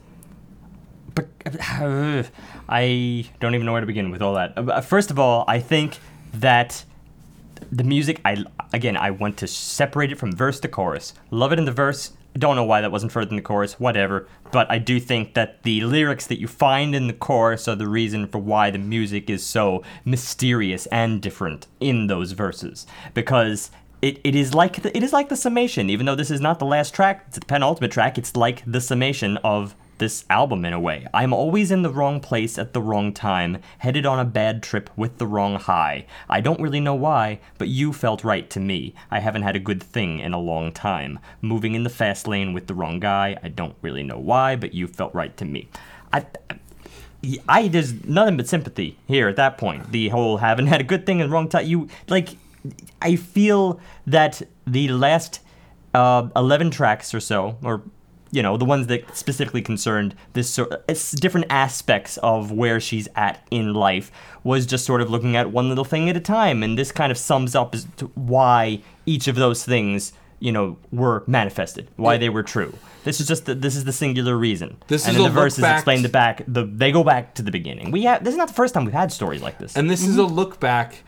But uh, I don't even know where to begin with all that. Uh, First of all, I think that the music, I again, I want to separate it from verse to chorus. Love it in the verse. Don't know why that wasn't further in the chorus. Whatever. But I do think that the lyrics that you find in the chorus are the reason for why the music is so mysterious and different in those verses. Because it, it is like the, it is like the summation. Even though this is not the last track, it's the penultimate track. It's like the summation of this album in a way. I'm always in the wrong place at the wrong time, headed on a bad trip with the wrong high. I don't really know why, but you felt right to me. I haven't had a good thing in a long time. Moving in the fast lane with the wrong guy. I don't really know why, but you felt right to me. I, I there's nothing but sympathy here at that point. The whole haven't had a good thing in the wrong time. You like, I feel that the last uh, eleven tracks or so, or you know, the ones that specifically concerned this sort, it's different aspects of where she's at in life, was just sort of looking at one little thing at a time, and this kind of sums up as to why each of those things, you know, were manifested, why they were true. This is just the, this is the singular reason. This and is the verses explain the back. The they go back to the beginning. We have this is not the first time we've had stories like this. And this is a look back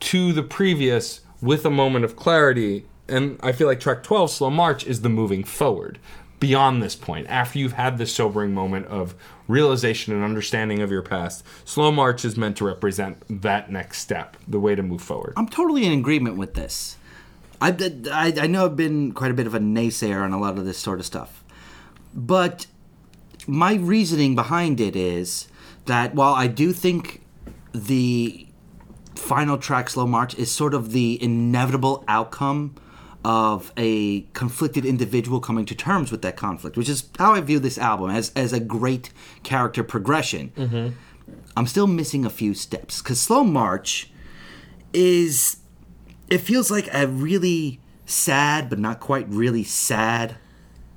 to the previous with a moment of clarity. And I feel like track 12, Slow March, is the moving forward beyond this point. After you've had this sobering moment of realization and understanding of your past, Slow March is meant to represent that next step, the way to move forward. I'm totally in agreement with this. I, I, I know I've been quite a bit of a naysayer on a lot of this sort of stuff. But my reasoning behind it is that while I do think the final track, Slow March, is sort of the inevitable outcome of a conflicted individual coming to terms with that conflict, which is how I view this album as, as a great character progression. Mm-hmm. I'm still missing a few steps because Slow March is it feels like a really sad but not quite really sad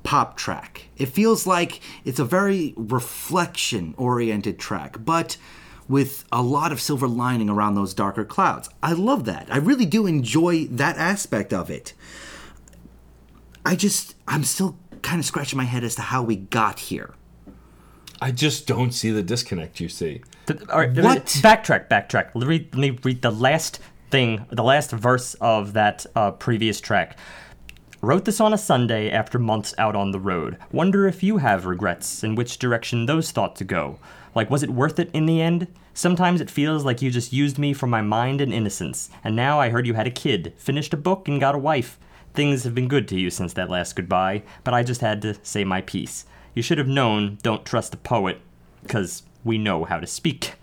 pop track. It feels like it's a very reflection oriented track, but with a lot of silver lining around those darker clouds. I love that. I really do enjoy that aspect of it. I just I'm still kind of scratching my head as to how we got here. I just don't see the disconnect you see. Th- all right, What? Backtrack, backtrack. Let me read, let me read the last thing, the last verse of that uh, previous track. Wrote this on a Sunday after months out on the road. Wonder if you have regrets and which direction those thought to go. Like, was it worth it in the end? Sometimes it feels like you just used me for my mind and innocence. And now I heard you had a kid, finished a book, and got a wife. Things have been good to you since that last goodbye, but I just had to say my piece. You should have known, don't trust a poet, because we know how to speak.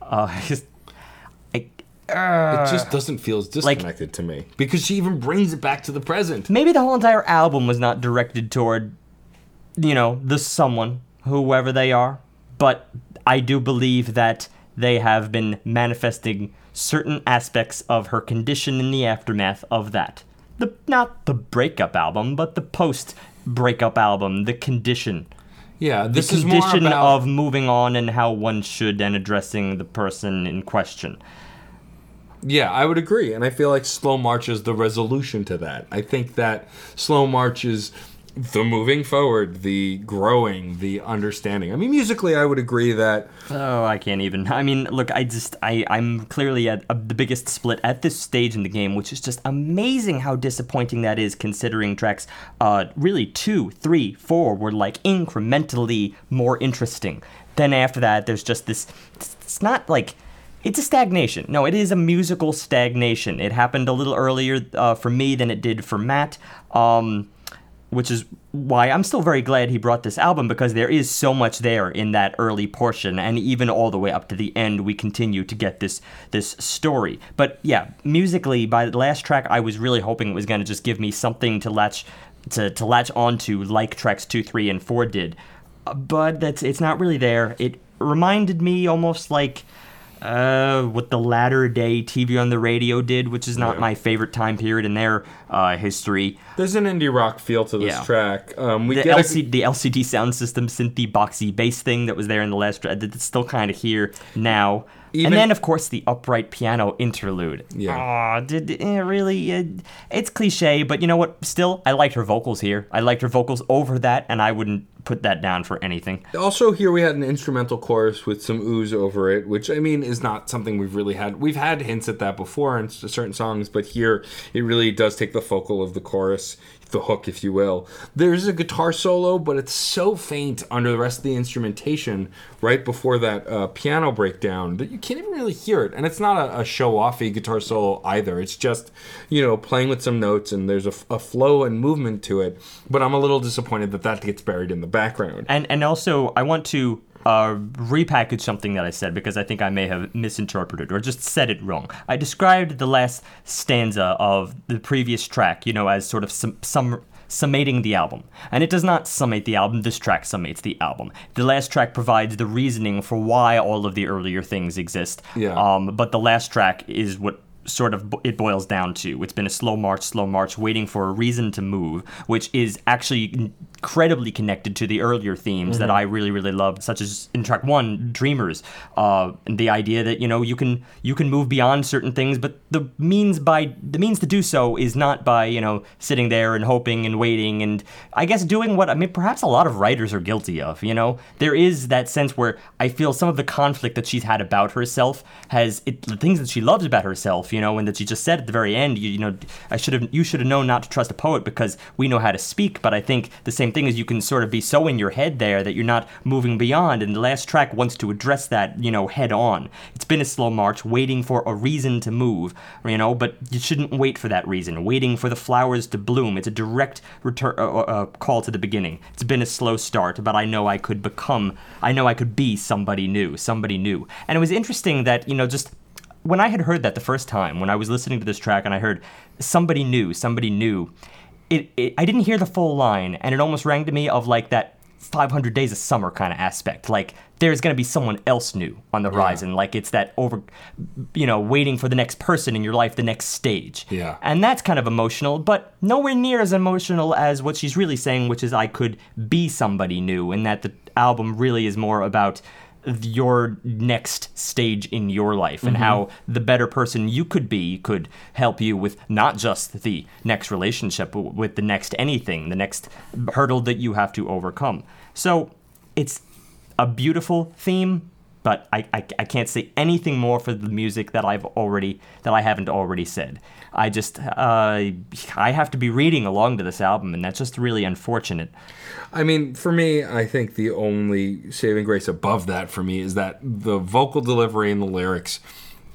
Uh, I, uh, It just doesn't feel as disconnected to me because she even brings it back to the present. maybe the whole entire album was not directed toward, you know, the someone, whoever they are, but I do believe that they have been manifesting certain aspects of her condition in the aftermath of that. The not the breakup album, but the post breakup album, the condition. Yeah, this the is more condition about of moving on and how one should and addressing the person in question. Yeah, I would agree. And I feel like Slow March is the resolution to that. I think that Slow March is the moving forward, the growing, the understanding. I mean, musically, I would agree that Oh, I can't even. I mean, look, I just, I, I'm clearly at the biggest split at this stage in the game, which is just amazing how disappointing that is, considering tracks, uh, really two, three, four were like incrementally more interesting. Then after that, there's just this. It's, it's not like. It's a stagnation. No, it is a musical stagnation. It happened a little earlier uh, for me than it did for Matt. Um, which is why I'm still very glad he brought this album because there is so much there in that early portion and even all the way up to the end we continue to get this this story. But yeah, musically by the last track I was really hoping it was going to just give me something to latch to, to latch onto like tracks 2, 3 and 4 did. But that's it's not really there. It reminded me almost like uh, what the latter day TV on the radio did, which is not Yeah. my favorite time period in their uh, history. there's an indie rock feel to this Yeah. track. Um, we the get a- LCD, the LCD Soundsystem, synthy, boxy bass thing that was there in the last, tra- that's still kind of here now. Even- and then, of course, the upright piano interlude. Yeah. Aw, did eh, really? Uh, it's cliche, but you know what? Still, I liked her vocals here. I liked her vocals over that, and I wouldn't put that down for anything. Also, here we had an instrumental chorus with some ooze over it, which I mean is not something we've really had. We've had hints at that before in s- certain songs, but here it really does take the focal of the chorus. The hook, if you will. There's a guitar solo, but it's so faint under the rest of the instrumentation right before that uh, piano breakdown that you can't even really hear it. And it's not a, a show offy guitar solo either. It's just, you know, playing with some notes and there's a, a flow and movement to it. But I'm a little disappointed that that gets buried in the background. And and also, I want to uh, repackage something that I said because I think I may have misinterpreted or just said it wrong. I described the last stanza of the previous track, you know, as sort of some some summating the album. And it does not summate the album, this track summates the album. The last track provides the reasoning for why all of the earlier things exist. Yeah. Um, but the last track is what sort of it boils down to. It's been a slow march, slow march, waiting for a reason to move, which is actually incredibly connected to the earlier themes that I really, really loved, such as in track one, Dreamers. Uh, and the idea that you know you can you can move beyond certain things, but the means by the means to do so is not by you know sitting there and hoping and waiting and I guess doing what I mean. Perhaps a lot of writers are guilty of. You know, there is that sense where I feel some of the conflict that she's had about herself has it, the things that she loves about herself. You know, and that she just said at the very end. You, you know, I should have you should have known not to trust a poet because we know how to speak. But I think the same thing is you can sort of be so in your head there that you're not moving beyond. And the last track wants to address that. You know, head on. It's been a slow march, waiting for a reason to move. You know, but you shouldn't wait for that reason. Waiting for the flowers to bloom. It's a direct return uh, uh, call to the beginning. It's been a slow start, but I know I could become. I know I could be somebody new. Somebody new. And it was interesting that you know just when I had heard that the first time, when I was listening to this track and I heard somebody new, somebody new, it, it I didn't hear the full line, and it almost rang to me of like that 500 Days of Summer kind of aspect. Like there's gonna be someone else new on the horizon. Like it's that over, you know, waiting for the next person in your life, the next stage. Yeah. And that's kind of emotional, but nowhere near as emotional as what she's really saying, which is I could be somebody new, and that the album really is more about your next stage in your life and mm-hmm. how the better person you could be could help you with not just the next relationship but with the next anything the next hurdle that you have to overcome so it's a beautiful theme but I, I, I can't say anything more for the music that I've already that I haven't already said. I just uh, I have to be reading along to this album, and that's just really unfortunate. I mean, for me, I think the only saving grace above that for me is that the vocal delivery and the lyrics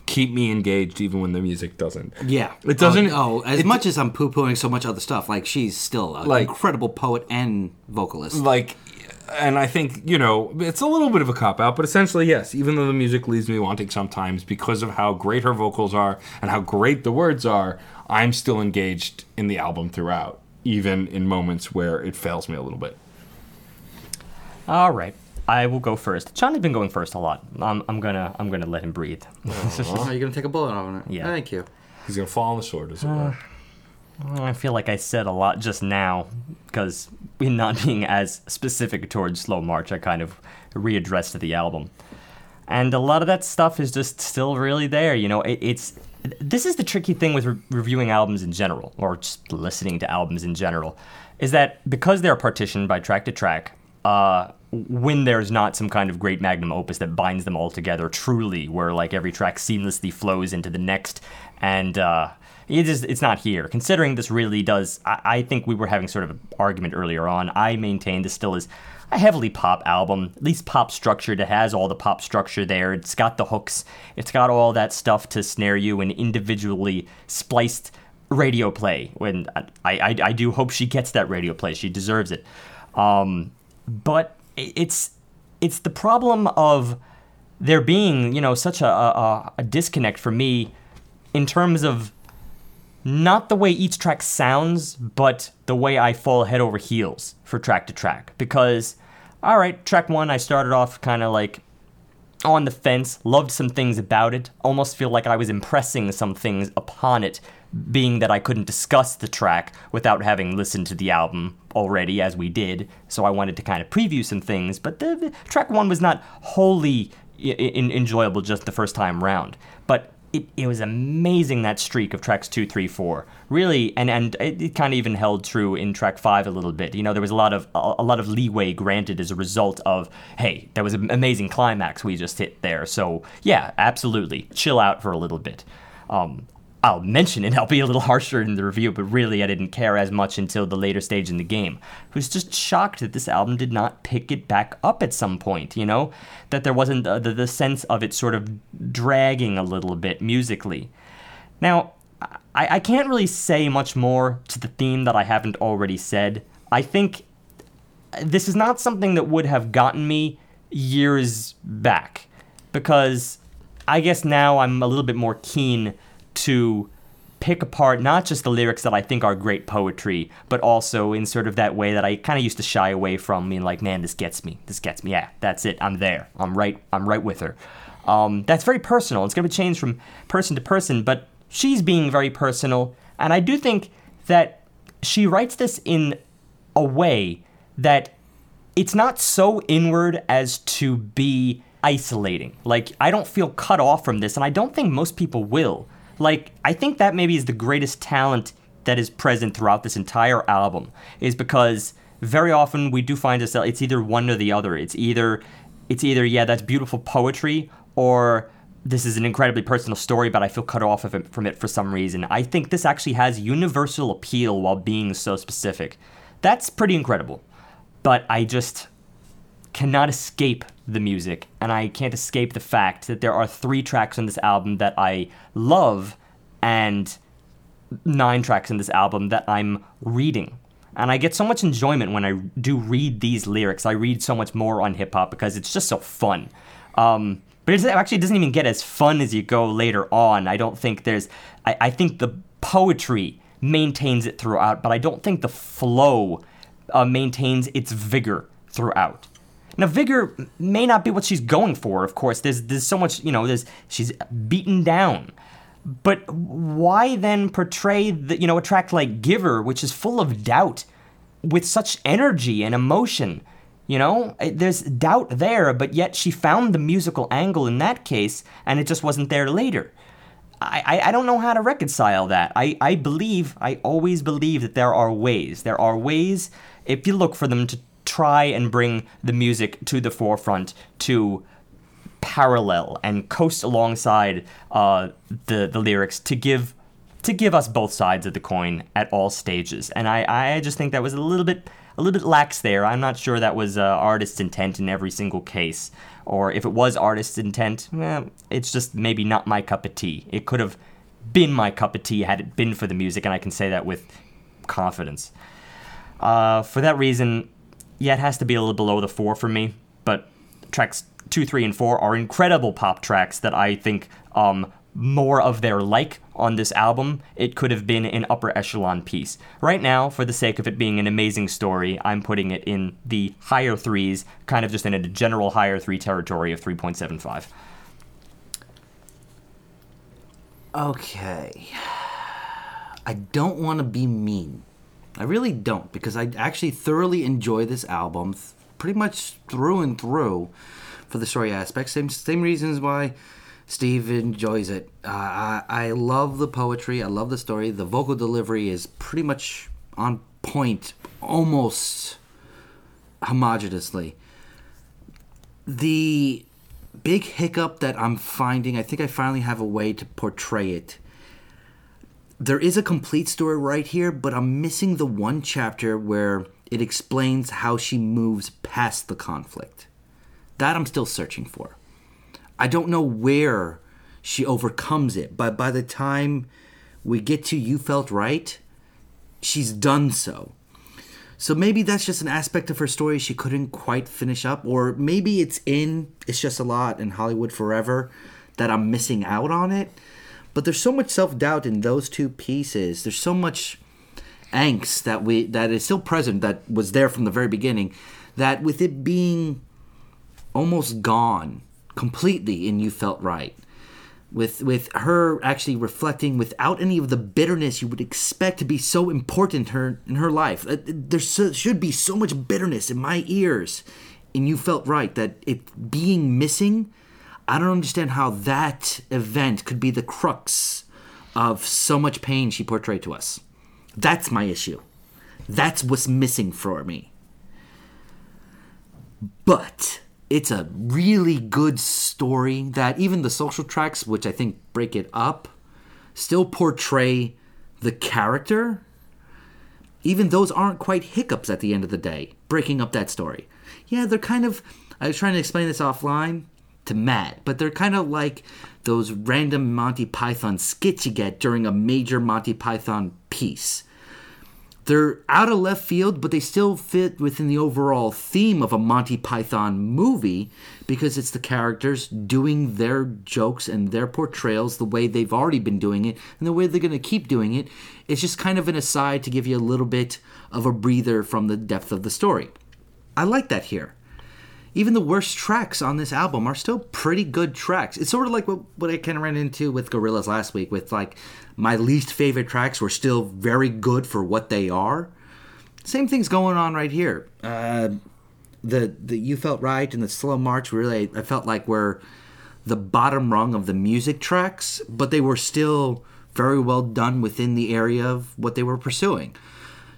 keep me engaged even when the music doesn't. Yeah, It doesn't- Oh, oh, as much as I'm poo-pooing so much other stuff, like she's still an Like- incredible poet and vocalist. Like, and I think, you know, it's a little bit of a cop out, but essentially, yes, even though the music leaves me wanting sometimes because of how great her vocals are and how great the words are, I'm still engaged in the album throughout, even in moments where it fails me a little bit. All right, I will go first. Johnny's been going first a lot. I'm, I'm gonna I'm gonna let him breathe. oh, you're gonna take a bullet on it. Yeah. Thank you. He's going to fall on the sword, as it were. Uh, I feel like I said a lot just now because in not being as specific towards Slow March, I kind of readdressed the album. And a lot of that stuff is just still really there. You know, it, it's this is the tricky thing with re- reviewing albums in general, or just listening to albums in general, is that because they're partitioned by track to track, uh, when there's not some kind of great magnum opus that binds them all together truly, where like every track seamlessly flows into the next, and uh, it is it's not here. Considering this really does, I, I think we were having sort of an argument earlier on. I maintain this still is a heavily pop album, at least pop structured. It has all the pop structure there. It's got the hooks. It's got all that stuff to snare you and individually spliced radio play. When I, I, I do hope she gets that radio play. She deserves it. Um, but it's it's the problem of there being you know such a, a, a disconnect for me in terms of not the way each track sounds, but the way I fall head over heels for track to track. Because, all right, track one, I started off kind of like on the fence, loved some things about it, almost feel like I was impressing some things upon it, being that I couldn't discuss the track without having listened to the album already, as we did. So I wanted to kind of preview some things, but the, the track one was not wholly enjoyable just the first time round. But it, it was amazing that streak of tracks two, three, four. Really, and and it, it kind of even held true in track five a little bit. You know, there was a lot of a, a lot of leeway granted as a result of hey, that was an amazing climax we just hit there. So yeah, absolutely, chill out for a little bit. Um, I'll mention it. I'll be a little harsher in the review, but really I didn't care as much until the later stage in the game. I was just shocked that this album did not pick it back up at some point, you know? That there wasn't the, the, the sense of it sort of dragging a little bit musically. Now, I, I can't really say much more to the theme that I haven't already said. I think this is not something that would have gotten me years back because I guess now I'm a little bit more keen to pick apart not just the lyrics that I think are great poetry, but also in sort of that way that I kind of used to shy away from, being like, man, this gets me, this gets me. Yeah, that's it. I'm there. I'm right. I'm right with her. Um, that's very personal. It's going to change from person to person, but she's being very personal, and I do think that she writes this in a way that it's not so inward as to be isolating. Like, I don't feel cut off from this, and I don't think most people will. Like, I think that maybe is the greatest talent that is present throughout this entire album, is because very often we do find ourselves, it's either one or the other. It's either, it's either, yeah, that's beautiful poetry, or this is an incredibly personal story, but I feel cut off of it, from it for some reason. I think this actually has universal appeal while being so specific. That's pretty incredible. But I just cannot escape the music, and I can't escape the fact that there are three tracks on this album that I love, and nine tracks in this album that I'm reading. And I get so much enjoyment when I do read these lyrics. I read so much more on hip hop because it's just so fun. Um, but it actually doesn't even get as fun as you go later on. I don't think there's. I, I think the poetry maintains it throughout, but I don't think the flow uh, maintains its vigor throughout. Now, vigor may not be what she's going for. Of course, there's there's so much you know. There's she's beaten down, but why then portray the you know a track like Giver, which is full of doubt, with such energy and emotion? You know, there's doubt there, but yet she found the musical angle in that case, and it just wasn't there later. I, I, I don't know how to reconcile that. I, I believe, I always believe that there are ways. There are ways, if you look for them, to try and bring the music to the forefront to parallel and coast alongside uh, the the lyrics to give to give us both sides of the coin at all stages. And I, I just think that was a little bit a little bit lax there. I'm not sure that was uh, artist's intent in every single case, or if it was artist's intent, eh, it's just maybe not my cup of tea. It could have been my cup of tea had it been for the music, and I can say that with confidence. Uh, for that reason, yeah, it has to be a little below the four for me, but tracks two, three, and four are incredible pop tracks that I think um, more of their like on this album, it could have been an upper echelon piece. Right now, for the sake of it being an amazing story, I'm putting it in the higher threes, kind of just in a general higher three territory of 3.75. Okay. I don't want to be mean. I really don't because I actually thoroughly enjoy this album, th- pretty much through and through, for the story aspect. Same same reasons why Steve enjoys it. Uh, I, I love the poetry. I love the story. The vocal delivery is pretty much on point, almost homogeneously. The big hiccup that I'm finding, I think I finally have a way to portray it. There is a complete story right here, but I'm missing the one chapter where it explains how she moves past the conflict. That I'm still searching for. I don't know where she overcomes it, but by the time we get to You Felt Right, she's done so. So maybe that's just an aspect of her story she couldn't quite finish up, or maybe it's in It's Just a Lot in Hollywood Forever that I'm missing out on it. But there's so much self doubt in those two pieces. There's so much angst that we that is still present that was there from the very beginning. That with it being almost gone completely in You Felt Right. With with her actually reflecting without any of the bitterness you would expect to be so important her in her life. Uh, There should be so much bitterness in my ears. And you felt right that it being missing, I don't understand how that event could be the crux of so much pain she portrayed to us. That's my issue. That's what's missing for me. But it's a really good story that even the social tracks, which I think break it up, still portray the character, even those aren't quite hiccups at the end of the day, breaking up that story. Yeah, they're kind of. I was trying to explain this offline to Matt, but they're kind of like those random Monty Python skits you get during a major Monty Python piece. They're out of left field, but they still fit within the overall theme of a Monty Python movie because it's the characters doing their jokes and their portrayals the way they've already been doing it and the way they're going to keep doing it. It's just kind of an aside to give you a little bit of a breather from the depth of the story. I like that here. Even the worst tracks on this album are still pretty good tracks. It's sort of like what, what I kind of ran into with Gorillaz last week, with like my least favorite tracks were still very good for what they are. Same thing's going on right here. Uh, the the you felt right and the slow march really I felt like were the bottom rung of the music tracks, but they were still very well done within the area of what they were pursuing.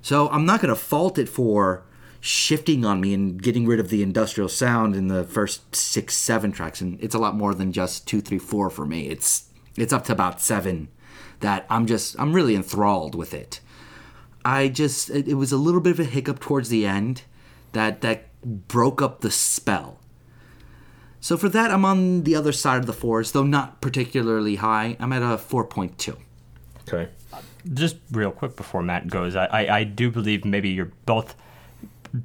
So I'm not going to fault it for shifting on me and getting rid of the industrial sound in the first six, seven tracks. And it's a lot more than just two, three, four for me. It's it's up to about seven that I'm just I'm really enthralled with it. I just it, it was a little bit of a hiccup towards the end that that broke up the spell. So for that, I'm on the other side of the fours, though not particularly high. I'm at a 4.2. Okay. just real quick before Matt goes, I, I, I do believe maybe you're both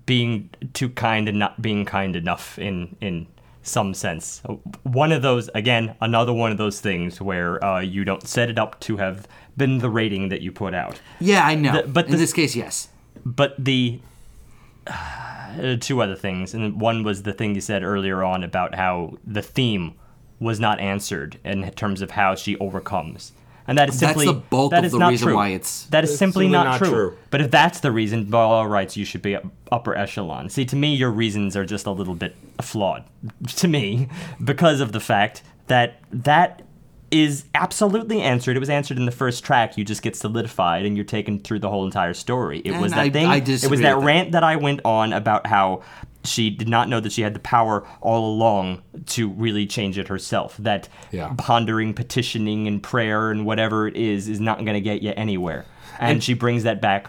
being too kind and not being kind enough in in some sense. One of those, again, another one of those things where uh, you don't set it up to have been the rating that you put out. Yeah, I know. The- but in the- this case, yes. But the uh, two other things, and one was the thing you said earlier on about how the theme was not answered in terms of how she overcomes. And that is That's simply the bulk that of is the not reason true. why it's- that is It's simply simply not, not true. true. But if that's the reason, by all rights, you should be upper echelon. See, to me, your reasons are just a little bit flawed. To me, because of the fact that that is absolutely answered. It was answered in the first track. You just get solidified, and you're taken through the whole entire story. It And was that I- thing. I it was that that. rant that I went on about how she did not know that she had the power all along to really change it herself. That Yeah. pondering, petitioning, and prayer and whatever it is is not going to get you anywhere. And, she brings that back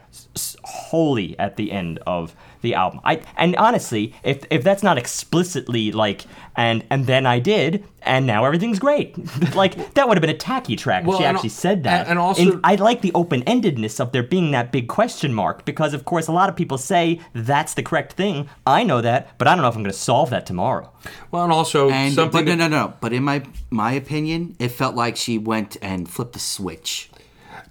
wholly at the end of the album. I and honestly, if if that's not explicitly like and and then I did and now everything's great, like that would have been a tacky track if she actually al- said that. and- and also- I like the open endedness of there being that big question mark because, of course, a lot of people say that's the correct thing. I know that, but I don't know if I'm going to solve that tomorrow. Well, and also And something. but no, no, no. But in my my opinion, it felt like she went and flipped the switch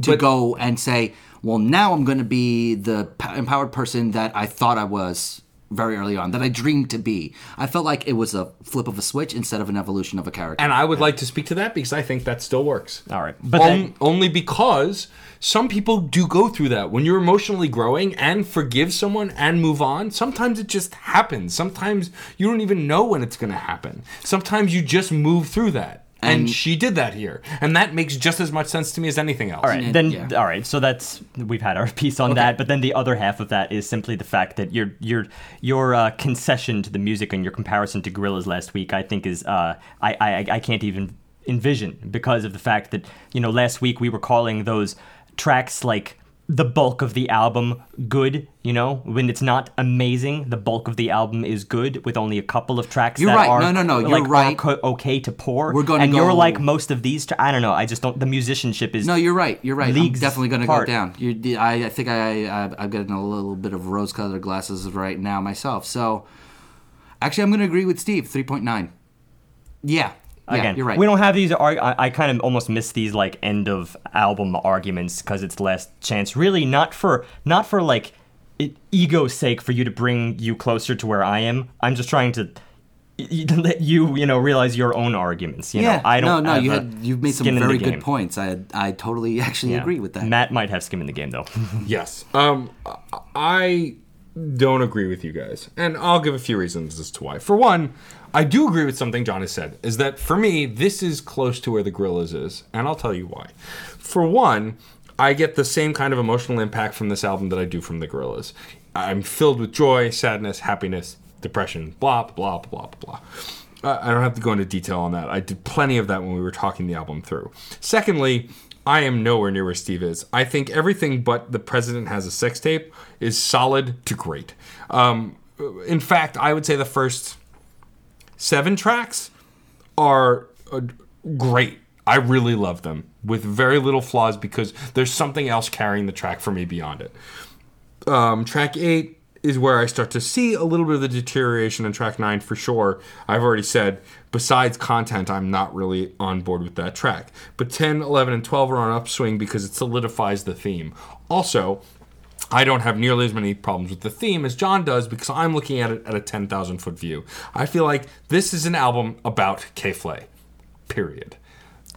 to But- go and say, "Well, now I'm going to be the empowered person that I thought I was." Very early on, that I dreamed to be. I felt like it was a flip of a switch instead of an evolution of a character. and I would like to speak to that because I think that still works. All right, but On- then only because some people do go through that when you're emotionally growing and forgive someone and move on sometimes it just happens sometimes you don't even know when it's going to happen sometimes you just move through that and, And- she did that here and that makes just as much sense to me as anything else All right, then yeah. all right. So that's we've had our piece on that, but then the other half of that is simply the fact that your your your uh, concession to the music and your comparison to Gorillaz last week, I think, is uh, I, I I can't even envision because of the fact that you know last week we were calling those tracks like the bulk of the album good you know when it's not amazing the bulk of the album is good with only a couple of tracks You're that right. are No, no, no, you're like, right. co- okay to pour We're gonna and you're like most of these i don't know i just don't the musicianship is No, you're right. You're right. Leagues I'm definitely going to go down. You, I, I think I, I, I'm getting a little bit of rose-colored glasses right now myself. So, actually, I'm going to agree with Steve. Three point nine. Yeah. Yeah, Again, you're right. we don't have these. Ar- I, I kind of almost miss these like end of album arguments because it's the last chance. Really, not for not for like e- ego's sake for you to bring you closer to where I am. I'm just trying to y- y- let you you know realize your own arguments. You yeah. know, I don't. No, no. you had you've made some skin in the very good points. I I totally actually Yeah. agree with that. Matt might have skin in the game though. yes um i don't agree with you guys and i'll give a few reasons as to why for one i do agree with something john has said is that for me this is close to where the Gorillaz is and i'll tell you why for one i get the same kind of emotional impact from this album that i do from the Gorillaz i'm filled with joy sadness happiness depression blah blah blah blah blah I don't have to go into detail on that. I did plenty of that when we were talking the album through. Secondly, I am nowhere near where Steve is. I think everything but the president has a sex tape is solid to great. Um, in fact, I would say the first seven tracks are uh, great. I really love them with very little flaws because there's something else carrying the track for me beyond it. Um, track eight is where I start to see a little bit of the deterioration in track nine for sure. I've already said, besides content, I'm not really on board with that track. But 10, 11, and 12 are on upswing because it solidifies the theme. Also, I don't have nearly as many problems with the theme as John does because I'm looking at it at a 10,000 foot view. I feel like this is an album about K.Flay, period.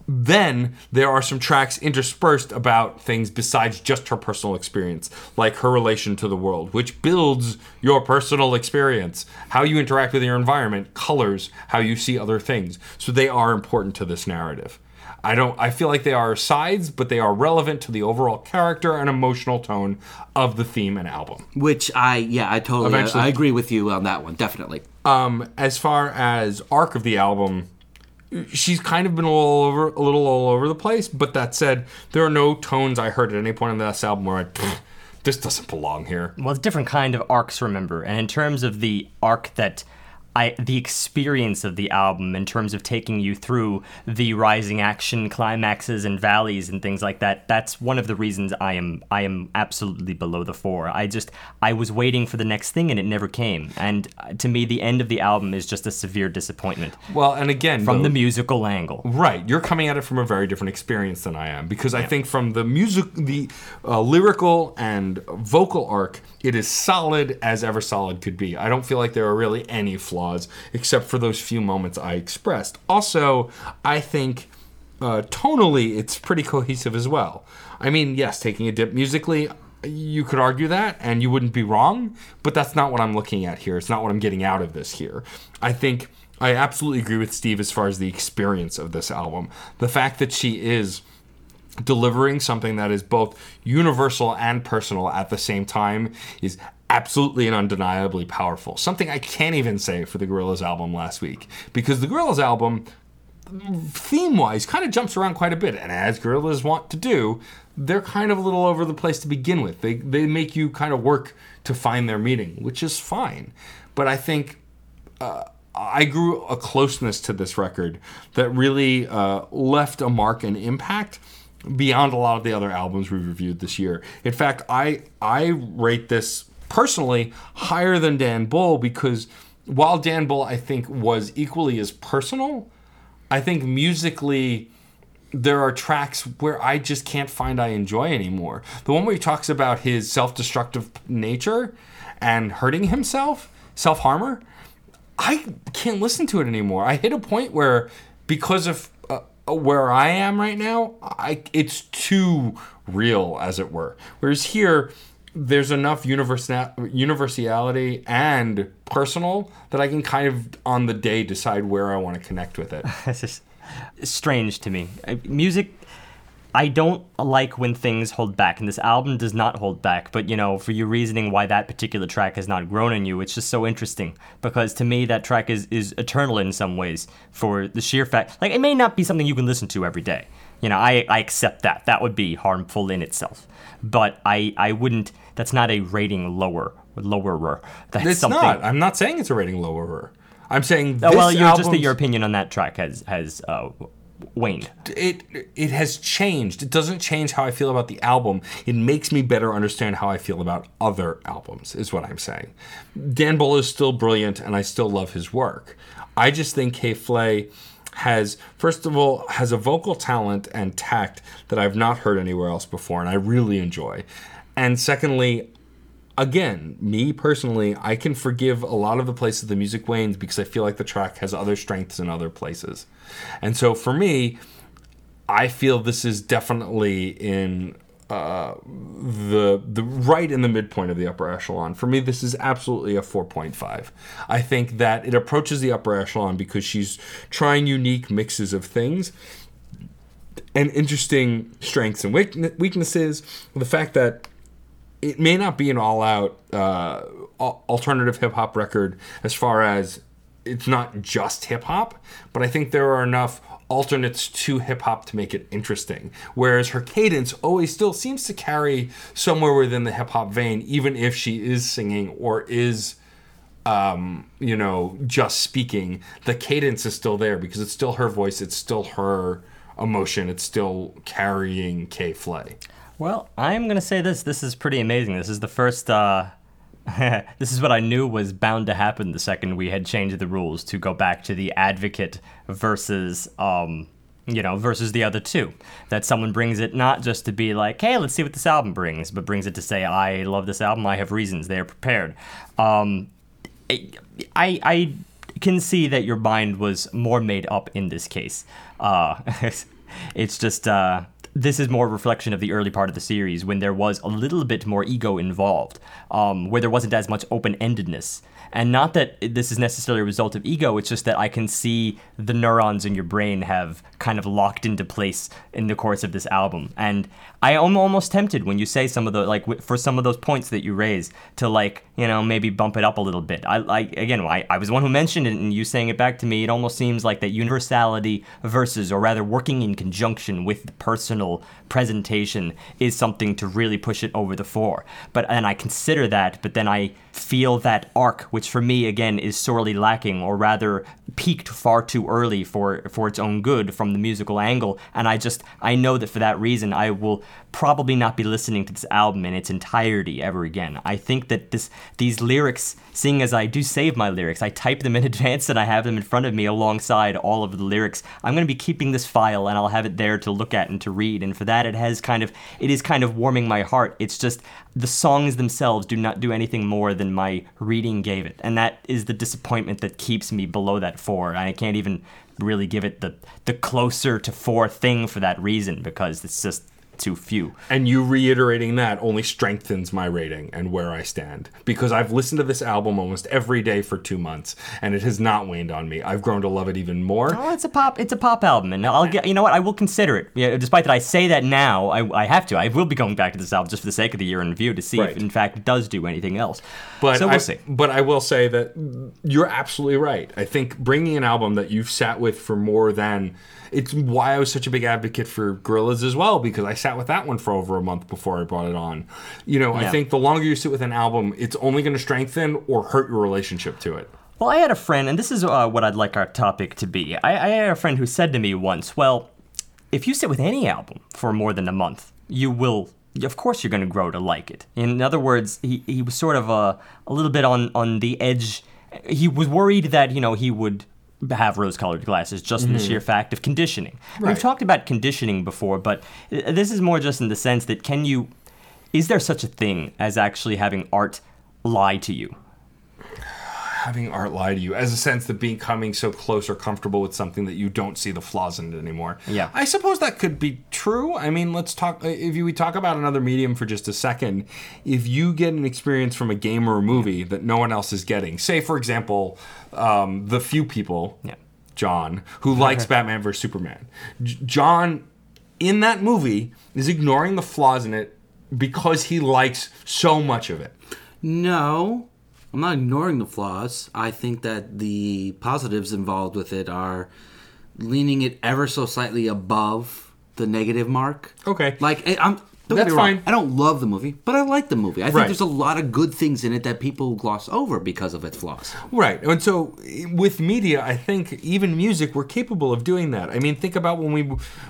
Then there are some tracks interspersed about things besides just her personal experience, like her relation to the world, which builds your personal experience. How you interact with your environment colors how you see other things. So they are important to this narrative. I don't I feel like they are sides, but they are relevant to the overall character and emotional tone of the theme and album. Which I yeah I totally Eventually- I agree with you on that one definitely. Um, as far as arc of the album, she's kind of been a little over a little all over the place. But that said, there are no tones I heard at any point in this album where I "Pfft, this doesn't belong here. Well, it's different kind of arcs, remember. And in terms of the arc that I, the experience of the album, in terms of taking you through the rising action climaxes and valleys and things like that, that's one of the reasons I am I am absolutely below the four. I just I was waiting for the next thing and it never came. And uh, to me, the end of the album is just a severe disappointment Well, and again, from though- the musical angle. Right, you're coming at it from a very different experience than I am because I think from the music, the uh, lyrical and vocal arc, it is solid as ever solid could be. I don't feel like there are really any flaws except for those few moments I expressed. Also, I think uh, tonally it's pretty cohesive as well. I mean, yes, taking a dip musically. You could argue that, and you wouldn't be wrong, but that's not what I'm looking at here. It's not what I'm getting out of this here. I think I absolutely agree with Steve as far as the experience of this album. The fact that she is delivering something that is both universal and personal at the same time is absolutely and undeniably powerful. Something I can't even say for the Gorillaz album last week because the Gorillaz album theme wise kind of jumps around quite a bit and as Gorillaz want to do, they're kind of a little over the place to begin with. They they make you kind of work to find their meaning, which is fine. But I think I grew a closeness to this record that really uh, left a mark and impact beyond a lot of the other albums we've reviewed this year. In fact, I I rate this personally higher than Dan Bull because while Dan Bull I think was equally as personal, I think musically there are tracks where I just can't find I enjoy anymore. The one where he talks about his self-destructive nature and hurting himself, self-harmer, I can't listen to it anymore. I hit a point where, because of uh, where I am right now, I it's too real, as it were. Whereas here, there's enough universal universality and personal that I can kind of on the day decide where I want to connect with it. It's just strange to me. Music, I don't like when things hold back, and this album does not hold back. But you know, for your reasoning why that particular track has not grown in you, it's just so interesting because to me that track is is eternal in some ways. For the sheer fact, like it may not be something you can listen to every day. You know, I, I accept that. That would be harmful in itself. But I, I wouldn't. That's not a rating lower lowerer. That's It's something. not. I'm not saying it's a rating lowerer. I'm saying Oh, this well, you're just that your opinion on that track has has uh, waned. it it has changed. It doesn't change how I feel about the album. It makes me better understand how I feel about other albums. Is what I'm saying. Dan Bull is still brilliant, and I still love his work. I just think K.Flay has, first of all, has a vocal talent and tact that I've not heard anywhere else before, and I really enjoy. And secondly, again, me personally, I can forgive a lot of the places the music wanes because I feel like the track has other strengths in other places. And so for me, I feel this is definitely in uh, the the right in the midpoint of the upper echelon. For me, this is absolutely a 4.5. I think that it approaches the upper echelon because she's trying unique mixes of things and interesting strengths and weaknesses. The fact that it may not be an all-out uh, alternative hip hop record as far as it's not just hip hop, but I think there are enough alternates to hip hop to make it interesting. Whereas her cadence always still seems to carry somewhere within the hip hop vein, even if she is singing or is, um, you know, just speaking. The cadence is still there because it's still her voice, it's still her emotion, it's still carrying K.Flay. Well, I'm going to say this. This is pretty amazing. This is the first. Uh, this is what I knew was bound to happen the second we had changed the rules to go back to the advocate versus. Um, you know, versus the other two. That someone brings it not just to be like, hey, let's see what this album brings, but brings it to say, I love this album, I have reasons, they are prepared. Um, I, I can see that your mind was more made up in this case. Uh, it's just uh, this is more a reflection of the early part of the series when there was a little bit more ego involved, um, where there wasn't as much open endedness. And not that this is necessarily a result of ego, it's just that I can see the neurons in your brain have kind of locked into place in the course of this album. And I am almost tempted when you say some of the, like, for some of those points that you raise to, like, you know, maybe bump it up a little bit. I, I again, I, I was one who mentioned it, and you saying it back to me, it almost seems like that universality versus, or rather, working in conjunction with the personal presentation is something to really push it over the fore. But, and I consider that, but then I feel that arc, which for me, again, is sorely lacking, or rather, peaked far too early for, for its own good from the musical angle. And I just, I know that for that reason, I will probably not be listening to this album in its entirety ever again. I think that this these lyrics, seeing as I do save my lyrics, I type them in advance and I have them in front of me alongside all of the lyrics. I'm going to be keeping this file and I'll have it there to look at and to read. And for that, it has kind of it is kind of warming my heart. It's just the songs themselves do not do anything more than my reading gave it, and that is the disappointment that keeps me below that four. I can't even really give it the the closer to four thing for that reason because it's just too few. And you reiterating that only strengthens my rating and where I stand because I've listened to this album almost every day for two months and it has not waned on me. I've grown to love it even more. Oh, it's a pop. It's a pop album, and I'll get. You know what? I will consider it. Yeah, despite that, I say that now. I, I have to. I will be going back to this album just for the sake of the year in review to see Right. if, in fact, it does do anything else. But so we'll I, see. But I will say that you're absolutely right. I think bringing an album that you've sat with for more than it's why I was such a big advocate for Gorillaz as well because I sat with that one for over a month before I brought it on. You know, I think the longer you sit with an album, it's only going to strengthen or hurt your relationship to it. Well, I had a friend, and this is uh, what I'd like our topic to be. I, I had a friend who said to me once, "Well, if you sit with any album for more than a month, you will." Of course, you're going to grow to like it. In other words, he, he was sort of a, a little bit on, on the edge. He was worried that, you know, he would have rose colored glasses just in the mm. sheer fact of conditioning. We've talked about conditioning before, but this is more just in the sense that can you, is there such a thing as actually having art lie to you? Having art lie to you, as a sense that becoming so close or comfortable with something that you don't see the flaws in it anymore. Yeah. I suppose that could be true. I mean, let's talk. If you, we talk about another medium for just a second, if you get an experience from a game or a movie that no one else is getting, say for example, um, the few people, Yeah. John, who likes Batman vs Superman, J- John in that movie is ignoring the flaws in it because he likes so much of it. No, I'm not ignoring the flaws. I think that the positives involved with it are leaning it ever so slightly above the negative mark. Okay. Like I'm. Don't That's fine. I don't love the movie, but I like the movie. I think Right. there's a lot of good things in it that people gloss over because of its flaws. Right. And so with media, I think even music, we're capable of doing that. I mean, think about when we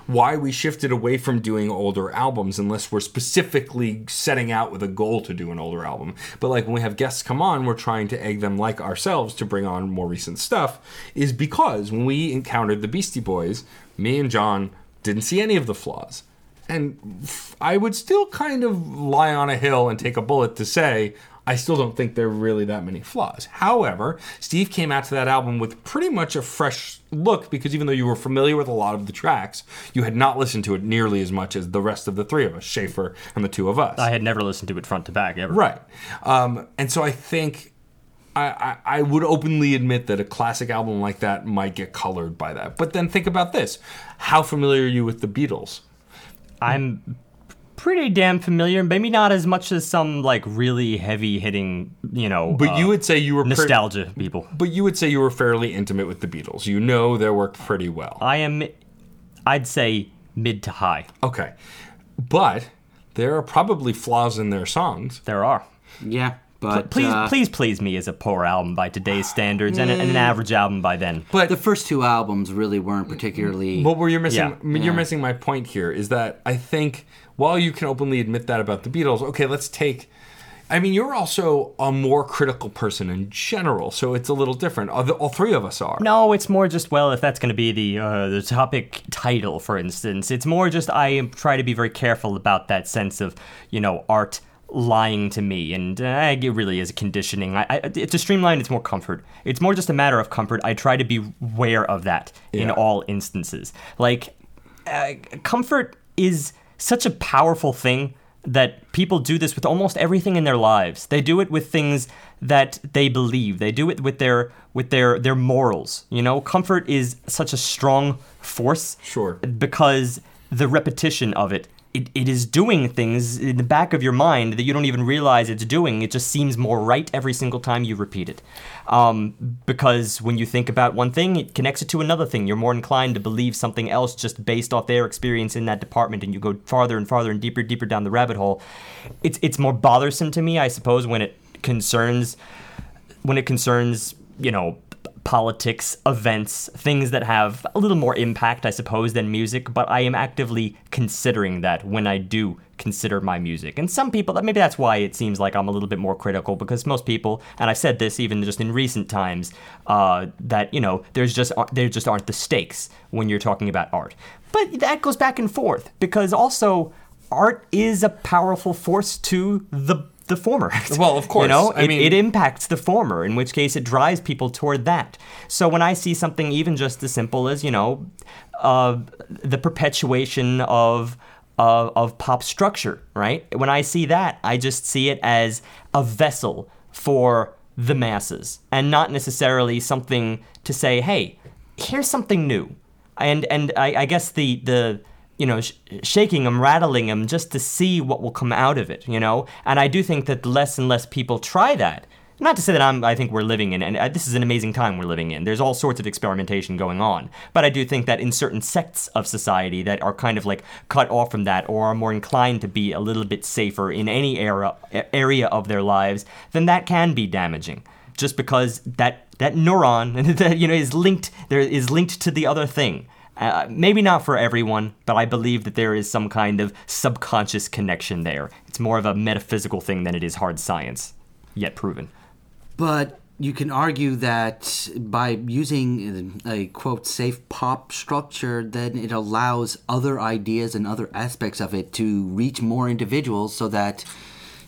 why we shifted away from doing older albums unless we're specifically setting out with a goal to do an older album. But like when we have guests come on, we're trying to egg them like ourselves to bring on more recent stuff is because when we encountered the Beastie Boys, me and John didn't see any of the flaws. And I would still kind of lie on a hill and take a bullet to say, I still don't think there are really that many flaws. However, Steve came out to that album with pretty much a fresh look because even though you were familiar with a lot of the tracks, you had not listened to it nearly as much as the rest of the three of us, Schaffer and the two of us. I had never listened to it front to back ever. Right. Um, and so I think I, I, I would openly admit that a classic album like that might get colored by that. But then think about this. How familiar are you with the Beatles? I'm pretty damn familiar. Maybe not as much as some like really heavy hitting, you know, But uh, you would say you were pre- nostalgia people. but you would say you were fairly intimate with the Beatles. You know their work pretty well. I am, I'd say mid to high. Okay. But there are probably flaws in their songs. There are. Yeah, but Please, uh, please, please me is a poor album by today's standards and, and an average album by then. But the first two albums really weren't particularly. What were you're missing, Yeah. you're missing my point here is that I think while you can openly admit that about the Beatles, okay, let's take. I mean, you're also a more critical person in general, so it's a little different. All, the, all three of us are. No, it's more just well, if that's going to be the uh, the topic title, for instance, it's more just I try to be very careful about that sense of you know art lying to me, and uh, it really is conditioning. I, I, to streamline, it's more comfort. It's more just a matter of comfort. I try to be aware of that in all instances. Like uh, comfort is such a powerful thing that people do this with almost everything in their lives. They do it with things that they believe. They do it with their with their their morals. You know, comfort is such a strong force. Sure. Because the repetition of it, it, it is doing things in the back of your mind that you don't even realize it's doing. It just seems more right every single time you repeat it. Um, because when you think about one thing, it connects it to another thing. You're more inclined to believe something else just based off their experience in that department, and you go farther and farther and deeper, deeper down the rabbit hole. It's it's more bothersome to me, I suppose, when it concerns when it concerns you know politics, events, things that have a little more impact, I suppose, than music. But I am actively considering that when I do consider my music. And some people, maybe that's why it seems like I'm a little bit more critical because most people, and I've said this even just in recent times, uh, that you know there's just there just aren't the stakes when you're talking about art. But that goes back and forth because also art is a powerful force to the the former. Well, of course. You know, I it, mean- it impacts the former, in which case it drives people toward that. So when I see something even just as simple as, you know, uh, the perpetuation of uh, of pop structure, right? When I see that, I just see it as a vessel for the masses, and not necessarily something to say, "Hey, here's something new." And and I, I guess the the you know, sh- shaking them, rattling them, just to see what will come out of it, you know. And I do think that less and less people try that. Not to say that I'm, I think we're living in, and uh, this is an amazing time we're living in. There's all sorts of experimentation going on, but I do think that in certain sects of society that are kind of like cut off from that, or are more inclined to be a little bit safer in any era area of their lives, then that can be damaging. Just because that that neuron that you know is linked there is linked to the other thing. Uh, maybe not for everyone, but I believe that there is some kind of subconscious connection there. It's more of a metaphysical thing than it is hard science, yet proven. But you can argue that by using a quote safe pop structure, then it allows other ideas and other aspects of it to reach more individuals so that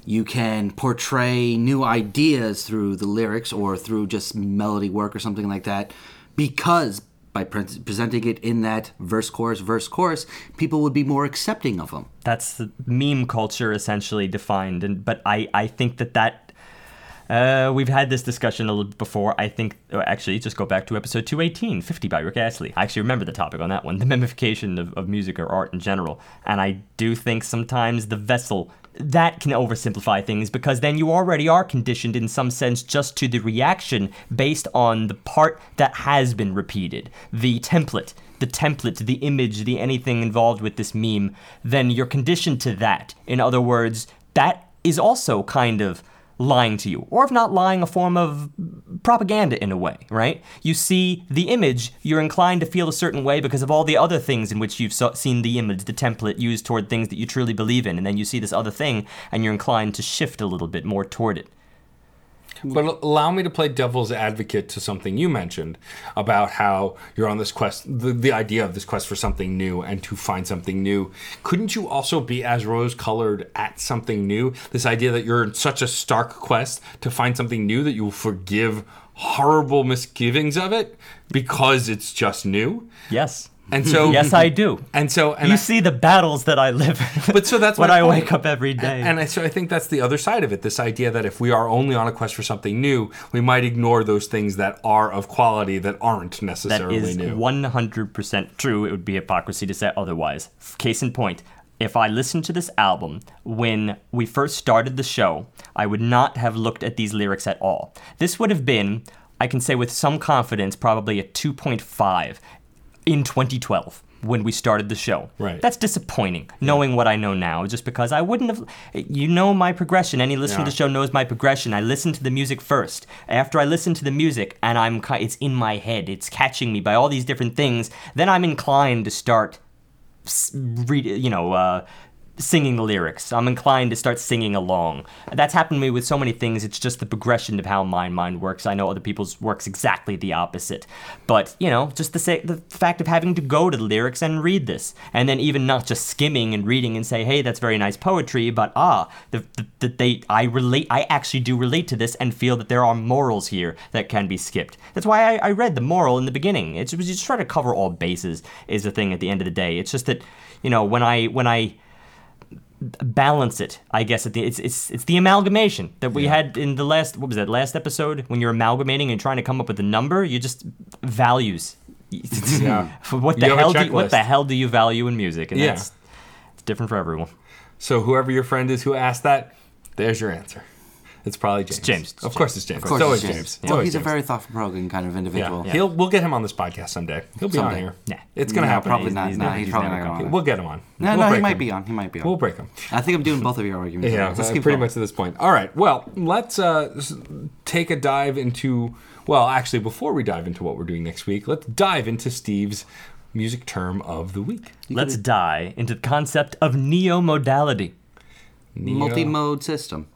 you can portray new ideas through the lyrics or through just melody work or something like that because by pre- presenting it in that verse chorus verse chorus people would be more accepting of them That's meme culture essentially defined, and but I I think that that. Uh, we've had this discussion a little before. I think, oh, actually, just go back to episode 218, 50 by Rick Astley. I actually remember the topic on that one, the memification of, of music or art in general. And I do think sometimes the vessel, that can oversimplify things because then you already are conditioned in some sense just to the reaction based on the part that has been repeated, the template the template, the image, the anything involved with this meme, then you're conditioned to that. In other words, that is also kind of lying to you, or if not lying, a form of propaganda in a way, right? You see the image, you're inclined to feel a certain way because of all the other things in which you've so- seen the image, the template used toward things that you truly believe in, and then you see this other thing, and you're inclined to shift a little bit more toward it. But allow me to play devil's advocate to something you mentioned about how you're on this quest, the, the idea of this quest for something new and to find something new. Couldn't you also be as rose colored at something new? This idea that you're in such a stark quest to find something new that you will forgive horrible misgivings of it because it's just new? Yes. And so, Yes, I do. And so, and you I- see the battles that I live in. But so that's when my I point. wake up every day. And I, so I think that's the other side of it. This idea that if we are only on a quest for something new, we might ignore those things that are of quality that aren't necessarily is new. 100% true. It would be hypocrisy to say otherwise. Case in point, if I listened to this album when we first started the show, I would not have looked at these lyrics at all. This would have been, I can say with some confidence, probably a 2.5 in 2012 when we started the show. Right. That's disappointing, knowing what I know now, just because I wouldn't have. You know my progression. Any listener to the show knows my progression. I listen to the music first. After I listen to the music and I'm it's in my head. It's catching me by all these different things. Then I'm inclined to start read, you know, uh, singing the lyrics. I'm inclined to start singing along. That's happened to me with so many things. It's just the progression of how my mind works. I know other people's works exactly the opposite. But, you know, just the, sa- the fact of having to go to the lyrics and read this. And then even not just skimming and reading and say, hey, that's very nice poetry, but ah, the, the, the, they, I relate, I actually do relate to this and feel that there are morals here that can be skipped. That's why I, I read the moral in the beginning. It's was just try to cover all bases is the thing at the end of the day. It's just that, you know, when I, when I, balance it. I guess at the, it's it's it's the amalgamation that we had in the last what was that last episode when you're amalgamating and trying to come up with a number. You just values. Yeah. what the hell? Do you, what the hell do you value in music? And Yeah. that's it's different for everyone. So whoever your friend is who asked that, there's your answer. It's probably James. James. It's Of course, it's James. Of course, it's always it's James. It's Well, always he's a very thought-provoking kind of individual. yeah. individual. He'll we'll get him on this podcast someday. He'll be on here. Yeah. It's gonna No, happen. probably He's- not. he's no, never- he's he's probably not gonna going We'll get him on. No, We'll no, he might him. be on. He might be on. We'll break him. I think I'm doing both of your arguments. Yeah, Let's uh, keep pretty going. much to this point. All right. Well, let's uh, take a dive into. Well, actually, before we dive into what we're doing next week, let's dive into Steve's music term of the week. Let's dive into the concept of neo-modality. Multi-mode system.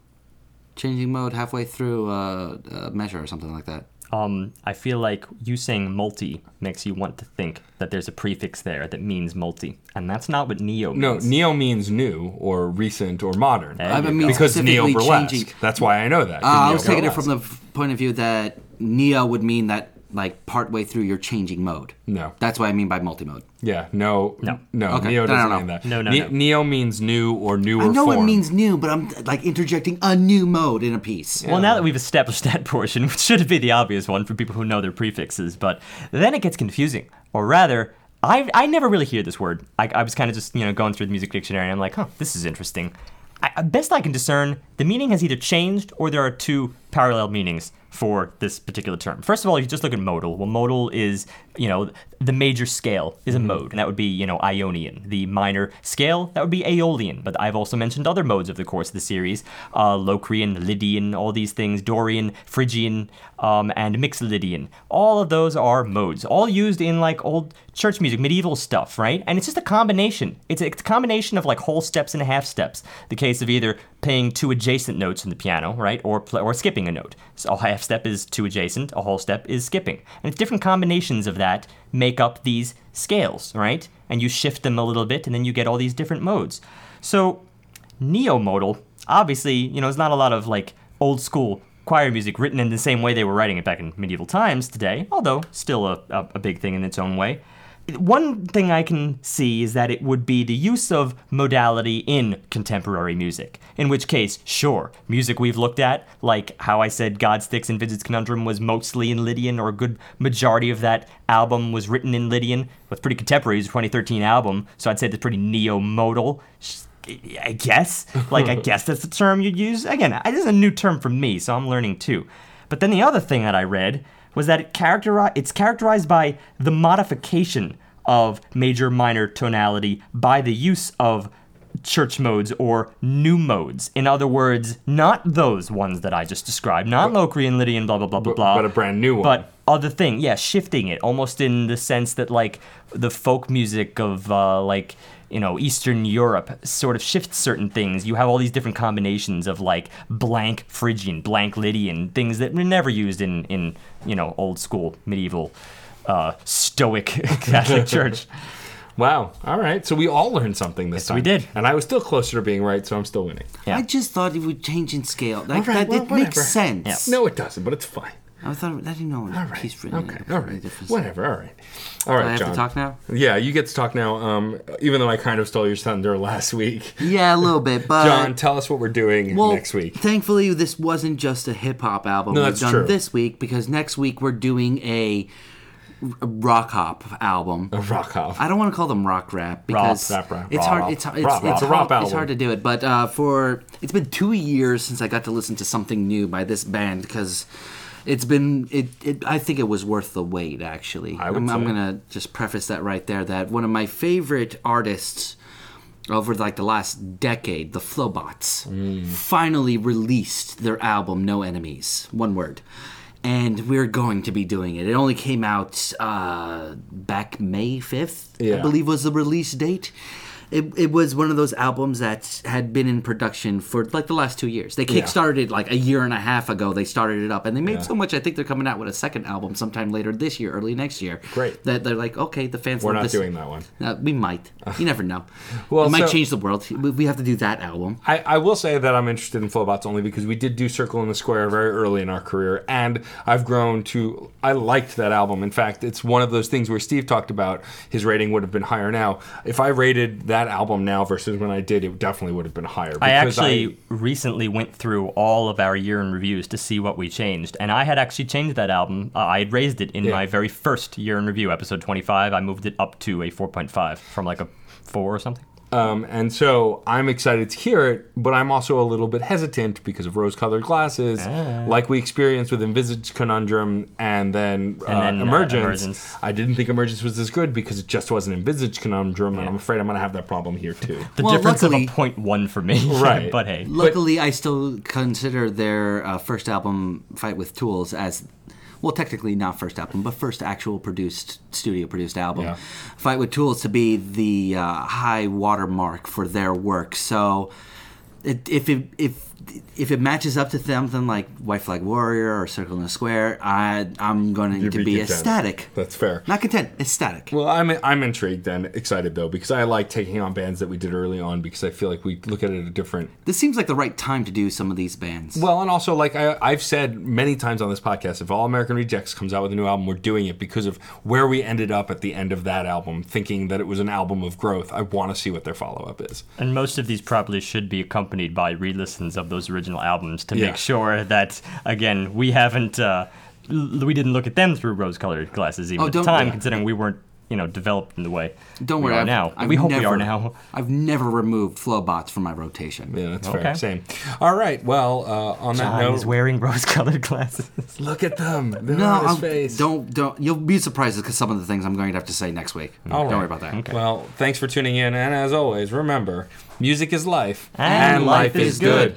Changing mode halfway through uh, a measure or something like that. Um, I feel like you saying multi makes you want to think that there's a prefix there that means multi, and that's not what neo means. No, neo means new or recent or modern. I you mean, because neo specifically burlesque. changing- That's why I know that. Uh, I was taking it from the point of view that neo would mean that like partway through you're changing mode. No. That's what I mean by multi-mode. Yeah, no, No. no. Okay, Neo doesn't don't mean that. No, no, Ne- no. Neo means new or newer I know form. it means new, but I'm like interjecting a new mode in a piece. Well, now that we've established that portion, which should be the obvious one for people who know their prefixes, but then it gets confusing. Or rather, I I never really hear this word. I, I was kind of just you know going through the music dictionary, and I'm like, huh, this is interesting. I, I- best I can discern, the meaning has either changed or there are two parallel meanings for this particular term. First of all, you just look at modal. Well, modal is, you know, the major scale is a mode, and that would be, you know, Ionian. The minor scale, that would be Aeolian. But I've also mentioned other modes of the course of the series uh, Locrian, Lydian, all these things, Dorian, Phrygian, um, and Mixolydian. All of those are modes, all used in like old church music, medieval stuff, right? And it's just a combination. It's a, it's a combination of like whole steps and half steps. The case of either playing two adjacent notes in the piano, right, or or skipping a note. So a half step is two adjacent, a whole step is skipping, and it's different combinations of that make up these scales, right? And you shift them a little bit, and then you get all these different modes. So neo-modal, obviously, you know, there's not a lot of like old school choir music written in the same way they were writing it back in medieval times today, although still a, a, a big thing in its own way. One thing I can see is that it would be the use of modality in contemporary music. In which case, sure, music we've looked at, like how I said Godsticks' Envisage Conundrum was mostly in Lydian, or a good majority of that album was written in Lydian. It's pretty contemporary, it's a 2013 album, so I'd say it's pretty neo modal. I guess. Like, I guess that's the term you'd use. Again, this is a new term for me, so I'm learning too. But then the other thing that I read was that it characteri- it's characterized by the modification of major minor tonality by the use of church modes or new modes. In other words, not those ones that I just described, not Locrian, Lydian, blah, blah, blah, blah, blah. but a brand new one. But other thing, yeah, shifting it almost in the sense that like the folk music of uh, like you know Eastern Europe sort of shifts certain things. You have all these different combinations of like blank Phrygian, blank Lydian, things that were never used in in you know old school medieval uh, Stoic Catholic Church. Wow. All right. So we all learned something this time. we did. And I was still closer to being right, so I'm still winning. Yeah. I just thought it would change in scale. Like All right, that, well, it makes whatever. sense. No, it doesn't, but it's fine. I thought I didn't know All right. piece written. Okay. All right. Whatever. All right. All Do I have John. to talk now? Yeah, you get to talk now. Um, even though I kind of stole your thunder last week. Yeah, a little bit, but John, tell us what we're doing well, next week. Thankfully, this wasn't just a hip hop album No, we've that's done true. this week because next week we're doing a rock hop album. A rock hop. I don't want to call them rock rap because Rap, rap, it's hard. It's it's, Rap, it's, it's a hard, rap it's hard to do it. But uh, for it's been two years since I got to listen to something new by this band because it's been it, it. I think it was worth the wait. Actually, I would am I'm gonna just preface that right there. That one of my favorite artists over like the last decade, the Flobots, Mm. finally released their album No Enemies, one word. And we're going to be doing it. It only came out uh, back May 5th, I believe was the release date. It, it was one of those albums that had been in production for like the last two years. They kickstarted it like a year and a half ago. They started it up, and they made so much. I think they're coming out with a second album sometime later this year, early next year. Great. That they're like, okay, the fans We're not this. doing that one. Uh, we might. You never know. Well, it might so- change the world. We we have to do that album. I, I will say that I'm interested in Flobots only because we did do Circle in the Square very early in our career, and I've grown to. I liked that album. In fact, it's one of those things where Steve talked about his rating would have been higher now. If I rated that album now versus when I did, it definitely would have been higher. I actually recently went through all of our year in reviews to see what we changed, and I had actually changed that album. Uh, I had raised it in Yeah. my very first year in review, episode 25. I moved it up to a 4.5 from like a 4 or something. Um, and so I'm excited to hear it, but I'm also a little bit hesitant because of rose-colored glasses, Ah. like we experienced with Envisage Conundrum and then, uh, then, uh, Emergence. Emergence. I didn't think Emergence was as good because it just wasn't Envisage Conundrum, and I'm afraid I'm going to have that problem here too. The Well, difference luckily- of a one for me. Right. but hey. Luckily, I still consider their uh, first album, Fight with Tools, as well, technically not first album, but first actual produced studio produced album. Yeah. Fight with Tools to be the uh, high watermark for their work. So, it, if it if if it matches up to something like White Flag Warrior or Circle in the Square, I I'm going You'd to be be, ecstatic. That's fair. Not content, ecstatic. Well, I'm I'm intrigued and excited though because I like taking on bands that we did early on because I feel like we look at it a different. this seems like the right time to do some of these bands. Well, and also like I, I've said many times on this podcast, if All American Rejects comes out with a new album, we're doing it because of where we ended up at the end of that album, thinking that it was an album of growth. I want to see what their follow up is. And most of these probably should be accompanied by re-listens of those original albums to Yeah. make sure that again we haven't uh, l- we didn't look at them through rose-colored glasses even Oh, at the time, yeah. considering we weren't you know developed in the way Don't we worry, are I've- now. I've we hope we never- are now. I've never removed Flobots from my rotation. Yeah, that's Okay. fair. Same. All right. Well, uh, on that John note, is wearing rose-colored glasses. look at them. They're No, on his face. don't don't. You'll be surprised because some of the things I'm going to have to say next week. All don't right. worry about that. Well, thanks for tuning in, and as always, remember, music is life, And life is good.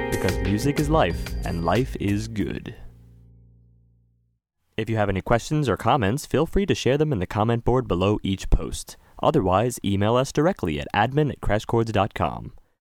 because music is life, and life is good. If you have any questions or comments, feel free to share them in the comment board below each post. Otherwise, email us directly at admin at.